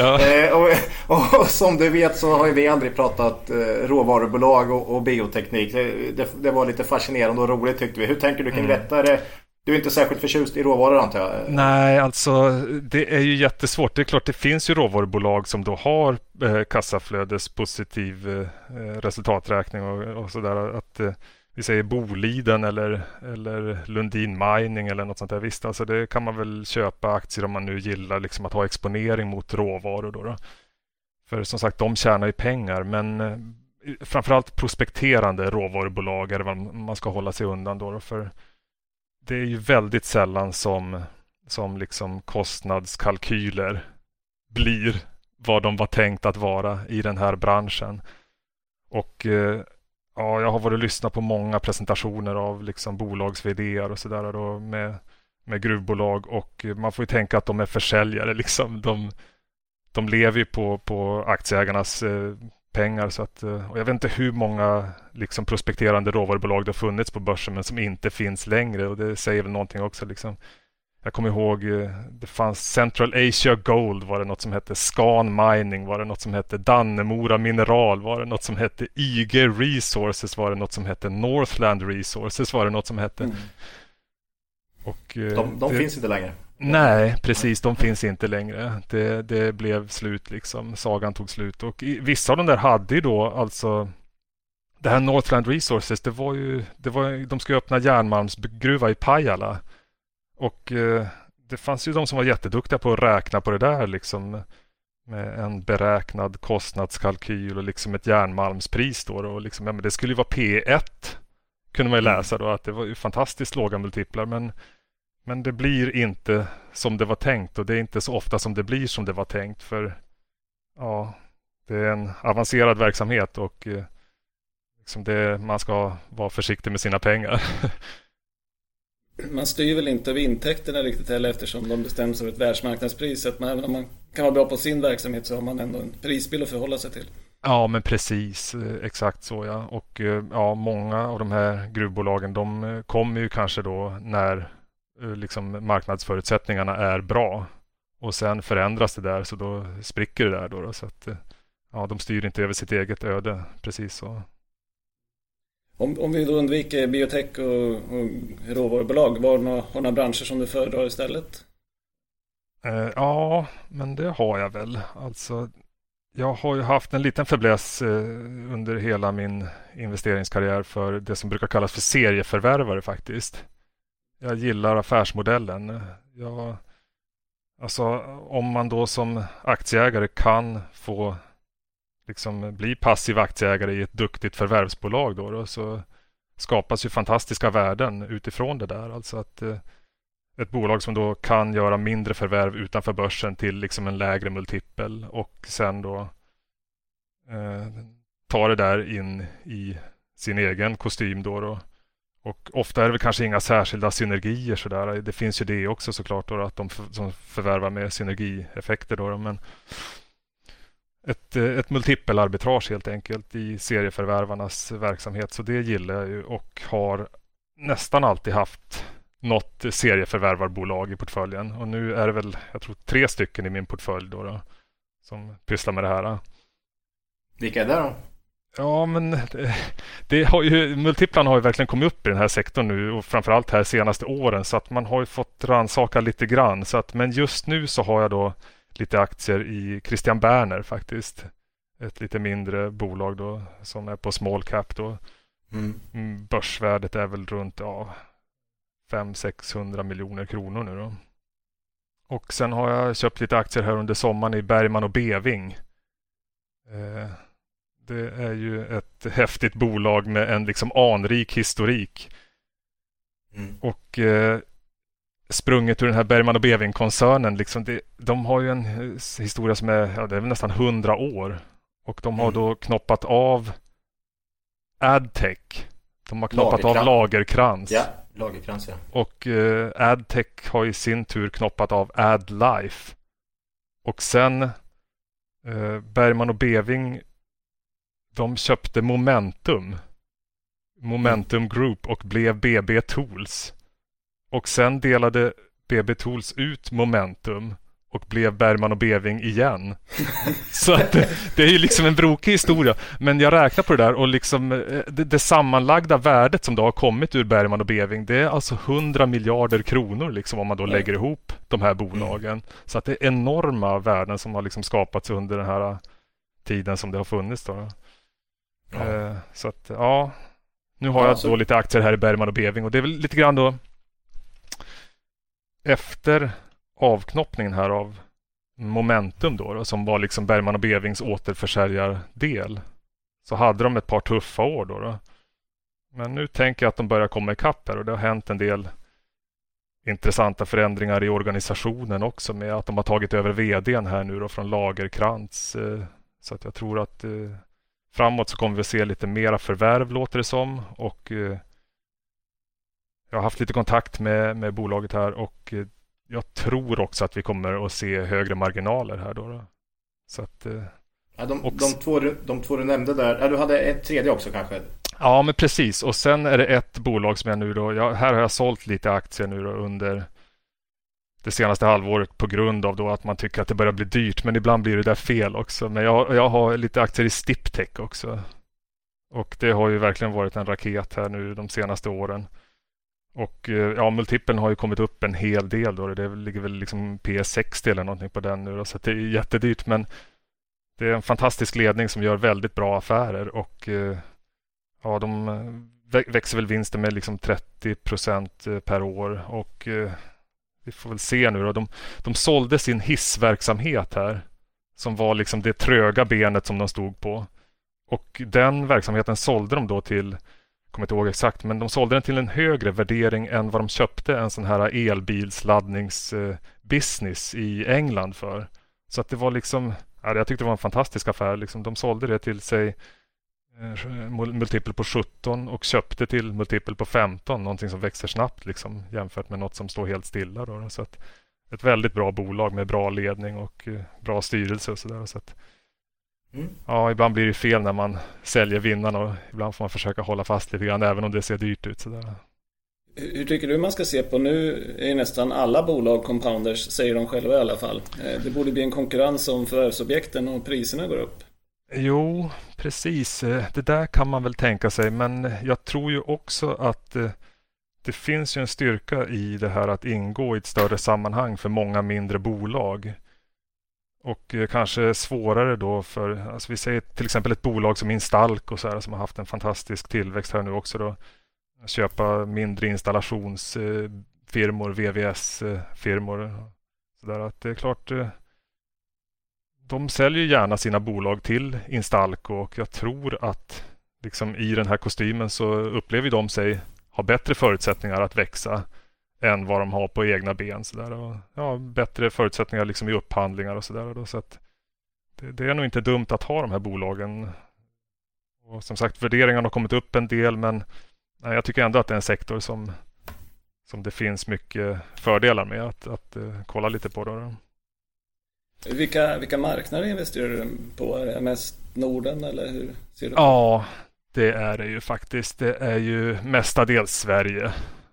eh, och, och, och, som du vet så har ju vi aldrig pratat eh, råvarubolag och, och bioteknik. Det, det, det, var lite fascinerande och roligt tyckte vi. Hur tänker du kring mm. detta? Är det, du är inte särskilt förtjust i råvaror antar jag? Nej, alltså det är ju jättesvårt. Det är klart det finns ju råvarubolag som då har eh, kassaflödespositiv eh, resultaträkning och, och sådär. Att eh, vi säger Boliden eller, eller Lundin Mining eller något sånt där. Visst, alltså det kan man väl köpa aktier om man nu gillar liksom att ha exponering mot råvaror. Då, då. För som sagt, de tjänar ju pengar, men eh, framförallt prospekterande råvarubolag är det vad man ska hålla sig undan. Då, då för det är ju väldigt sällan som, som liksom kostnadskalkyler blir vad de var tänkt att vara i den här branschen. Och eh, ja, jag har varit och lyssnat på många presentationer av liksom bolags och sådär med, med gruvbolag och man får ju tänka att de är försäljare liksom. De, de lever ju på, på aktieägarnas eh, pengar. Så att, eh, och jag vet inte hur många liksom, prospekterande råvarubolag det har funnits på börsen men som inte finns längre och det säger väl någonting också. Liksom. Jag kommer ihåg eh, det fanns Central Asia Gold var det något som hette Scan Mining var det något som hette Dannemora Mineral var det något som hette IG Resources var det något som hette Northland Resources var det något som hette. Mm. Och, eh, de, de det, finns inte längre. Nej, precis. De finns inte längre. Det, det blev slut liksom. Sagan tog slut. Och i, vissa av de där hade ju då alltså det här Northland Resources, det var ju, det var, de skulle öppna järnmalmsgruva i Pajala. Och eh, det fanns ju de som var jätteduktiga på att räkna på det där liksom. Med en beräknad kostnadskalkyl och liksom ett järnmalmspris då. Och liksom, ja, men det skulle ju vara P1. Kunde man ju läsa då att det var ju fantastiskt låga multiplar. Men men det blir inte som det var tänkt och det är inte så ofta som det blir som det var tänkt för ja, det är en avancerad verksamhet och eh, liksom det, man ska vara försiktig med sina pengar. man styr väl inte över intäkterna riktigt heller eftersom de bestäms av ett världsmarknadspris. Att man, även om man kan vara bra på sin verksamhet så har man ändå en prisbild att förhålla sig till. Ja, men precis. Eh, exakt så ja. Och eh, ja, många av de här gruvbolagen de kommer ju kanske då när liksom marknadsförutsättningarna är bra. Och sen förändras det där så då spricker det där då. då så att, eh, ja, de styr inte över sitt eget öde precis så. Om, om vi då undviker biotech och, och råvarubolag, var några, har några branscher som du föredrar istället? Eh, ja, men det har jag väl. Alltså, jag har ju haft en liten fäbless eh, under hela min investeringskarriär för det som brukar kallas för serieförvärvare faktiskt jag gillar affärsmodellen. Jag, alltså, om man då som aktieägare kan få liksom bli passiv aktieägare i ett duktigt förvärvsbolag då, då så skapas ju fantastiska värden utifrån det där. Alltså att eh, ett bolag som då kan göra mindre förvärv utanför börsen till liksom en lägre multipel och sen då eh, ta det där in i sin egen kostym då. då. Och ofta är det väl kanske inga särskilda synergier sådär. Det finns ju det också såklart då, att de som förvärvar med synergieffekter då men ett, eh, ett multipelarbitrage helt enkelt i serieförvärvarnas verksamhet. Så det gillar jag ju och har nästan alltid haft något serieförvärvarbolag i portföljen. Och nu är det väl, jag tror tre stycken i min portfölj då, då som pysslar med det här. Vilka är det då? Ja, men det, det har ju, multiplarna har ju verkligen kommit upp i den här sektorn nu och framförallt här senaste åren så att man har ju fått rannsaka lite grann. Så att, men just nu så har jag då lite aktier i Christian Berner faktiskt. Ett lite mindre bolag då som är på small cap då. Mm. mm börsvärdet är väl runt ja, 500-600 miljoner kronor nu då. Och sen har jag köpt lite aktier här under sommaren i Bergman och Beving. Eh, det är ju ett häftigt bolag med en liksom anrik historik. Mm. Och eh, sprunget ur den här Bergman och Beving-koncernen. Liksom de har ju en historia som är, ja, det är nästan hundra år. Och de har mm. då knoppat av Adtech. De har knoppat Lagerkrans. av Lagerkrans. Ja, Lagerkrans ja. Och eh, Adtech har i sin tur knoppat av Adlife. Och sen eh, Bergman och Beving de köpte Momentum. Momentum Group och blev BB Tools. Och sen delade BB Tools ut Momentum och blev Bergman och Beving igen. så att det, det, är ju liksom en brokig historia. Men jag räknar på det där och liksom eh, det, det sammanlagda värdet som då har kommit ur Bergman och Beving det är alltså 100 miljarder kronor liksom om man då lägger ihop de här bolagen. Så att det är enorma värden som har liksom skapats under den här tiden som det har funnits. Då. Ja. Eh, så att ja, nu har jag alltså... då lite aktier här i Bergman och Beving och det är väl lite grann då efter avknoppningen här av Momentum då, då som var liksom Bergman och Bevings återförsäljardel så hade de ett par tuffa år då, då. Men nu tänker jag att de börjar komma ikapp här och det har hänt en del intressanta förändringar i organisationen också med att de har tagit över vdn här nu då från Lagerkrans. Eh, så att jag tror att eh, framåt så kommer vi att se lite mera förvärv låter det som och jag har haft lite kontakt med, med bolaget här och eh, jag tror också att vi kommer att se högre marginaler här då. då. Så att, eh, ja, de, och... de, två, de två du nämnde där, ja, du hade ett tredje också kanske? Ja, men precis. Och sen är det ett bolag som jag nu då, jag, här har jag sålt lite aktier nu då under det senaste halvåret på grund av då att man tycker att det börjar bli dyrt. Men ibland blir det där fel också. Men jag, jag har lite aktier i Stiptech också. Och det har ju verkligen varit en raket här nu de senaste åren. Och eh, ja, multipeln har ju kommit upp en hel del då. Det ligger väl liksom P60 eller någonting på den nu då, så det är jättedyrt. Men det är en fantastisk ledning som gör väldigt bra affärer och eh, ja, de eh, växer väl vinsten med liksom 30 procent per år och vi får väl se nu då. De, de sålde sin hissverksamhet här som var liksom det tröga benet som de stod på. Och den verksamheten sålde de då till kommer inte ihåg exakt, men de sålde den till en högre värdering än vad de köpte en sån här elbilsladdningsbusiness i England för. Så att det var liksom, jag tyckte det var en fantastisk affär. Liksom, de sålde det till sig multipel på 17 och köpte till multipel på 15, någonting som växer snabbt liksom, jämfört med något som står helt stilla. Då, så att, ett väldigt bra bolag med bra ledning och eh, bra styrelse och sådär. Så att, Mm. Ja, ibland blir det fel när man säljer vinnarna och ibland får man försöka hålla fast lite grann även om det ser dyrt ut. Sådär. Hur tycker du man ska se på nu är nästan alla bolag compounders, säger de själva i alla fall. Eh, det borde bli en konkurrens om förvärvsobjekten och priserna går upp. Jo, precis. Eh, det där kan man väl tänka sig. Men jag tror ju också att eh, det finns ju en styrka i det här att ingå i ett större sammanhang för många mindre bolag. Och eh, kanske svårare då för, alltså vi säger till exempel ett bolag som Instalco så här, som har haft en fantastisk tillväxt här nu också då. Köpa mindre installationsfirmor, VVS-firmor. Så där att det är klart, de säljer gärna sina bolag till Instalco och jag tror att liksom i den här kostymen så upplever de sig ha bättre förutsättningar att växa än vad de har på egna ben. Så där. Och, ja, bättre förutsättningar liksom i upphandlingar och sådär. Så att det, det, är nog inte dumt att ha de här bolagen. Och som sagt, värderingarna har kommit upp en del men nej, jag tycker ändå att det är en sektor som, som det finns mycket fördelar med att, att uh, kolla lite på. Då. Vilka, vilka marknader investerar du på? Är det mest Norden eller hur ser det Ja, det är det ju faktiskt. Det är ju mestadels Sverige.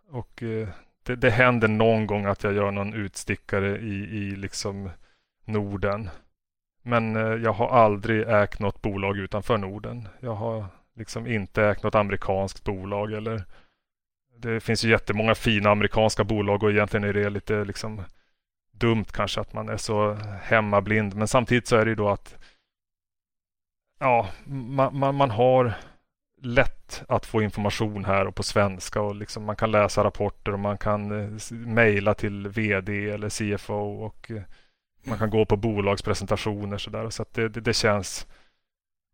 Och eh, det, det händer någon gång att jag gör någon utstickare i, i liksom Norden. Men eh, jag har aldrig ägt något bolag utanför Norden. Jag har liksom inte ägt något amerikanskt bolag eller det finns ju jättemånga fina amerikanska bolag och egentligen är det lite liksom dumt kanske att man är så hemmablind. Men samtidigt så är det ju då att ja, man, man, man har lätt att få information här och på svenska och liksom man kan läsa rapporter och man kan eh, mejla till VD eller CFO och eh, man kan gå på bolagspresentationer så där. Så att det, det, det, känns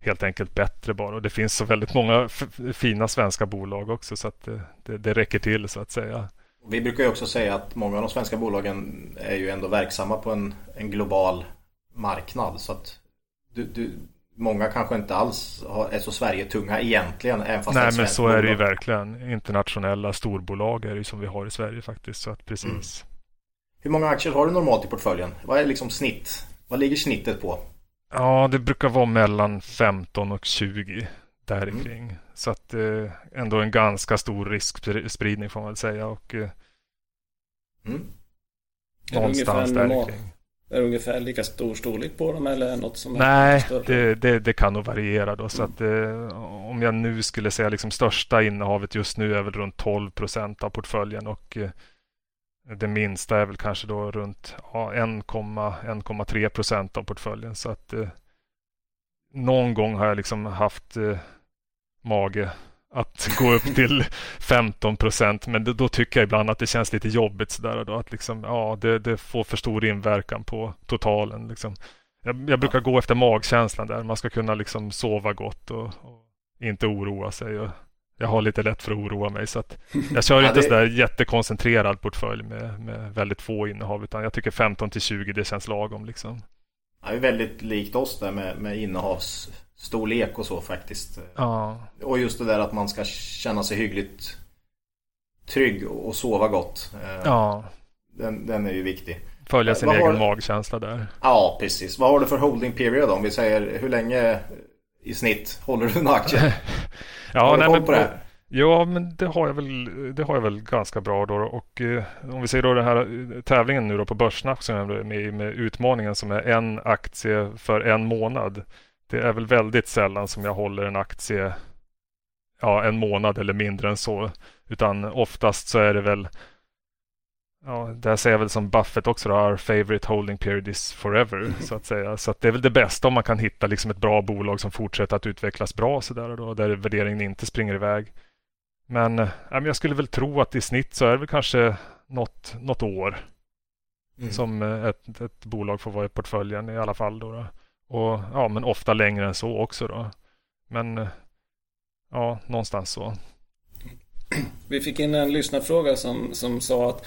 helt enkelt bättre bara. Och det finns så väldigt många fina svenska bolag också så att det, det, det räcker till så att säga. Vi brukar ju också säga att många av de svenska bolagen är ju ändå verksamma på en, en global marknad. Så att du, du, många kanske inte alls är så Sverige-tunga egentligen. Även fast Nej, men så bolag. är det ju verkligen. Internationella storbolag är det ju som vi har i Sverige faktiskt. Så att precis. Mm. Hur många aktier har du normalt i portföljen? Vad är liksom snitt? Vad ligger snittet på? Ja, det brukar vara mellan 15 och 20 där mm. kring. Så att eh, ändå en ganska stor riskspridning får man väl säga. Och, eh, mm. Någonstans där kring. Är det ungefär lika stor storlek på dem eller något som Nej, det, det, det, kan nog variera då. Så mm. att, eh, om jag nu skulle säga liksom största innehavet just nu är väl runt 12 procent av portföljen och eh, det minsta är väl kanske då runt ja, 1,3 procent av portföljen. Så att eh, någon gång har jag liksom haft eh, mage att gå upp till 15 procent. Men då, då, tycker jag ibland att det känns lite jobbigt sådär då att liksom, ja, det, det får för stor inverkan på totalen. Liksom. Jag, jag brukar gå efter magkänslan där. Man ska kunna liksom sova gott och, och inte oroa sig. Och jag har lite lätt för att oroa mig så att jag kör inte det... sådär jättekoncentrerad portfölj med, med väldigt få innehav utan jag tycker 15 till 20 det känns lagom liksom. Det är väldigt likt oss där med, med innehavsstorlek och så faktiskt. Ja. Och just det där att man ska känna sig hyggligt trygg och sova gott. Eh, ja. Den, den är ju viktig. Följa sin Vad egen har... magkänsla där. Ja, precis. Vad har du för holding period om vi säger hur länge i snitt håller du en aktie? ja, har du nej, koll på men, det? Ja, men det har jag väl, det har jag väl ganska bra då. Och eh, om vi ser då den här eh, tävlingen nu då på Börssnack som är med, med utmaningen som är en aktie för en månad. Det är väl väldigt sällan som jag håller en aktie ja, en månad eller mindre än så. Utan oftast så är det väl Ja, där säger jag väl som Buffett också då, our favorite holding period is forever, så att säga. Så att det är väl det bästa om man kan hitta liksom ett bra bolag som fortsätter att utvecklas bra så där då, där värderingen inte springer iväg. Men äh, jag skulle väl tro att i snitt så är det väl kanske något, något år mm. som eh, ett, ett bolag får vara i portföljen i alla fall. Då, då. Och ja, men ofta längre än så också då. Men eh, ja, någonstans så. Vi fick in en lyssnarfråga som, som sa att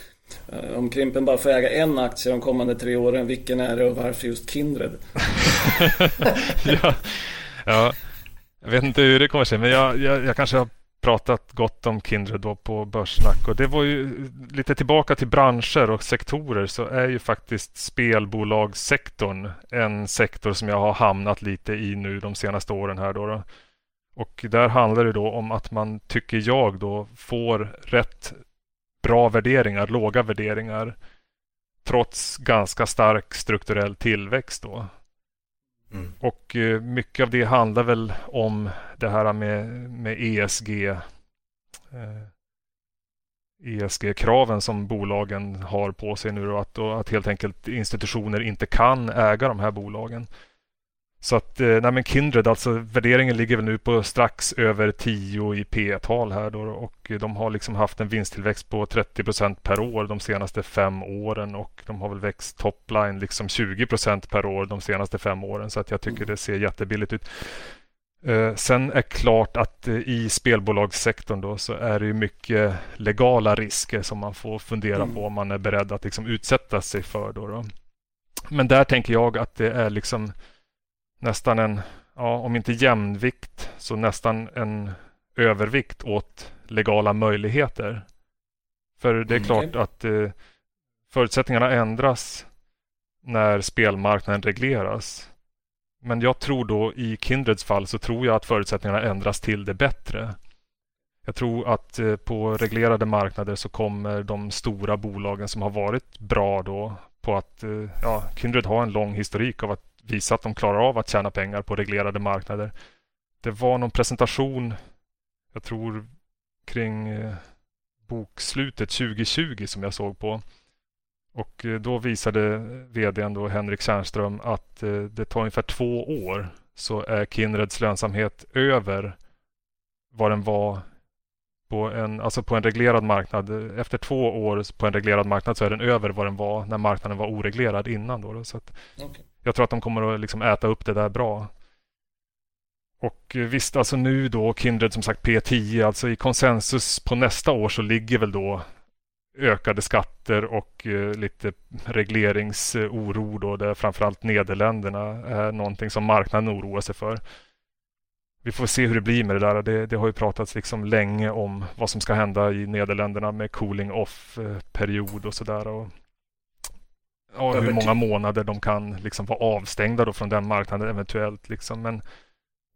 uh, om Krimpen bara får äga en aktie de kommande tre åren, vilken är det och varför just Kindred? ja, ja, jag vet inte hur det kommer sig, men jag, jag, jag kanske har pratat gott om Kindred då på Börssnack och det var ju lite tillbaka till branscher och sektorer så är ju faktiskt spelbolagssektorn en sektor som jag har hamnat lite i nu de senaste åren här då. då. Och där handlar det då om att man, tycker jag då, får rätt bra värderingar, låga värderingar trots ganska stark strukturell tillväxt då. Mm. Och eh, mycket av det handlar väl om det här med, med ESG. Eh, ESG-kraven som bolagen har på sig nu och att, att helt enkelt institutioner inte kan äga de här bolagen. Så att, eh, nej men Kindred, alltså värderingen ligger väl nu på strax över 10 i P tal här då och de har liksom haft en vinsttillväxt på 30 procent per år de senaste fem åren och de har väl växt topline liksom 20 procent per år de senaste fem åren så att jag tycker det ser jättebilligt ut. Eh, sen är klart att eh, i spelbolagssektorn då så är det mycket legala risker som man får fundera mm. på om man är beredd att liksom utsätta sig för. Då, då. Men där tänker jag att det är liksom nästan en, ja, om inte jämnvikt, så nästan en övervikt åt legala möjligheter. För det är mm. klart att eh, förutsättningarna ändras när spelmarknaden regleras. Men jag tror då i Kindreds fall så tror jag att förutsättningarna ändras till det bättre. Jag tror att eh, på reglerade marknader så kommer de stora bolagen som har varit bra då på att eh, ja, Kindred har en lång historik av att visa att de klarar av att tjäna pengar på reglerade marknader. Det var någon presentation, jag tror kring eh, bokslutet 2020 som jag såg på. Och eh, då visade eh, vdn då Henrik Tjärnström att det tar ungefär två år så är Kindreds lönsamhet över vad den var på en, alltså på en reglerad marknad. Efter två år på en reglerad marknad så är den över vad den var när marknaden var oreglerad innan. Då, så att, okay. Jag tror att de kommer att liksom äta upp det där bra. Och eh, visst, alltså nu då Kindred som sagt P10, alltså i konsensus på nästa år så ligger väl då ökade skatter och eh, lite regleringsoro då där framförallt Nederländerna är någonting som marknaden oroar sig för. Vi får se hur det blir med det där. Det, det har ju pratats liksom länge om vad som ska hända i Nederländerna med cooling off eh, period och sådär ja, hur många månader de kan liksom vara avstängda då från den marknaden eventuellt. Liksom. Men,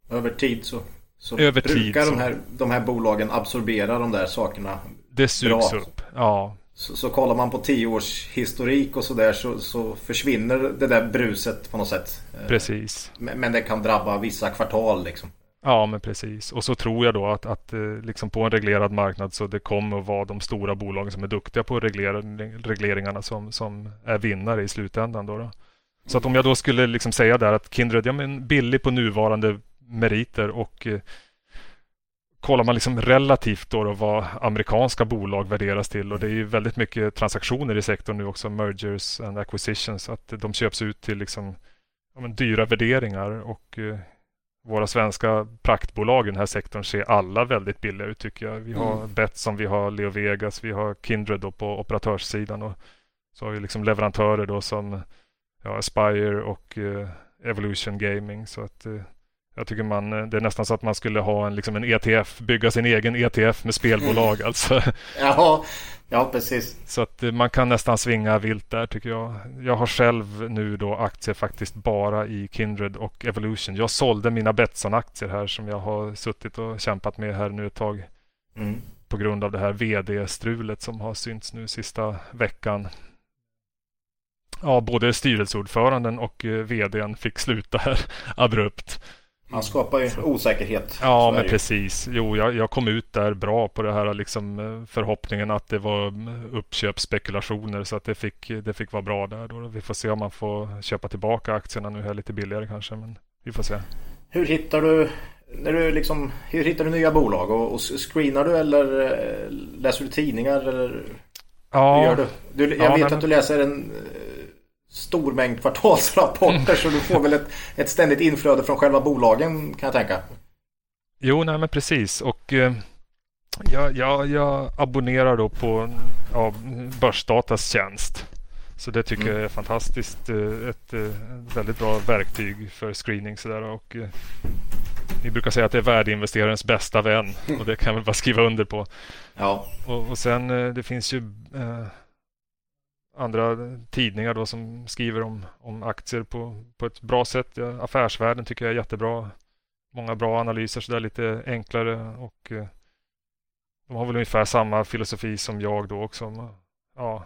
över tid så, så över brukar tid, de, här, de här bolagen absorbera de där sakerna. Det sugs bra. upp, ja. Så, så kollar man på tio års historik och sådär så, så försvinner det där bruset på något sätt. Precis. Men, men det kan drabba vissa kvartal liksom. Ja, men precis. Och så tror jag då att, att eh, liksom på en reglerad marknad så det kommer att vara de stora bolagen som är duktiga på regleringarna som, som är vinnare i slutändan. Då, då. Så att om jag då skulle liksom säga där att Kindred, ja men billig på nuvarande meriter och eh, kollar man liksom relativt då, då vad amerikanska bolag värderas till och det är ju väldigt mycket transaktioner i sektorn nu också, mergers and acquisitions, att de köps ut till liksom ja, men dyra värderingar och eh, våra svenska praktbolag i den här sektorn ser alla väldigt billiga ut tycker jag. Vi har mm. Betsson, vi har Leo Vegas, vi har Kindred då på operatörssidan och så har vi liksom leverantörer då som ja, Aspire och uh, Evolution Gaming. Så att uh, jag tycker man, det är nästan så att man skulle ha en, liksom en ETF, bygga sin egen ETF med spelbolag alltså. Ja, Ja, precis. Så att eh, man kan nästan svinga vilt där tycker jag. Jag har själv nu då aktier faktiskt bara i Kindred och Evolution. Jag sålde mina Betsson-aktier här som jag har suttit och kämpat med här nu ett tag. Mm. På grund av det här vd-strulet som har synts nu sista veckan. Ja, både styrelseordföranden och eh, vdn fick sluta här abrupt. Man skapar ju osäkerhet. Ja, men precis. Jo, jag, jag, kom ut där bra på det här liksom, förhoppningen att det var uppköpsspekulationer så att det fick, det fick vara bra där. Då. Vi får se om man får köpa tillbaka aktierna nu här lite billigare kanske, men vi får se. Hur hittar du, när du liksom, hur hittar du nya bolag? Och, och screenar du eller eh, läser du tidningar? Eller, ja, gör du? du jag ja, vet men... att du läser en stor mängd kvartalsrapporter så du får väl ett, ett ständigt inflöde från själva bolagen kan jag tänka. Jo, nej men precis och eh, jag, jag, jag, abonnerar då på ja, Börsdatas tjänst. Så det tycker mm. jag är fantastiskt. Eh, ett, ett eh, väldigt bra verktyg för screening. Sådär. Och, eh, ni brukar säga att det är värdeinvesterarens bästa vän och det kan jag väl bara skriva under på. Ja. Och, och sen det finns ju andra tidningar då som skriver om, om aktier på, på ett bra sätt. Affärsvärlden tycker jag är jättebra. Många bra analyser så det är lite enklare och eh, de har väl ungefär samma filosofi som jag då också. Ja,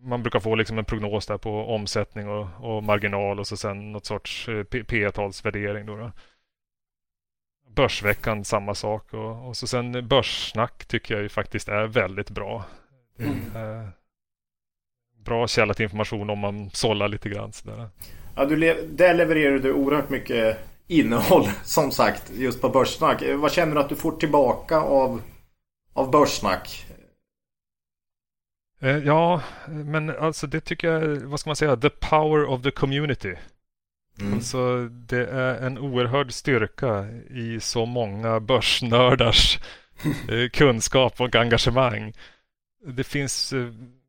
man brukar få liksom en prognos där på omsättning och, och marginal och så sen något sorts eh, P talsvärdering då, då. Börsveckan samma sak och, och så sen Börssnack tycker jag ju faktiskt är väldigt bra. Mm. Bra källa till information om man sållar lite grann. Sådär. Ja, du le där levererar du oerhört mycket innehåll som sagt just på Börssnack. Vad känner du att du får tillbaka av, av Börssnack? Eh, ja, men alltså det tycker jag, vad ska man säga, the power of the community. Mm. Alltså det är en oerhörd styrka i så många börsnördars eh, kunskap och engagemang. Det finns eh,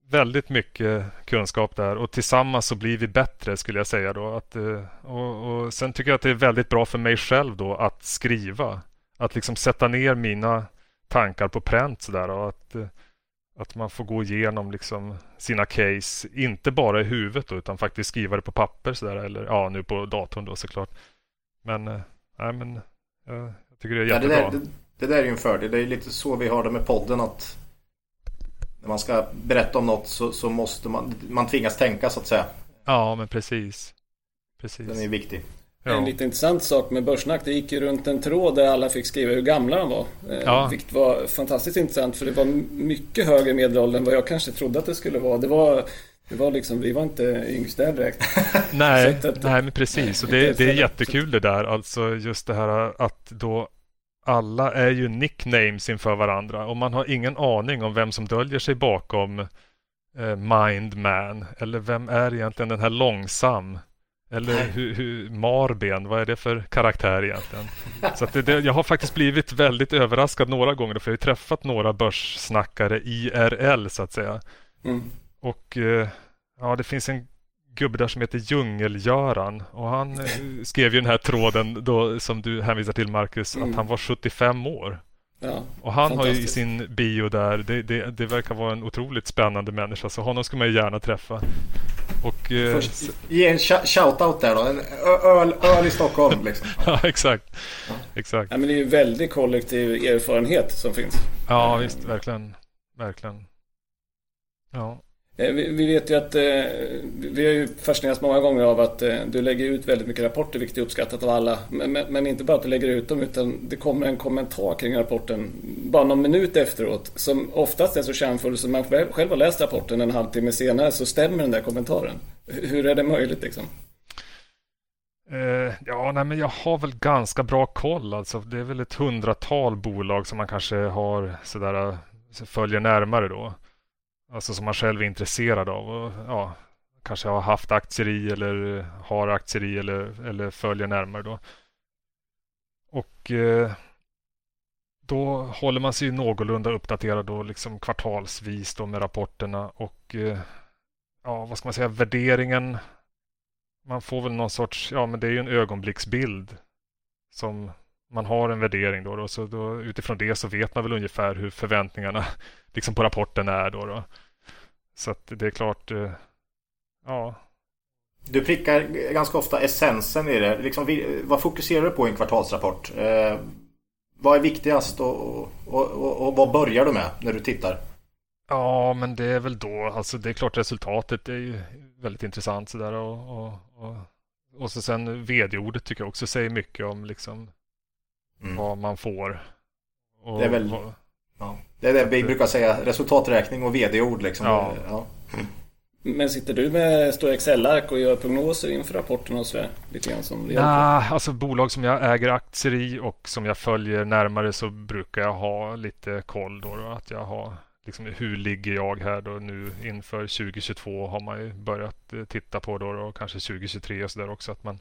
väldigt mycket kunskap där och tillsammans så blir vi bättre skulle jag säga då. Att, och, och sen tycker jag att det är väldigt bra för mig själv då att skriva. Att liksom sätta ner mina tankar på pränt sådär och att att man får gå igenom liksom sina case, inte bara i huvudet då, utan faktiskt skriva det på papper sådär, eller ja, nu på datorn då såklart. Men, eh, nej men, eh, jag tycker det är jättebra. Ja, det, där, det, det, där är ju en fördel. Det är lite så vi har det med podden att när man ska berätta om något så, så måste man, man tvingas tänka så att säga. Ja, men precis. Precis. Den är viktig. Ja. En lite intressant sak med Börssnack, det gick ju runt en tråd där alla fick skriva hur gamla de var. Eh, ja. Vilket var fantastiskt intressant för det var mycket högre medelålder än vad jag kanske trodde att det skulle vara. Det var, det var liksom, vi var inte yngst där direkt. nej, att, nej, men precis. Och det, det är jättekul det där. Alltså just det här att då alla är ju nicknames inför varandra och man har ingen aning om vem som döljer sig bakom eh, Mindman eller vem är egentligen den här långsam eller hur, hur, Marben, vad är det för karaktär egentligen? Så det, det, jag har faktiskt blivit väldigt överraskad några gånger för jag har träffat några börssnackare IRL så att säga. Mm. Och eh, ja, det finns en gubbe där som heter Djungel-Göran och han eh, skrev ju den här tråden då som du hänvisar till Marcus mm. att han var 75 år. Ja, och han har ju i sin bio där, det, det, det, verkar vara en otroligt spännande människa så honom ska man ju gärna träffa. Och, eh, Först, ge en shout-out där då, en öl, öl i Stockholm liksom. ja, exakt. Ja. exakt. Ja, men det är ju väldigt kollektiv erfarenhet som finns. Ja, visst, verkligen. Verkligen. Ja. Eh, vi vet ju att eh, vi har ju fascinerats många gånger av att eh, du lägger ut väldigt mycket rapporter, vilket är uppskattat av alla. Men inte bara att du lägger ut dem, utan det kommer en kommentar kring rapporten bara någon minut efteråt, som oftast är så kärnfull som man själv har läst rapporten en halvtimme senare så stämmer den där kommentaren. Hur är det möjligt liksom? ja, nej, men jag har väl ganska bra koll. Alltså, det är väl ett hundratal bolag som man kanske har sådär, följer närmare då. Alltså som man själv är intresserad av. Och, ja, kanske har haft aktier i eller har aktier i eller, eller följer närmare då. Och eh, då håller man sig någorlunda uppdaterad då liksom kvartalsvis då med rapporterna och eh, ja, vad ska man säga, värderingen. Man får väl någon sorts, ja men det är ju en ögonblicksbild som man har en värdering då, då så då, utifrån det så vet man väl ungefär hur förväntningarna liksom på rapporten är då. då. Så att det är klart, eh, ja. Du prickar ganska ofta essensen i det. Liksom, vad fokuserar du på i en kvartalsrapport? Eh, vad är viktigast och, och, och, och, vad börjar du med när du tittar? Ja, men det är väl då, alltså det är klart resultatet är ju väldigt intressant sådär och, och, och, och så sen vd-ordet tycker jag också säger mycket om liksom mm. vad man får. Och, det är väl Ja. Det är det vi brukar säga, resultaträkning och vd-ord liksom. Ja. ja. Men sitter du med stora Excel-ark och gör prognoser inför rapporterna och så Lite grann som nah, alltså bolag som jag äger aktier i och som jag följer närmare så brukar jag ha lite koll då. då att jag har liksom hur ligger jag här då nu inför 2022 har man ju börjat eh, titta på då och kanske 2023 och så där också att man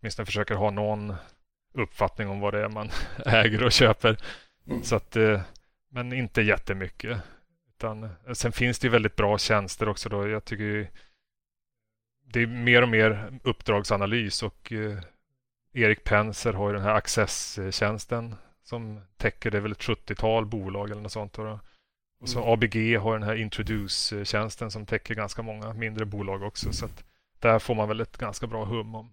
åtminstone försöker ha någon uppfattning om vad det är man äger och köper. Mm. Så att eh, men inte jättemycket. Utan, eh, sen finns det ju väldigt bra tjänster också. Då. Jag tycker det är mer och mer uppdragsanalys och eh, Erik Penser har ju den här Access-tjänsten som täcker det väl ett 70-tal bolag eller något sånt. Då. Och så mm. ABG har den här Introduce-tjänsten som täcker ganska många mindre bolag också. Så att där får man väl ett ganska bra hum om,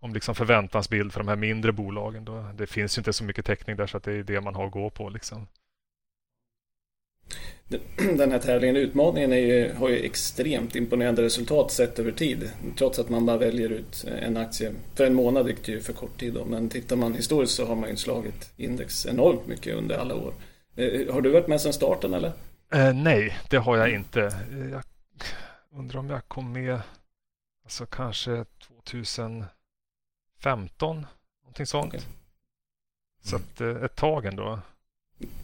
om liksom förväntansbild för de här mindre bolagen. Då. Det finns ju inte så mycket täckning där så att det är det man har att gå på. Liksom. Den här tävlingen, utmaningen, är ju, har ju extremt imponerande resultat sett över tid. Trots att man bara väljer ut en aktie. För en månad gick det ju för kort tid då. Men tittar man historiskt så har man ju slagit index enormt mycket under alla år. Eh, har du varit med sedan starten eller? Eh, nej, det har jag inte. Jag undrar om jag kom med alltså kanske 2015, någonting sånt. Okay. Så att, eh, ett tag ändå.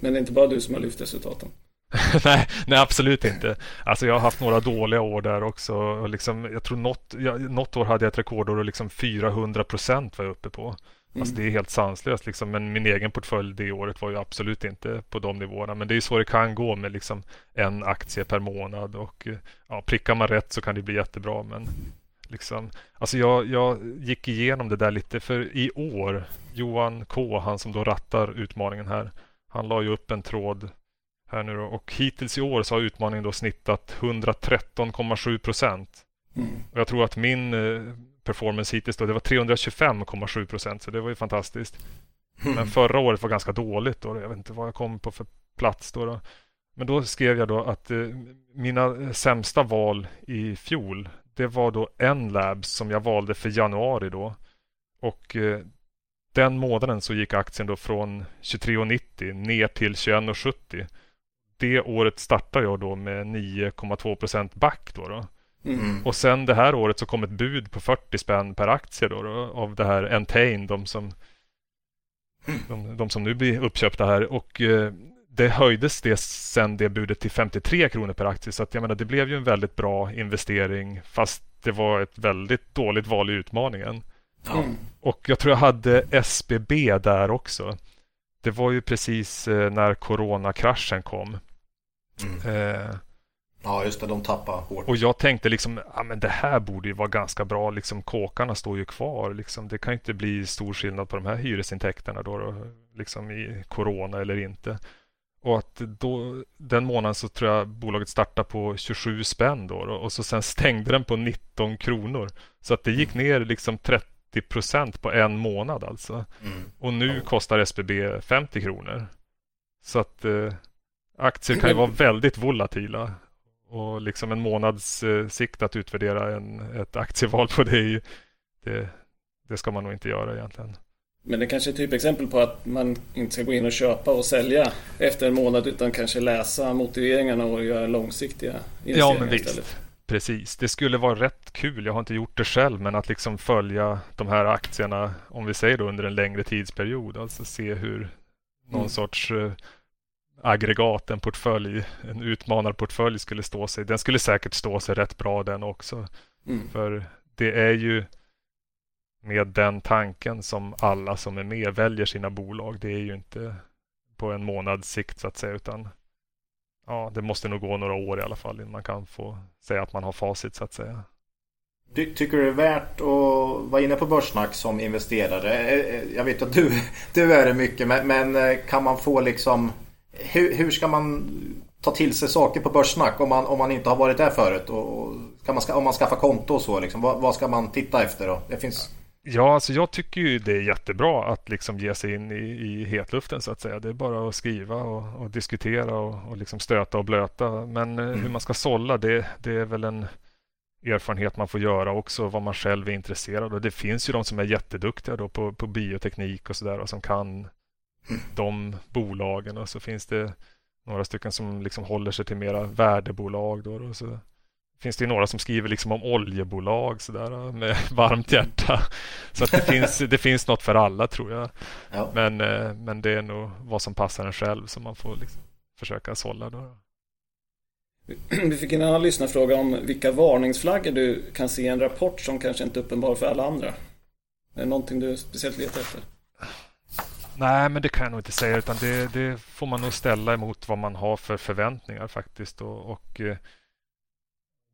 Men det är inte bara du som har lyft resultaten? nej, nej, absolut inte. Alltså jag har haft några dåliga år där också. Och liksom, jag tror något, jag, något år hade jag ett rekordår och liksom 400 procent var jag uppe på. Mm. Alltså det är helt sanslöst liksom. Men min egen portfölj det året var ju absolut inte på de nivåerna. Men det är så det kan gå med liksom en aktie per månad. Och ja, prickar man rätt så kan det bli jättebra. Men liksom, alltså jag, jag gick igenom det där lite. För i år, Johan K, han som då rattar utmaningen här. Han la ju upp en tråd här nu då. Och hittills i år så har utmaningen då snittat 113,7 procent. Mm. Och jag tror att min eh, performance hittills då, det var 325,7 procent. Så det var ju fantastiskt. Mm. Men förra året var ganska dåligt då. Jag vet inte vad jag kom på för plats då. då. Men då skrev jag då att eh, mina sämsta val i fjol, det var då en labs som jag valde för januari då. Och eh, den månaden så gick aktien då från 23,90 ner till 21,70 det året startar jag då med 9,2 procent back. Då, då. Mm. Och sen det här året så kom ett bud på 40 spänn per aktie då, då av det här Entain, de som, de, de, som nu blir uppköpta här. Och eh, det höjdes det sen det budet till 53 kronor per aktie. Så att jag menar, det blev ju en väldigt bra investering fast det var ett väldigt dåligt val i utmaningen. Mm. Och jag tror jag hade SBB där också. Det var ju precis eh, när coronakraschen kom. Mm. Eh, ja, just det. De tappade hårt. Och jag tänkte liksom, ja men det här borde ju vara ganska bra. Liksom kåkarna står ju kvar. Liksom, det kan inte bli stor skillnad på de här hyresintäkterna då, då liksom i corona eller inte. Och att då, den månaden så tror jag bolaget startade på 27 spänn då, och så sen stängde den på 19 kronor. Så att det gick mm. ner liksom 30 procent på en månad alltså. Mm. Och nu kostar SBB 50 kronor. Så att eh, Aktier kan ju vara väldigt volatila. Och liksom en månads eh, sikt att utvärdera en, ett aktieval på det, ju, det, det ska man nog inte göra egentligen. Men det kanske är ett typexempel på att man inte ska gå in och köpa och sälja efter en månad utan kanske läsa motiveringarna och göra långsiktiga investeringar ja, men visst. istället. Precis, det skulle vara rätt kul. Jag har inte gjort det själv, men att liksom följa de här aktierna, om vi säger då under en längre tidsperiod, alltså se hur någon mm. sorts eh, aggregat, en portfölj, en utmanarportfölj skulle stå sig. Den skulle säkert stå sig rätt bra den också. Mm. För det är ju med den tanken som alla som är med väljer sina bolag. Det är ju inte på en månads sikt så att säga utan ja, det måste nog gå några år i alla fall innan man kan få säga att man har facit så att säga. Du, tycker du det är värt att vara inne på Börssnack som investerare? Eh, eh, jag vet att du, du är det mycket men, men eh, kan man få liksom hur, hur, ska man ta till sig saker på Börssnack om man, om man inte har varit där förut? Och, och kan man, om man skaffar konto och så, liksom, vad, vad, ska man titta efter då? Det finns... Ja, alltså jag tycker ju det är jättebra att liksom ge sig in i, i hetluften så att säga. Det är bara att skriva och, och diskutera och, och liksom stöta och blöta. Men eh, mm. hur man ska sålla, det, det är väl en erfarenhet man får göra också, vad man själv är intresserad av. Det finns ju de som är jätteduktiga då på, på bioteknik och sådär och som kan de bolagen och så finns det några stycken som liksom håller sig till mera värdebolag. Då, och så finns det några som skriver liksom om oljebolag så där, med varmt hjärta. Så att det, finns, det finns något för alla tror jag. Ja. Men, eh, men det är nog vad som passar en själv som man får liksom försöka sålla. Då. Vi fick en annan lyssnarfråga om vilka varningsflaggor du kan se i en rapport som kanske inte är uppenbar för alla andra. Är det någonting du speciellt letar efter? Nej, men det kan jag nog inte säga utan det, det, får man nog ställa emot vad man har för förväntningar faktiskt. Och, och, eh,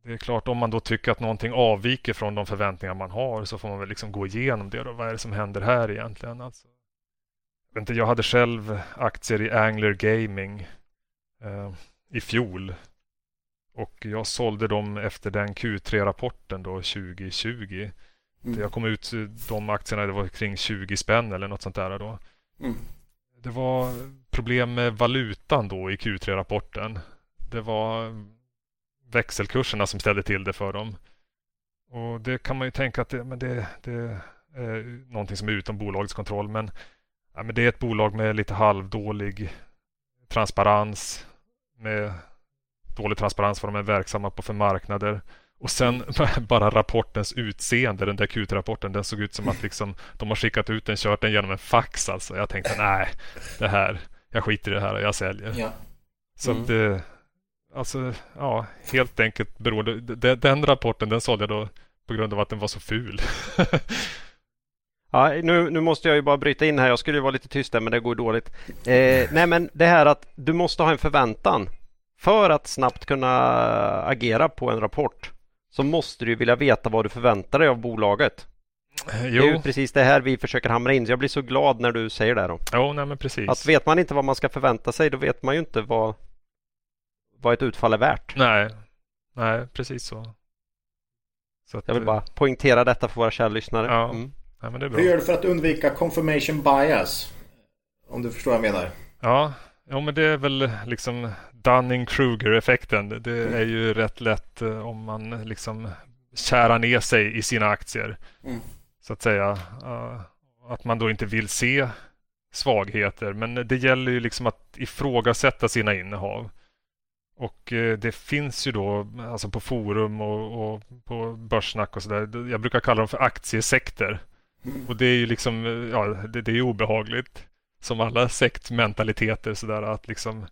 det är klart om man då tycker att någonting avviker från de förväntningar man har så får man väl liksom gå igenom det. Då. Vad är det som händer här egentligen? Alltså, jag, inte, jag hade själv aktier i Angler Gaming eh, i fjol. Och jag sålde dem efter den Q3-rapporten då 2020. Mm. Jag kom ut de aktierna, det var kring 20 spänn eller något sånt där då. Mm. Det var problem med valutan då i Q3-rapporten. Det var växelkurserna som ställde till det för dem. Och det kan man ju tänka att det, men det, det är någonting som är utom bolagets kontroll. Men, ja, men det är ett bolag med lite halvdålig transparens. Med dålig transparens vad de är verksamma på för marknader. Och sen bara rapportens utseende, den där Q-rapporten, den såg ut som att liksom, de har skickat ut den, kört den genom en fax alltså. Jag tänkte nej, det här, jag skiter i det här och jag säljer. Ja. Så Mm. att, eh, alltså, ja, helt enkelt beroende, den, den rapporten den sålde jag då på grund av att den var så ful. Ja, nu, nu måste jag ju bara bryta in här. Jag skulle ju vara lite tyst där men det går dåligt. Eh, nej men det här att du måste ha en förväntan. För att snabbt kunna agera på en rapport så måste du vilja veta vad du förväntar dig av bolaget. Det är ju jo, precis det här vi försöker hamra in. Så jag blir så glad när du säger det. Då. jo, nej men precis. Att vet man inte vad man ska förvänta sig då vet man ju inte vad, vad ett utfall är värt. Nej, nej, precis så. så att, Jag vill eh, bara poängtera detta för våra kära lyssnare. Ja. Mm. Nej, men det är Hur bra. gör du för att undvika confirmation bias? Om du förstår vad jag menar. Ja, ja, men det är väl liksom Dunning-Kruger-effekten. Det är ju rätt lätt eh, om man liksom kärar ner sig i sina aktier. Mm. Så att säga. Eh, Att man då inte vill se svagheter. Men det gäller ju liksom att ifrågasätta sina innehav. Och eh, det finns ju då alltså på forum och, och på börssnack och sådär. Jag brukar kalla dem för aktiesekter. Och det är ju liksom, ja, det, det är ju obehagligt. Som alla sektmentaliteter sådär att liksom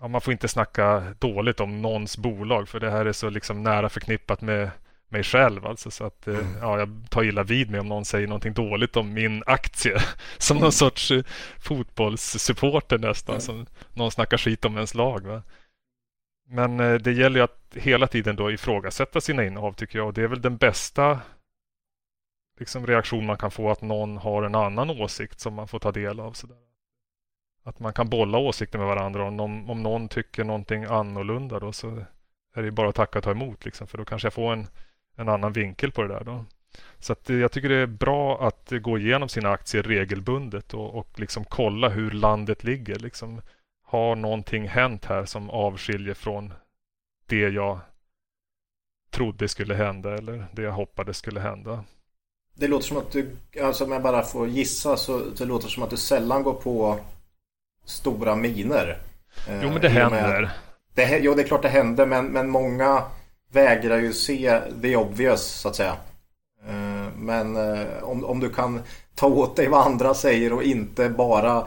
ja, man får inte snacka dåligt om någons bolag för det här är så liksom nära förknippat med mig själv alltså så att eh, ja, jag tar illa vid mig om någon säger någonting dåligt om min aktie som någon sorts eh, fotbollssupporter nästan som någon snackar skit om ens lag va? Men eh, det gäller ju att hela tiden då ifrågasätta sina innehav tycker jag och det är väl den bästa liksom reaktion man kan få att någon har en annan åsikt som man får ta del av. Sådär. Att man kan bolla åsikter med varandra Om om, om någon tycker någonting annorlunda då så är det bara att tacka och ta emot liksom, för då kanske jag får en, en annan vinkel på det där då. Så att, eh, jag tycker det är bra att gå igenom sina aktier regelbundet och, och liksom kolla hur landet ligger. Liksom, har någonting hänt här som avskiljer från det jag trodde skulle hända eller det jag hoppades skulle hända? Det låter som att du, alltså om jag bara får gissa så det låter som att du sällan går på stora miner. Eh, Jo men det och med- händer. Det, jo det är klart det händer men, men många vägrar ju se the obvious så att säga. Eh, Men eh, om, om du kan ta åt dig vad andra säger och inte bara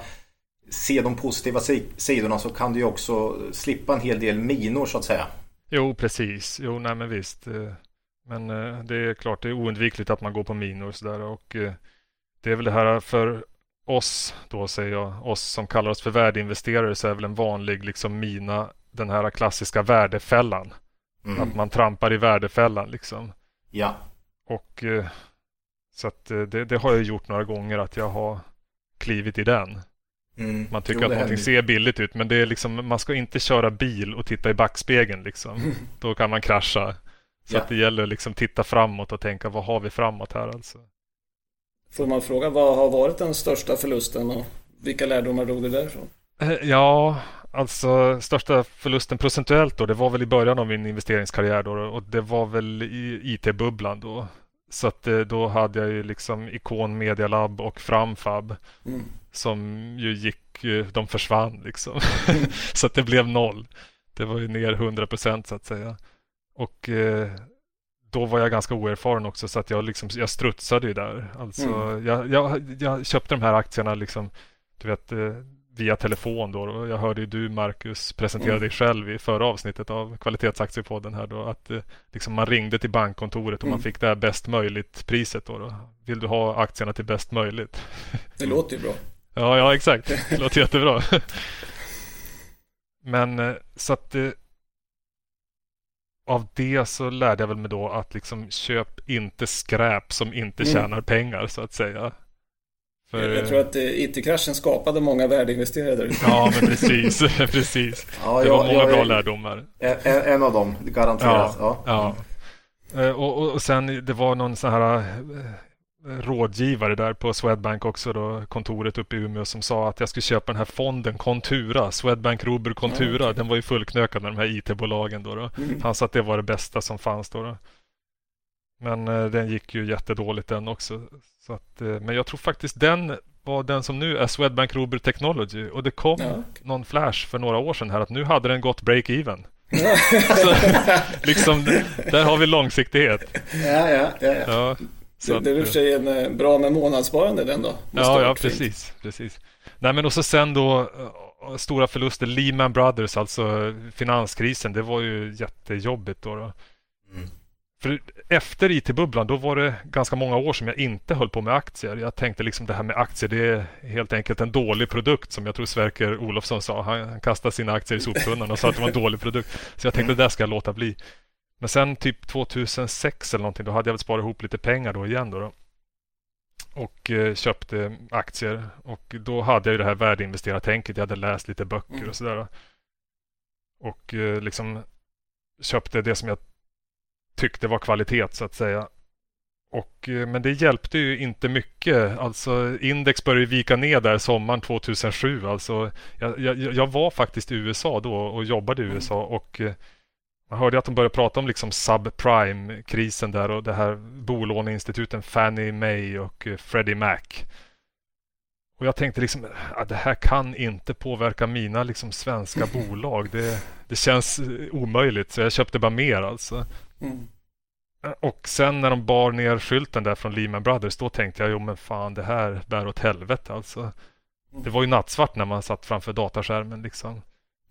se de positiva si- sidorna så kan du ju också slippa en hel del minor så att säga. Jo, precis. Jo, nej men visst. eh, Men eh, det är klart, det är oundvikligt att man går på minor sådär. Och eh, det är väl det här för oss, då säger jag, oss som kallar oss för värdeinvesterare så är väl en vanlig liksom mina den här klassiska värdefällan. Mm. Att man trampar i värdefällan liksom. Ja. Och så att det, det har jag gjort några gånger att jag har klivit i den. Mm. Man tycker Jo, att någonting ser billigt ut men det är liksom, man ska inte köra bil och titta i backspegeln liksom. Då kan man krascha. Så Ja. att det gäller liksom titta framåt och tänka vad har vi framåt här alltså. Får man fråga vad har varit den största förlusten och vilka lärdomar drog du därifrån? Eh, Ja, alltså största förlusten procentuellt då, det var väl i början av min investeringskarriär då och det var väl i IT-bubblan då. Så att eh, då hade jag ju liksom Icon Media Lab och Framfab Mm. Som ju gick, de försvann liksom. så att det blev noll. Det var ju ner 100 procent så att säga. Och eh, då var jag ganska oerfaren också så att jag liksom, jag strutsade ju där. Alltså Mm. jag, jag, jag köpte de här aktierna liksom, du vet, eh, via telefon då. Jag hörde ju du Marcus presentera Mm. dig själv i förra avsnittet av kvalitetsaktiepodden här då. Att eh, liksom man ringde till bankkontoret och man Mm. fick det här bäst möjligt priset då, då. Vill du ha aktierna till bäst möjligt? Det låter ju bra. Ja, ja exakt. Det låter jättebra. Men eh, så att eh, av det så lärde jag väl mig då att liksom köp inte skräp som inte Mm. tjänar pengar så att säga. För, Jag tror att eh, IT-kraschen skapade många värdeinvesterare. Ja, men precis. precis. Ja, Det jag- var många jag är bra lärdomar. En, en av dem, garanterat. Ja. Ja. Eh, Och, och, och sen det var någon sån här rådgivare där på Swedbank också då, kontoret uppe i Umeå som sa att jag skulle köpa den här fonden Contura, Swedbank Robur. Ja, okej. Den var ju fullknökad med de här IT-bolagen då. då. Mm. Han sa att det var det bästa som fanns då. då. Men eh, den gick ju jättedåligt den också. Så att, eh, men jag tror faktiskt den var den som nu är Swedbank Robur Technology och det kom Ja. någon flash för några år sedan här att nu hade den gått break-even. så, liksom, där har vi långsiktighet. Ja, ja, ja. ja. Så Det, det är i och för sig en, eh, bra med månadssparande den då. Ja, ja precis, precis. Nej men och så sen då eh, stora förluster, Lehman Brothers, alltså finanskrisen, det var ju jättejobbigt då. då. Mm. För efter IT-bubblan, då var det ganska många år som jag inte höll på med aktier. Jag tänkte liksom det här med aktier, det är helt enkelt en dålig produkt som jag tror Sverker Olofsson sa. Han, han kastade sina aktier i soptunnan och sa att det var en dålig produkt. Så jag tänkte det där ska jag låta bli. Men sen typ 2006 eller någonting, då hade jag väl sparat ihop lite pengar då igen då. då och eh, köpte aktier och då hade jag ju det här värdeinvesterartänket. Jag hade läst lite böcker Mm. och sådär. Och eh, liksom köpte det som jag tyckte var kvalitet så att säga. Och, eh, men det hjälpte ju inte mycket. Alltså index började vika ner där sommaren 2007. Alltså, jag, jag, jag var faktiskt i USA då och jobbade i Mm. USA och man hörde att de började prata om liksom subprime-krisen där och det här bolåneinstituten Fannie Mae och eh, Freddie Mac. Och jag tänkte liksom att det här kan inte påverka mina liksom svenska bolag. Det, det känns eh, omöjligt så jag köpte bara mer alltså. Mm. Och sen när de bar ner skylten där från Lehman Brothers då tänkte jag jo men fan det här bär åt helvete alltså. Det var ju nattsvart när man satt framför dataskärmen liksom.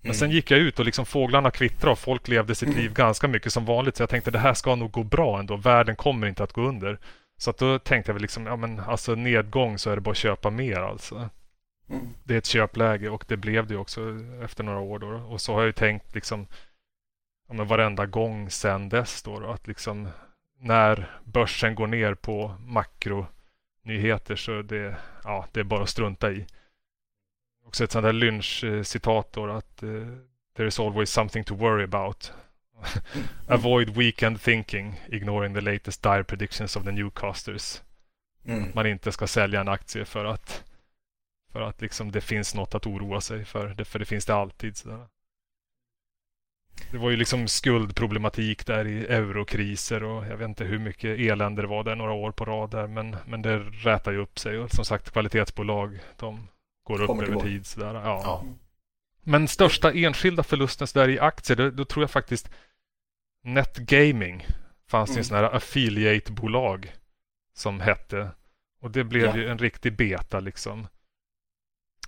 Men sen gick jag ut och liksom fåglarna kvittrade och folk levde sitt liv ganska mycket som vanligt. Så jag tänkte det här ska nog gå bra ändå. Världen kommer inte att gå under. Så att då tänkte jag väl liksom, ja men alltså nedgång så är det bara att köpa mer alltså. Mm. Det är ett köpläge och det blev det ju också efter några år då. Och så har jag ju tänkt liksom ja, men varenda gång sen dess då, då att liksom när börsen går ner på makronyheter så det, ja, det är bara att strunta i. Också ett sånt där lynch-citat då att uh, there is always something to worry about. Avoid weekend thinking, ignoring the latest dire predictions of the newcasters. Mm. Man inte ska sälja en aktie för att för att liksom det finns något att oroa sig för. För det finns det alltid. Sådär. Det var ju liksom skuldproblematik där i eurokriser och jag vet inte hur mycket elände det var där några år på rad där. Men, men det rätar ju upp sig och som sagt kvalitetsbolag de går upp Kommer över tid. Sådär. Ja. Ja. Men största enskilda förlusten där i aktier, då, då tror jag faktiskt Netgaming fanns det Mm. en sån här affiliate-bolag som hette. Och det blev Ja. ju en riktig beta liksom.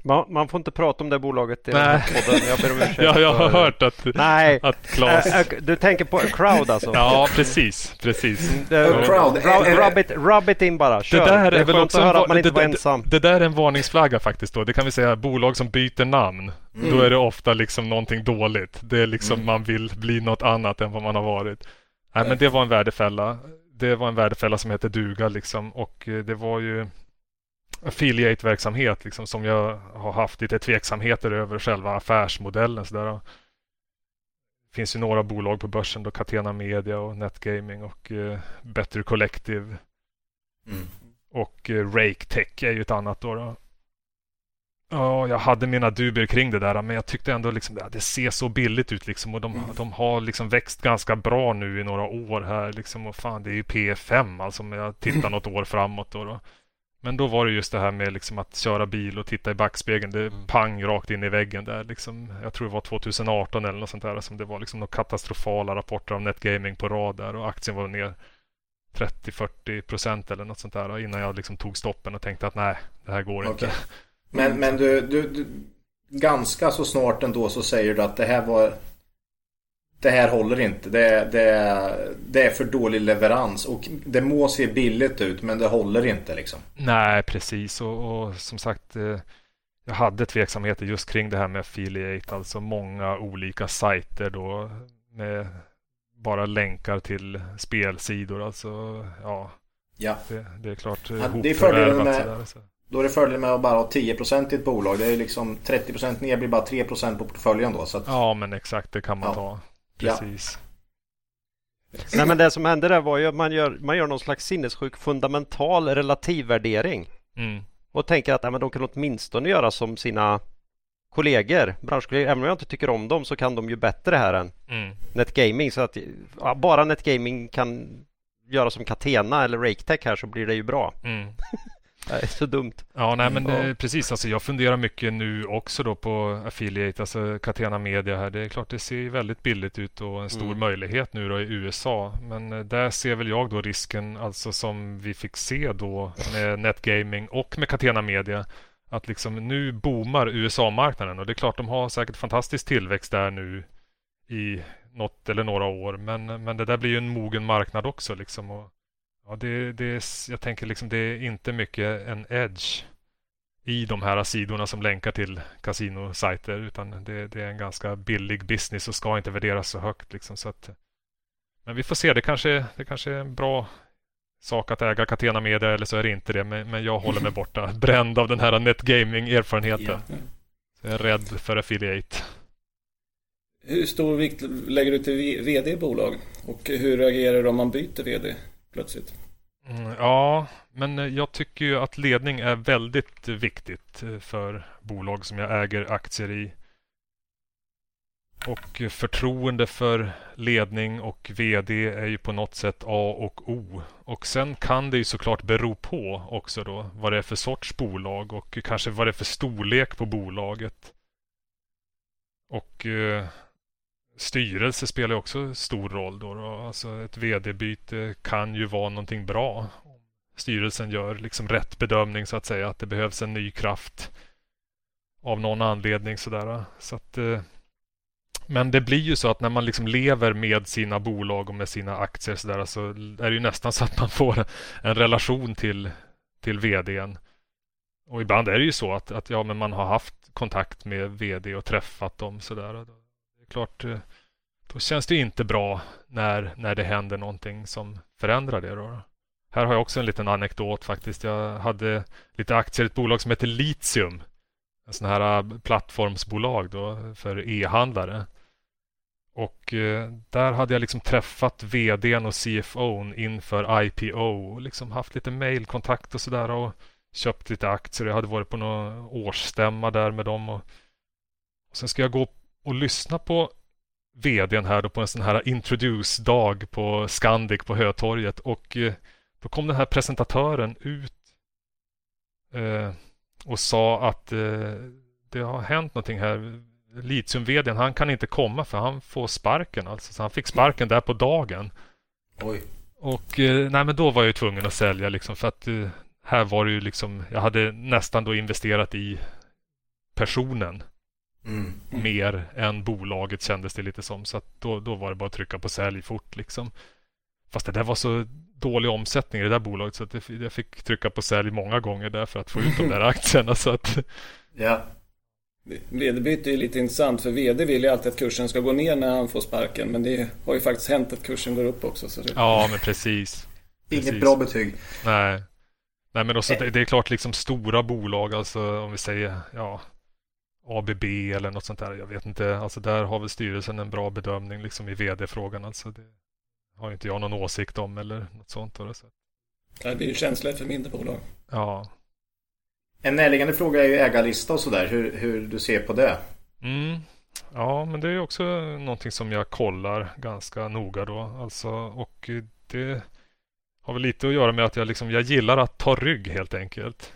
Man, man får inte prata om det bolaget i den här Nej. podden. Jag ber om ursäkt. Ja, jag har för- hört att, Nej, att Claes... Äh, äh, du tänker på crowd alltså? Ja, precis, precis. Mm, det- A crowd. Rub, Är- är- it, rub it in bara, kör. Det där är väl skönt också att en höra va- att man inte det- var det- ensam. Det där är en varningsflagga faktiskt då. Det kan vi säga bolag som byter namn. Mm. Då är det ofta liksom någonting dåligt. Det är liksom Mm. man vill bli något annat än vad man har varit. Nej, men det var en värdefälla. Det var en värdefälla som heter duga liksom och eh, det var ju affiliate-verksamhet liksom som jag har haft lite tveksamheter över själva affärsmodellen. Så där. Det finns ju några bolag på börsen då Catena Media och Netgaming och eh, Better Collective Mm. och eh, Rake Tech är ju ett annat då. då. Ja, jag hade mina dubier kring det där men jag tyckte ändå liksom det ser så billigt ut liksom och de, Mm. de har liksom växt ganska bra nu i några år här liksom och fan det är ju P5 alltså om jag tittar något år framåt då. då. Men då var det just det här med liksom att köra bil och titta i backspegeln. Det pang rakt in i väggen där liksom. Jag tror det var 2018 eller något sånt där som det var liksom några katastrofala rapporter om Netgaming på rad där och aktien var ner 30-40 procent eller något sånt där innan jag liksom tog stoppen och tänkte att nej, det här går inte. Okej. Men, men du, du, du, ganska så snart ändå så säger du att det här var det här håller inte. Det, det, det är för dålig leverans och det må se billigt ut men det håller inte liksom. Nej, precis. Och, och som sagt, eh, jag hade tveksamheter just kring det här med affiliate, alltså många olika sajter då med bara länkar till spelsidor. Alltså, ja, Ja. det, det är klart Ja, det är fördelen med- sådär, så. Då är det fördel med att bara ha 10% i ett bolag. Det är liksom 30% ner blir bara 3% på portföljen då. Så att, Ja, men exakt, det kan man Ja. ta. Ja. Precis. Nej men det som hände där var ju att man gör, man gör någon slags sinnessjuk fundamental relativvärdering. Mm. Och tänker att ja, men de kan åtminstone göra som sina kollegor, branschkollegor. Även om jag inte tycker om dem så kan de ju bättre här än Mm. Netgaming. Så att ja, bara Netgaming kan göra som Catena eller RakeTech här så blir det ju bra. Mm. Det är så dumt. Ja, nej men eh, precis. Alltså, jag funderar mycket nu också då på affiliate, alltså Catena Media här. Det är klart det ser väldigt billigt ut och en stor Mm. möjlighet nu då i USA. Men eh, där ser väl jag då risken, alltså som vi fick se då med NetGaming och med Catena Media. Att liksom nu boomar USA-marknaden och det är klart de har säkert fantastisk tillväxt där nu i något eller några år. Men, men det där blir ju en mogen marknad också liksom. Och, ja, det, det är, jag tänker liksom det är inte mycket en edge i de här sidorna som länkar till kasinosajter utan det, det är en ganska billig business och ska inte värderas så högt. Liksom, så att, men vi får se, det kanske, det kanske är en bra sak att äga Catena Media eller så är det inte det. Men, men jag håller mig borta, bränd av den här NetGaming-erfarenheten. Jag är rädd för affiliate. Hur stor vikt lägger du till VD i bolag? Och hur reagerar du om man byter VD plötsligt? Mm, ja, men jag tycker ju att ledning är väldigt viktigt eh, för bolag som jag äger aktier i. Och förtroende för ledning och VD är ju på något sätt A och O. Och sen kan det ju såklart bero på också då vad det är för sorts bolag och kanske vad det är för storlek på bolaget. Och eh, styrelse spelar också stor roll då. då. Alltså ett VD-byte kan ju vara någonting bra. Styrelsen gör liksom rätt bedömning så att säga att det behövs en ny kraft av någon anledning sådär. Så att, eh, men det blir ju så att när man liksom lever med sina bolag och med sina aktier så, där, så är det ju nästan så att man får en relation till, till VDn. Och ibland är det ju så att, att ja, men man har haft kontakt med VD och träffat dem sådär klart, eh, då känns det inte bra när, när det händer någonting som förändrar det. Då. Här har jag också en liten anekdot faktiskt. Jag hade lite aktier i ett bolag som heter Litium. En sån här eh, plattformsbolag då för e-handlare. Och eh, där hade jag liksom träffat VDn och CFOn inför IPO och liksom haft lite mailkontakt och sådär och köpt lite aktier. Jag hade varit på någon årsstämma där med dem och, och sen ska jag gå och lyssna på VDn här då på en sån här introduce-dag på Scandic på Hötorget och eh, då kom den här presentatören ut eh, och sa att eh, det har hänt någonting här. litium vdn han kan inte komma för han får sparken alltså. Så han fick sparken där på dagen. Oj. Och eh, nej, men då var jag ju tvungen att sälja liksom för att här var det ju liksom, jag hade nästan då investerat i personen Mm. mer än bolaget kändes det lite som. Så att då, då var det bara att trycka på sälj fort liksom. Fast det där var så dålig omsättning i det där bolaget så att det, jag fick trycka på sälj många gånger där för att få ut de där aktierna. Så att, Ja. VD-byte är lite intressant för VD vill ju alltid att kursen ska gå ner när han får sparken. Men det har ju faktiskt hänt att kursen går upp också. Så det... ja, men precis. Inget Precis. bra betyg. Nej. Nej, men också, det, det är klart liksom stora bolag, alltså om vi säger ja, ABB eller något sånt där. Jag vet inte. Alltså där har väl styrelsen en bra bedömning liksom i vd-frågan. Alltså det har inte jag någon åsikt om eller något sånt. Så. Det blir ju känsligt för mindre bolag. Ja. En närliggande fråga är ju ägarlista och sådär. Hur, hur du ser på det. Mm. Ja, men det är också någonting som jag kollar ganska noga då. Alltså, och det har väl lite att göra med att jag, liksom, jag gillar att ta rygg helt enkelt.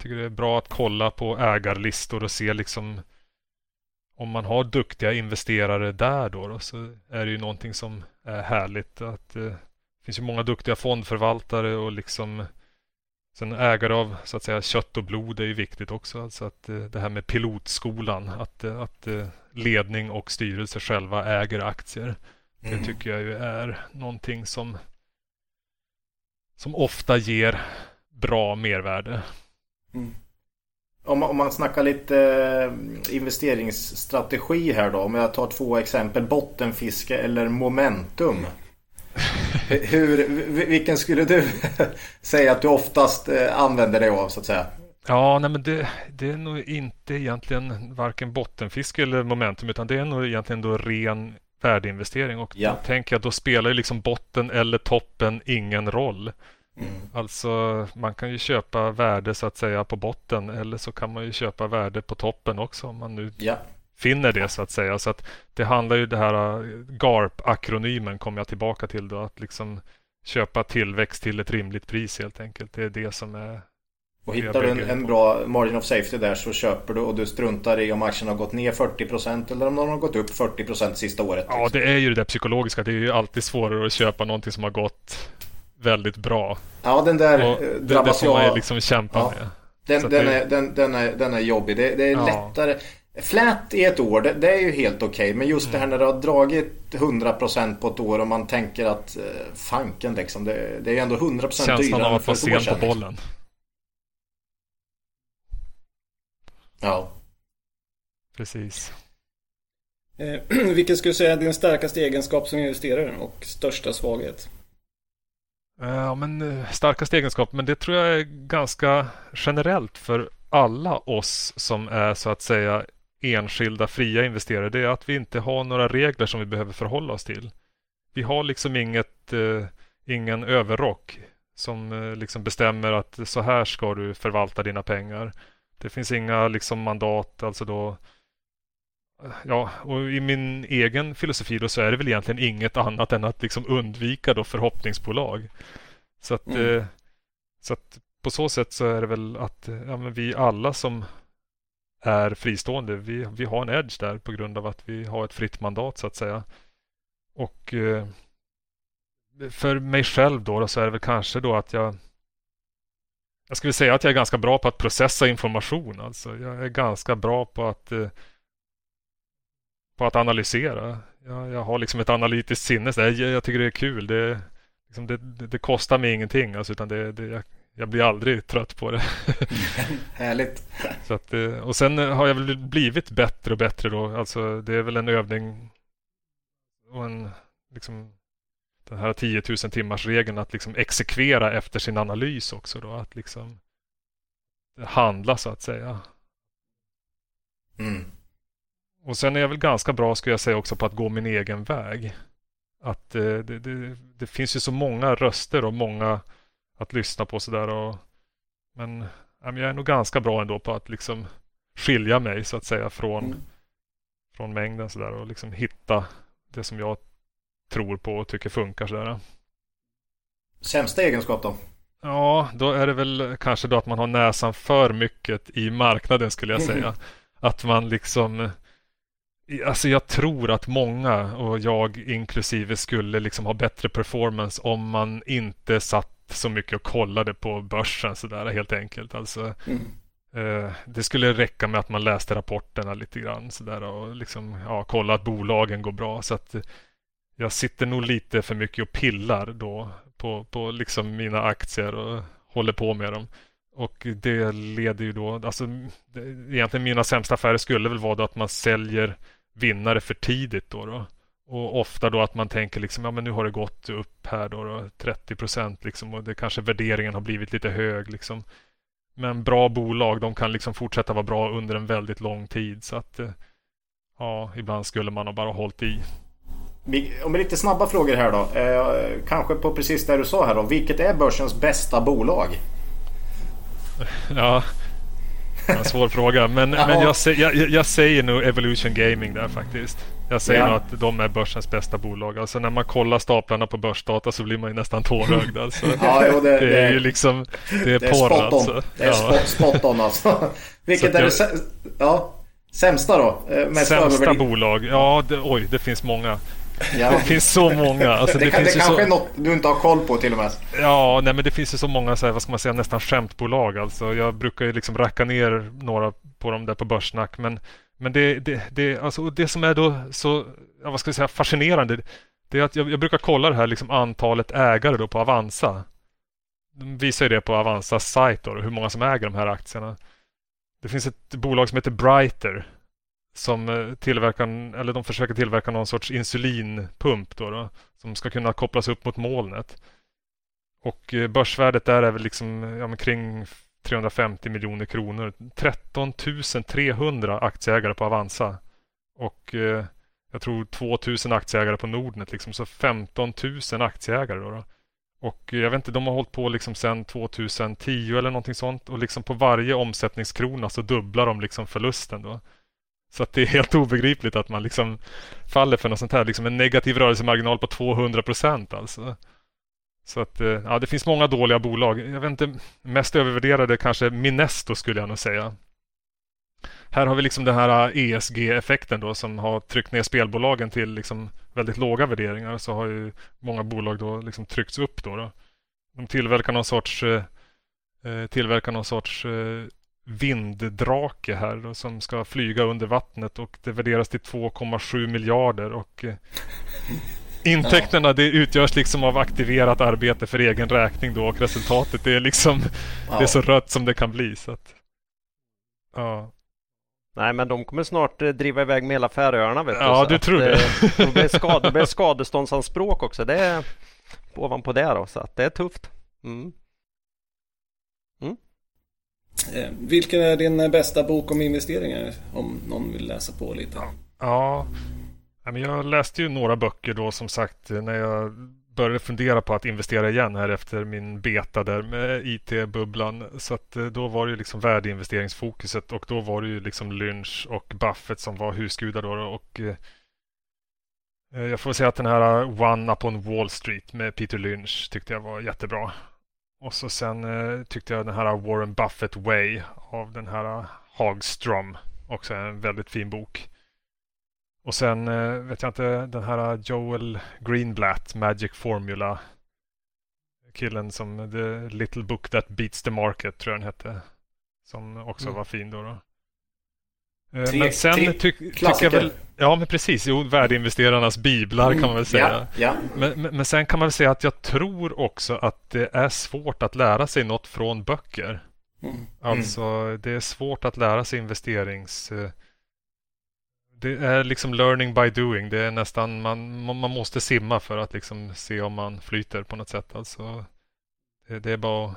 Tycker det är bra att kolla på ägarlistor och se liksom om man har duktiga investerare där då, då så är det ju någonting som är härligt. Att, eh, det finns ju många duktiga fondförvaltare och liksom Sen ägare av så att säga kött och blod är ju viktigt också. Alltså att eh, det här med pilotskolan, att, eh, att eh, ledning och styrelse själva äger aktier. Det tycker jag ju är någonting som som ofta ger bra mervärde. Mm. Om, man- om man snackar lite eh, investeringsstrategi här då. Om jag tar två exempel. Bottenfiske eller momentum. Hur, vilken skulle du säga att du oftast eh, använder dig av så att säga? Ja, nej men det, det är nog inte egentligen varken bottenfiske eller momentum utan det är nog egentligen då ren värdeinvestering och Ja. då tänker jag då spelar ju liksom botten eller toppen ingen roll. Mm. Alltså man kan ju köpa värde så att säga på botten eller så kan man ju köpa värde på toppen också om man nu Ja. finner det så att säga. Så att det handlar ju det här eh, GARP-akronymen kommer jag tillbaka till då. Att liksom köpa tillväxt till ett rimligt pris helt enkelt. Det är det som är Och hittar du en, en, bra margin of safety där så köper du och du struntar i om aktien har gått ner 40% eller om den har gått upp 40% sista året. Ja, liksom. det är ju det där psykologiska. Det är ju alltid svårare att köpa någonting som har gått väldigt bra. Ja, den där och eh, drabbas det, det får jag... man ju liksom kämpa ja. med. Den, den, det... är, den, den, är, den är jobbig. Det, det är ja. lättare. Flat i ett år, det, det är ju helt okej. Okay. Men just mm. det här när det har dragit 100% på ett år och man tänker att uh, fanken liksom. Det, det är ju ändå 100% dyrare än för Känslan av att vara sen på liksom. bollen. Ja. Precis. Eh, vilken skulle du säga är din starkaste egenskap som investerare och största svaghet? Eh, ja, men eh, starkaste egenskap, men det tror jag är ganska generellt för alla oss som är så att säga enskilda fria investerare. Det är att vi inte har några regler som vi behöver förhålla oss till. Vi har liksom inget, eh, ingen överrock som eh, liksom bestämmer att så här ska du förvalta dina pengar. Det finns inga liksom mandat, alltså då Ja, och i min egen filosofi då så är det väl egentligen inget annat än att liksom undvika då förhoppningsbolag. Så att, mm. eh, så att på så sätt så är det väl att ja, men vi alla som är fristående, vi, vi har en edge där på grund av att vi har ett fritt mandat så att säga. Och eh, för mig själv då, då så är det väl kanske då att jag jag skulle säga att jag är ganska bra på att processa information. Alltså. Jag är ganska bra på att eh, på att analysera. Jag, jag, har liksom ett analytiskt sinne. Jag, jag tycker det är kul. Det, liksom det, det, det kostar mig ingenting. Alltså, utan det, jag, jag blir aldrig trött på det. Härligt. Så att, eh, och sen har jag väl blivit bättre och bättre då. Alltså det är väl en övning och en liksom den här 10 000 timmars regeln att liksom exekvera efter sin analys också då. Att liksom handla så att säga. Mm. Och sen är jag väl ganska bra skulle jag säga också på att gå min egen väg. Att eh, det, det, det, finns ju så många röster och många att lyssna på sådär. Och, men jag är nog ganska bra ändå på att liksom skilja mig så att säga från, mm. från mängden sådär och liksom hitta det som jag tror på och tycker funkar sådär. Sämsta egenskap då? Ja, då är det väl kanske då att man har näsan för mycket i marknaden skulle jag säga. Att man liksom Alltså jag tror att många och jag inklusive skulle liksom ha bättre performance om man inte satt så mycket och kollade på börsen sådär helt enkelt. Alltså, mm. eh, det skulle räcka med att man läste rapporterna lite grann sådär och liksom ja, kolla att bolagen går bra. Så att jag sitter nog lite för mycket och pillar då på, på liksom mina aktier och håller på med dem. Och det leder ju då, alltså egentligen mina sämsta affärer skulle väl vara då att man säljer vinnare för tidigt då. då. Och ofta då att man tänker liksom, ja men nu har det gått upp här då, då 30 procent liksom och det kanske värderingen har blivit lite hög liksom. Men bra bolag, de kan liksom fortsätta vara bra under en väldigt lång tid så att eh, ja, ibland skulle man ha bara hållit i. Om lite snabba frågor här då. Eh, kanske på precis det du sa här då. Vilket är börsens bästa bolag? Ja, en svår fråga. Men, men jag, jag, jag, säger nog Evolution Gaming där faktiskt. Jag säger ja. nog att de är börsens bästa bolag. Alltså när man kollar staplarna på börsdata så blir man ju nästan tårögd. Alltså. ja, jo, det, det, är ju liksom, det är, det är porr alltså. Det är ja. spot on alltså. Vilket är det ja, sämsta då? Eh, mest sämsta bolag? Ja, det, oj, det finns många. Ja. Det finns så många. Alltså, det, det, finns det kanske så... är något du inte har koll på till och med. Ja, nej, men det finns ju så många, så här, vad ska man säga, nästan skämtbolag. Alltså, jag brukar ju liksom racka ner några på dem där på Börssnack. Men, men det, det, det, alltså, det som är då så, ja, vad ska jag säga, fascinerande. Det är att jag, jag brukar kolla det här liksom antalet ägare då på Avanza. De visar ju det på Avanzas sajt då, hur många som äger de här aktierna. Det finns ett bolag som heter Brighter som eh, tillverkar, eller de försöker tillverka någon sorts insulinpump då, då som ska kunna kopplas upp mot molnet. Och eh, börsvärdet där är väl liksom ja, kring 350 miljoner kronor. 13 300 aktieägare på Avanza. Och eh, jag tror 2000 aktieägare på Nordnet, liksom, så 15 000 aktieägare. Då, då. Och eh, jag vet inte, de har hållit på liksom sedan 2010 eller någonting sånt. Och liksom på varje omsättningskrona så dubblar de liksom förlusten. Då. Så att det är helt obegripligt att man liksom faller för något sånt här. Liksom en negativ rörelsemarginal på 200 procent alltså. Så att, eh, ja, det finns många dåliga bolag. Jag vet inte, mest övervärderade kanske Minesto skulle jag nog säga. Här har vi liksom den här eh, ESG-effekten då som har tryckt ner spelbolagen till liksom väldigt låga värderingar. Så har ju många bolag då liksom tryckts upp då. då. De tillverkar någon sorts, eh, eh tillverkar någon sorts eh, vinddrake här då, som ska flyga under vattnet och det värderas till 2,7 miljarder. Och, eh, Intäkterna det utgörs liksom av aktiverat arbete för egen räkning då och resultatet det är liksom ja. det är så rött som det kan bli. Så att, ja. Nej men de kommer snart eh, driva iväg med hela Färöarna vet du. Ja du tror det. Eh, det blir, skade, det blir skadeståndsanspråk också. Det är ovanpå det då så att det är tufft. Mm. Eh, vilken är din bästa bok om investeringar? Om någon vill läsa på lite. Ja, jag läste ju några böcker då som sagt eh, när jag började fundera på att investera igen här efter min beta där med IT-bubblan. Så att eh, då var det ju liksom värdeinvesteringsfokuset och då var det ju liksom Lynch och Buffett som var husgudar då. Och, jag får säga att den här One Upon Wall Street med Peter Lynch tyckte jag var jättebra. Och så sen eh, tyckte jag den här Warren Buffett Way av den här Hagström. Också en väldigt fin bok. Och sen eh, vet jag inte, den här Joel Greenblatt, Magic Formula. Killen som The Little Book That Beats the Market tror jag den hette. Som också mm. var fin då. då. Eh, tre, men sen ty tycker jag väl... Ja, men precis. Jo, värdeinvesterarnas biblar kan man väl säga. Ja, ja. Men, men, men, sen kan man väl säga att jag tror också att det är svårt att lära sig något från böcker. Mm. Alltså, det är svårt att lära sig investerings eh, det är liksom learning by doing. Det är nästan, man, man måste simma för att liksom se om man flyter på något sätt. Alltså, det, det, är bara,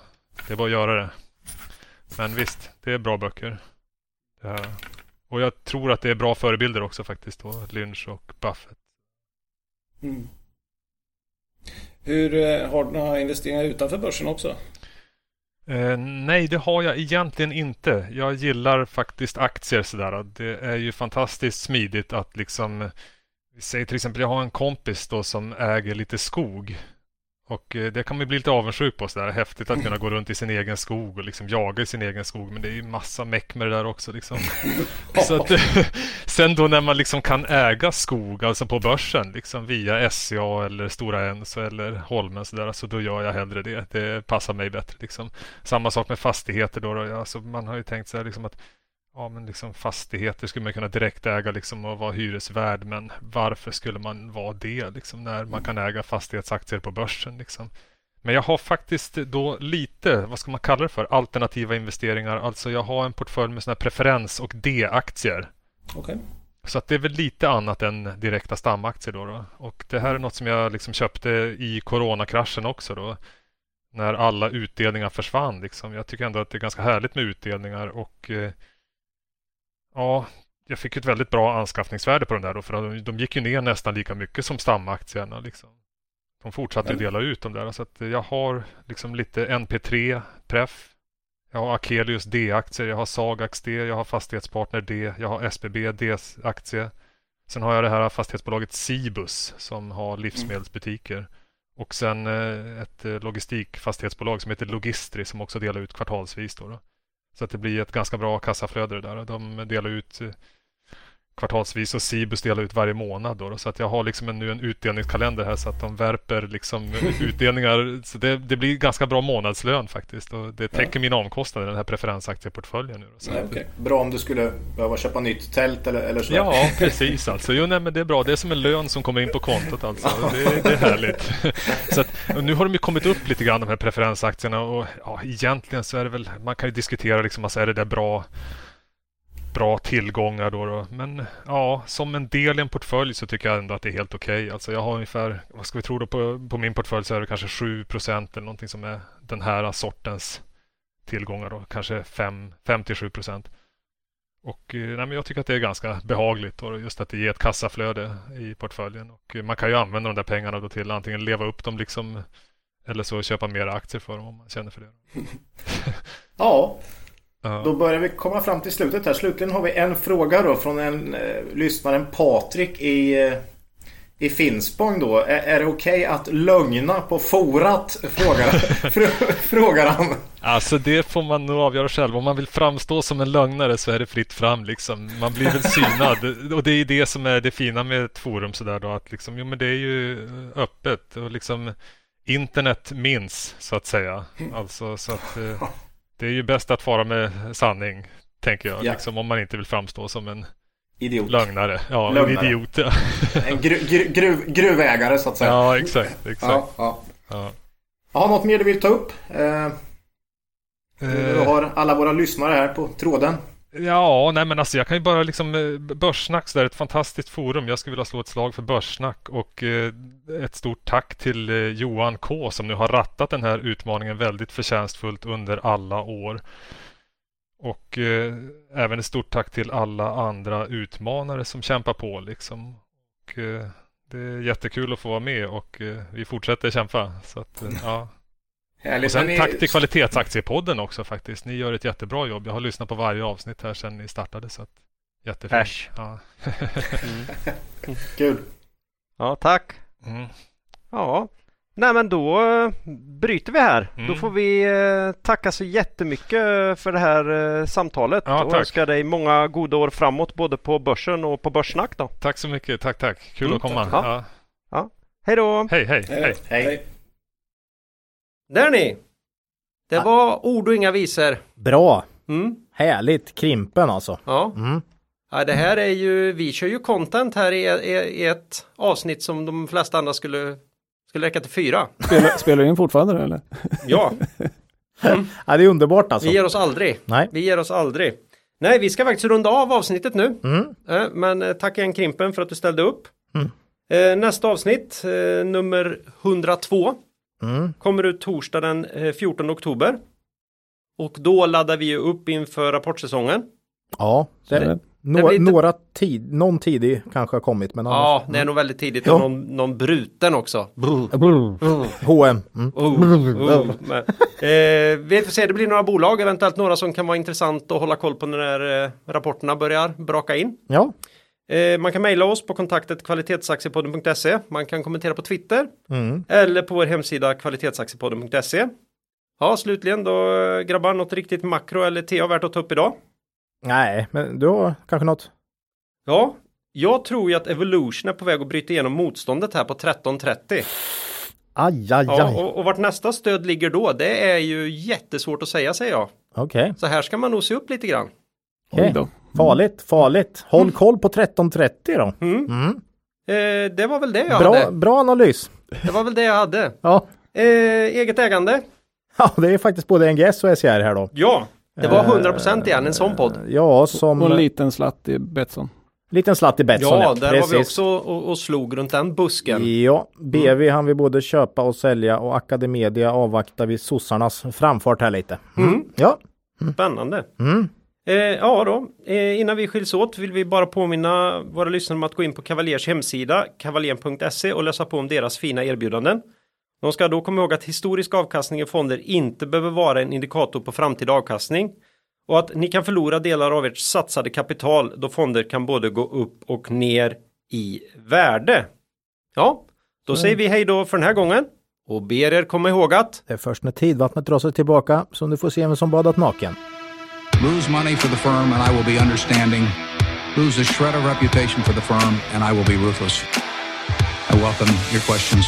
det är bara att göra det. Men visst, det är bra böcker. Och jag tror att det är bra förebilder också faktiskt. Då, Lynch och Buffett. Mm. Hur eh, Har du några investeringar utanför börsen också? Eh, nej, det har jag egentligen inte. Jag gillar faktiskt aktier sådär. Det är ju fantastiskt smidigt att liksom Säg till exempel, jag har en kompis då som äger lite skog. Och eh, det kan man bli lite avundsjuk på. Sådär. Häftigt att kunna gå runt i sin egen skog och liksom jaga i sin egen skog. Men det är ju massa meck med det där också. Liksom. Så att, sen då när man liksom kan äga skog, alltså på börsen, liksom via SCA eller Stora Enso eller Holmen, så, där, så då gör jag hellre det. Det passar mig bättre. Liksom. Samma sak med fastigheter. Då, då. Alltså, man har ju tänkt så här liksom att ja, men liksom fastigheter skulle man kunna direktäga liksom och vara hyresvärd. Men varför skulle man vara det liksom, när man kan äga fastighetsaktier på börsen? Liksom? Men jag har faktiskt då lite, vad ska man kalla det för, alternativa investeringar. Alltså jag har en portfölj med såna preferens och D-aktier. Okay. Så att det är väl lite annat än direkta stamaktier då, då. Och det här är något som jag liksom köpte i coronakraschen också då. När alla utdelningar försvann liksom. Jag tycker ändå att det är ganska härligt med utdelningar och eh, Ja, jag fick ett väldigt bra anskaffningsvärde på den där då, för de, de gick ju ner nästan lika mycket som stamaktierna. Liksom. De fortsatte dela ut de där. Så att jag har liksom lite NP3, Pref. Jag har Akelius D-aktier, jag har Sagax D, jag har Fastighetspartner D, jag har SBB D-aktie. Sen har jag det här fastighetsbolaget Cibus som har livsmedelsbutiker. Och sen eh, ett eh, logistikfastighetsbolag som heter Logistri som också delar ut kvartalsvis. Då, då. Så att det blir ett ganska bra kassaflöde där. De delar ut kvartalsvis och Cibus delar ut varje månad. Då, så att jag har liksom en, nu en utdelningskalender här så att de värper liksom utdelningar. Så det, det, blir ganska bra månadslön faktiskt och det täcker ja. mina omkostnader den här preferensaktieportföljen. Nu, så ja, okay. Bra om du skulle behöva köpa nytt tält eller, eller så. Ja, precis alltså. Jo, nej, men det är bra. Det är som en lön som kommer in på kontot alltså. Det, det är härligt. så att, nu har de ju kommit upp lite grann de här preferensaktierna och ja, egentligen så är det väl, man kan ju diskutera liksom, alltså, är det där bra bra tillgångar då, då, Men ja, som en del i en portfölj så tycker jag ändå att det är helt okej. Okay. Alltså jag har ungefär, vad ska vi tro då, på, på min portfölj så är det kanske 7 procent eller någonting som är den här sortens tillgångar då. Kanske 5-7 procent. Och eh, nej, men jag tycker att det är ganska behagligt och just att det ger ett kassaflöde i portföljen. Och man kan ju använda de där pengarna då till antingen leva upp dem liksom eller så köpa mer aktier för dem om man känner för det. ja, då börjar vi komma fram till slutet här. Slutligen har vi en fråga då från en eh, lyssnaren Patrik i, eh, i Finspång då. Är, är det okej okay att lögna på forat? Frågar, frågar han. Alltså det får man nog avgöra själv. Om man vill framstå som en lögnare så är det fritt fram liksom. Man blir väl synad. och det är det som är det fina med ett forum sådär då. Att liksom, jo men det är ju öppet och liksom internet minns så att säga. Alltså så att eh, det är ju bäst att fara med sanning. Tänker jag. Ja. Liksom, om man inte vill framstå som en Idiot. Lögnare. Ja, Lögnare. en idiot. Ja. en gru, gru, gruv, gruvägare så att säga. Ja, exakt. exakt. Ja, ja. Ja. Något mer du vill ta upp? Eh, du har alla våra lyssnare här på tråden. Ja, nej men alltså jag kan ju bara liksom eh, Börssnack så ett fantastiskt forum. Jag skulle vilja slå ett slag för Börssnack och eh, ett stort tack till eh, Johan K som nu har rattat den här utmaningen väldigt förtjänstfullt under alla år. Och eh, även ett stort tack till alla andra utmanare som kämpar på liksom. Och, det är jättekul att få vara med och vi fortsätter kämpa. Så att, eh, ja. Och sen tack till Kvalitetsaktiepodden också faktiskt. Ni gör ett jättebra jobb. Jag har lyssnat på varje avsnitt här sedan ni startade. Så att, jättefint. Ja. mm. Kul. Ja, tack. Mm. Ja, Nej men då uh, bryter vi här. Mm. Då får vi uh, tacka så jättemycket för det här uh, samtalet ja, och önska dig många goda år framåt både på börsen och på Börssnack då. Tack så mycket, tack tack. Kul mm. att komma. Ja. Ja. ja. Hej då! Hej hej! Hej! hej. hej. Där ni! Det var ord och inga visor. Bra! Mm. Härligt! Krimpen alltså. Ja. Mm. Ja, det här är ju, vi kör ju content här i, i, i ett avsnitt som de flesta andra skulle skulle räcka till fyra. Spelar, spelar du in fortfarande eller? Ja. Mm. ja. Det är underbart alltså. Vi ger oss aldrig. Nej. Vi ger oss aldrig. Nej, vi ska faktiskt runda av avsnittet nu. Mm. Eh, men eh, tack igen Krimpen för att du ställde upp. Mm. Eh, nästa avsnitt, nummer 102, mm. kommer ut torsdag den 14 oktober. Och då laddar vi upp inför rapportsäsongen. Ja, det, Nå lite... Några tid, någon tidig kanske har kommit. Men ja, annars... det är nog väldigt tidigt. Ja. Någon, någon bruten också. H&M. Mm. Oh, oh. eh, vi får se, det blir några bolag, eventuellt några som kan vara intressant att hålla koll på när eh, rapporterna börjar braka in. Ja. Eh, man kan mejla oss på kontaktet kvalitetsaktiepodden.se. Man kan kommentera på Twitter mm. eller på vår hemsida kvalitetsaktiepodden.se. Ja, slutligen då eh, grabbar, något riktigt makro eller TA värt att ta upp idag? Nej, men du har kanske något? Ja, jag tror ju att Evolution är på väg att bryta igenom motståndet här på 1330. Aj, aj, aj. Ja, och, och vart nästa stöd ligger då, det är ju jättesvårt att säga säger jag. Okej. Okay. Så här ska man nog se upp lite grann. Okej, okay. Farligt, farligt. Håll mm. koll på 1330 då. Mm. Mm. Eh, det var väl det jag bra, hade. Bra analys. Det var väl det jag hade. ja. Eh, eget ägande. Ja, det är faktiskt både NGS och SCR här då. Ja, det var 100% igen, en sån podd. Ja, som... Och en liten slatt i Betsson. Liten slatt i Betsson, ja. där precis. var vi också och, och, slog runt den busken. Ja, BV mm. han vill både köpa och sälja och Academedia avvaktar vi sossarnas framfart här lite. Mm. Mm. Ja. Mm. Spännande. Mm. Eh, ja då, eh, innan vi skiljs åt vill vi bara påminna våra lyssnare om att gå in på Cavaliers hemsida, kavaljen.se och läsa på om deras fina erbjudanden. De ska då komma ihåg att historisk avkastning i fonder inte behöver vara en indikator på framtida avkastning och att ni kan förlora delar av ert satsade kapital då fonder kan både gå upp och ner i värde. Ja, då säger vi hej då för den här gången och ber er komma ihåg att det är först när tidvattnet drar sig tillbaka som du får se vem som badat naken. Lose money for the firm and I will be understanding. Lose a shred of reputation for the firm and I will be ruthless. I welcome your questions.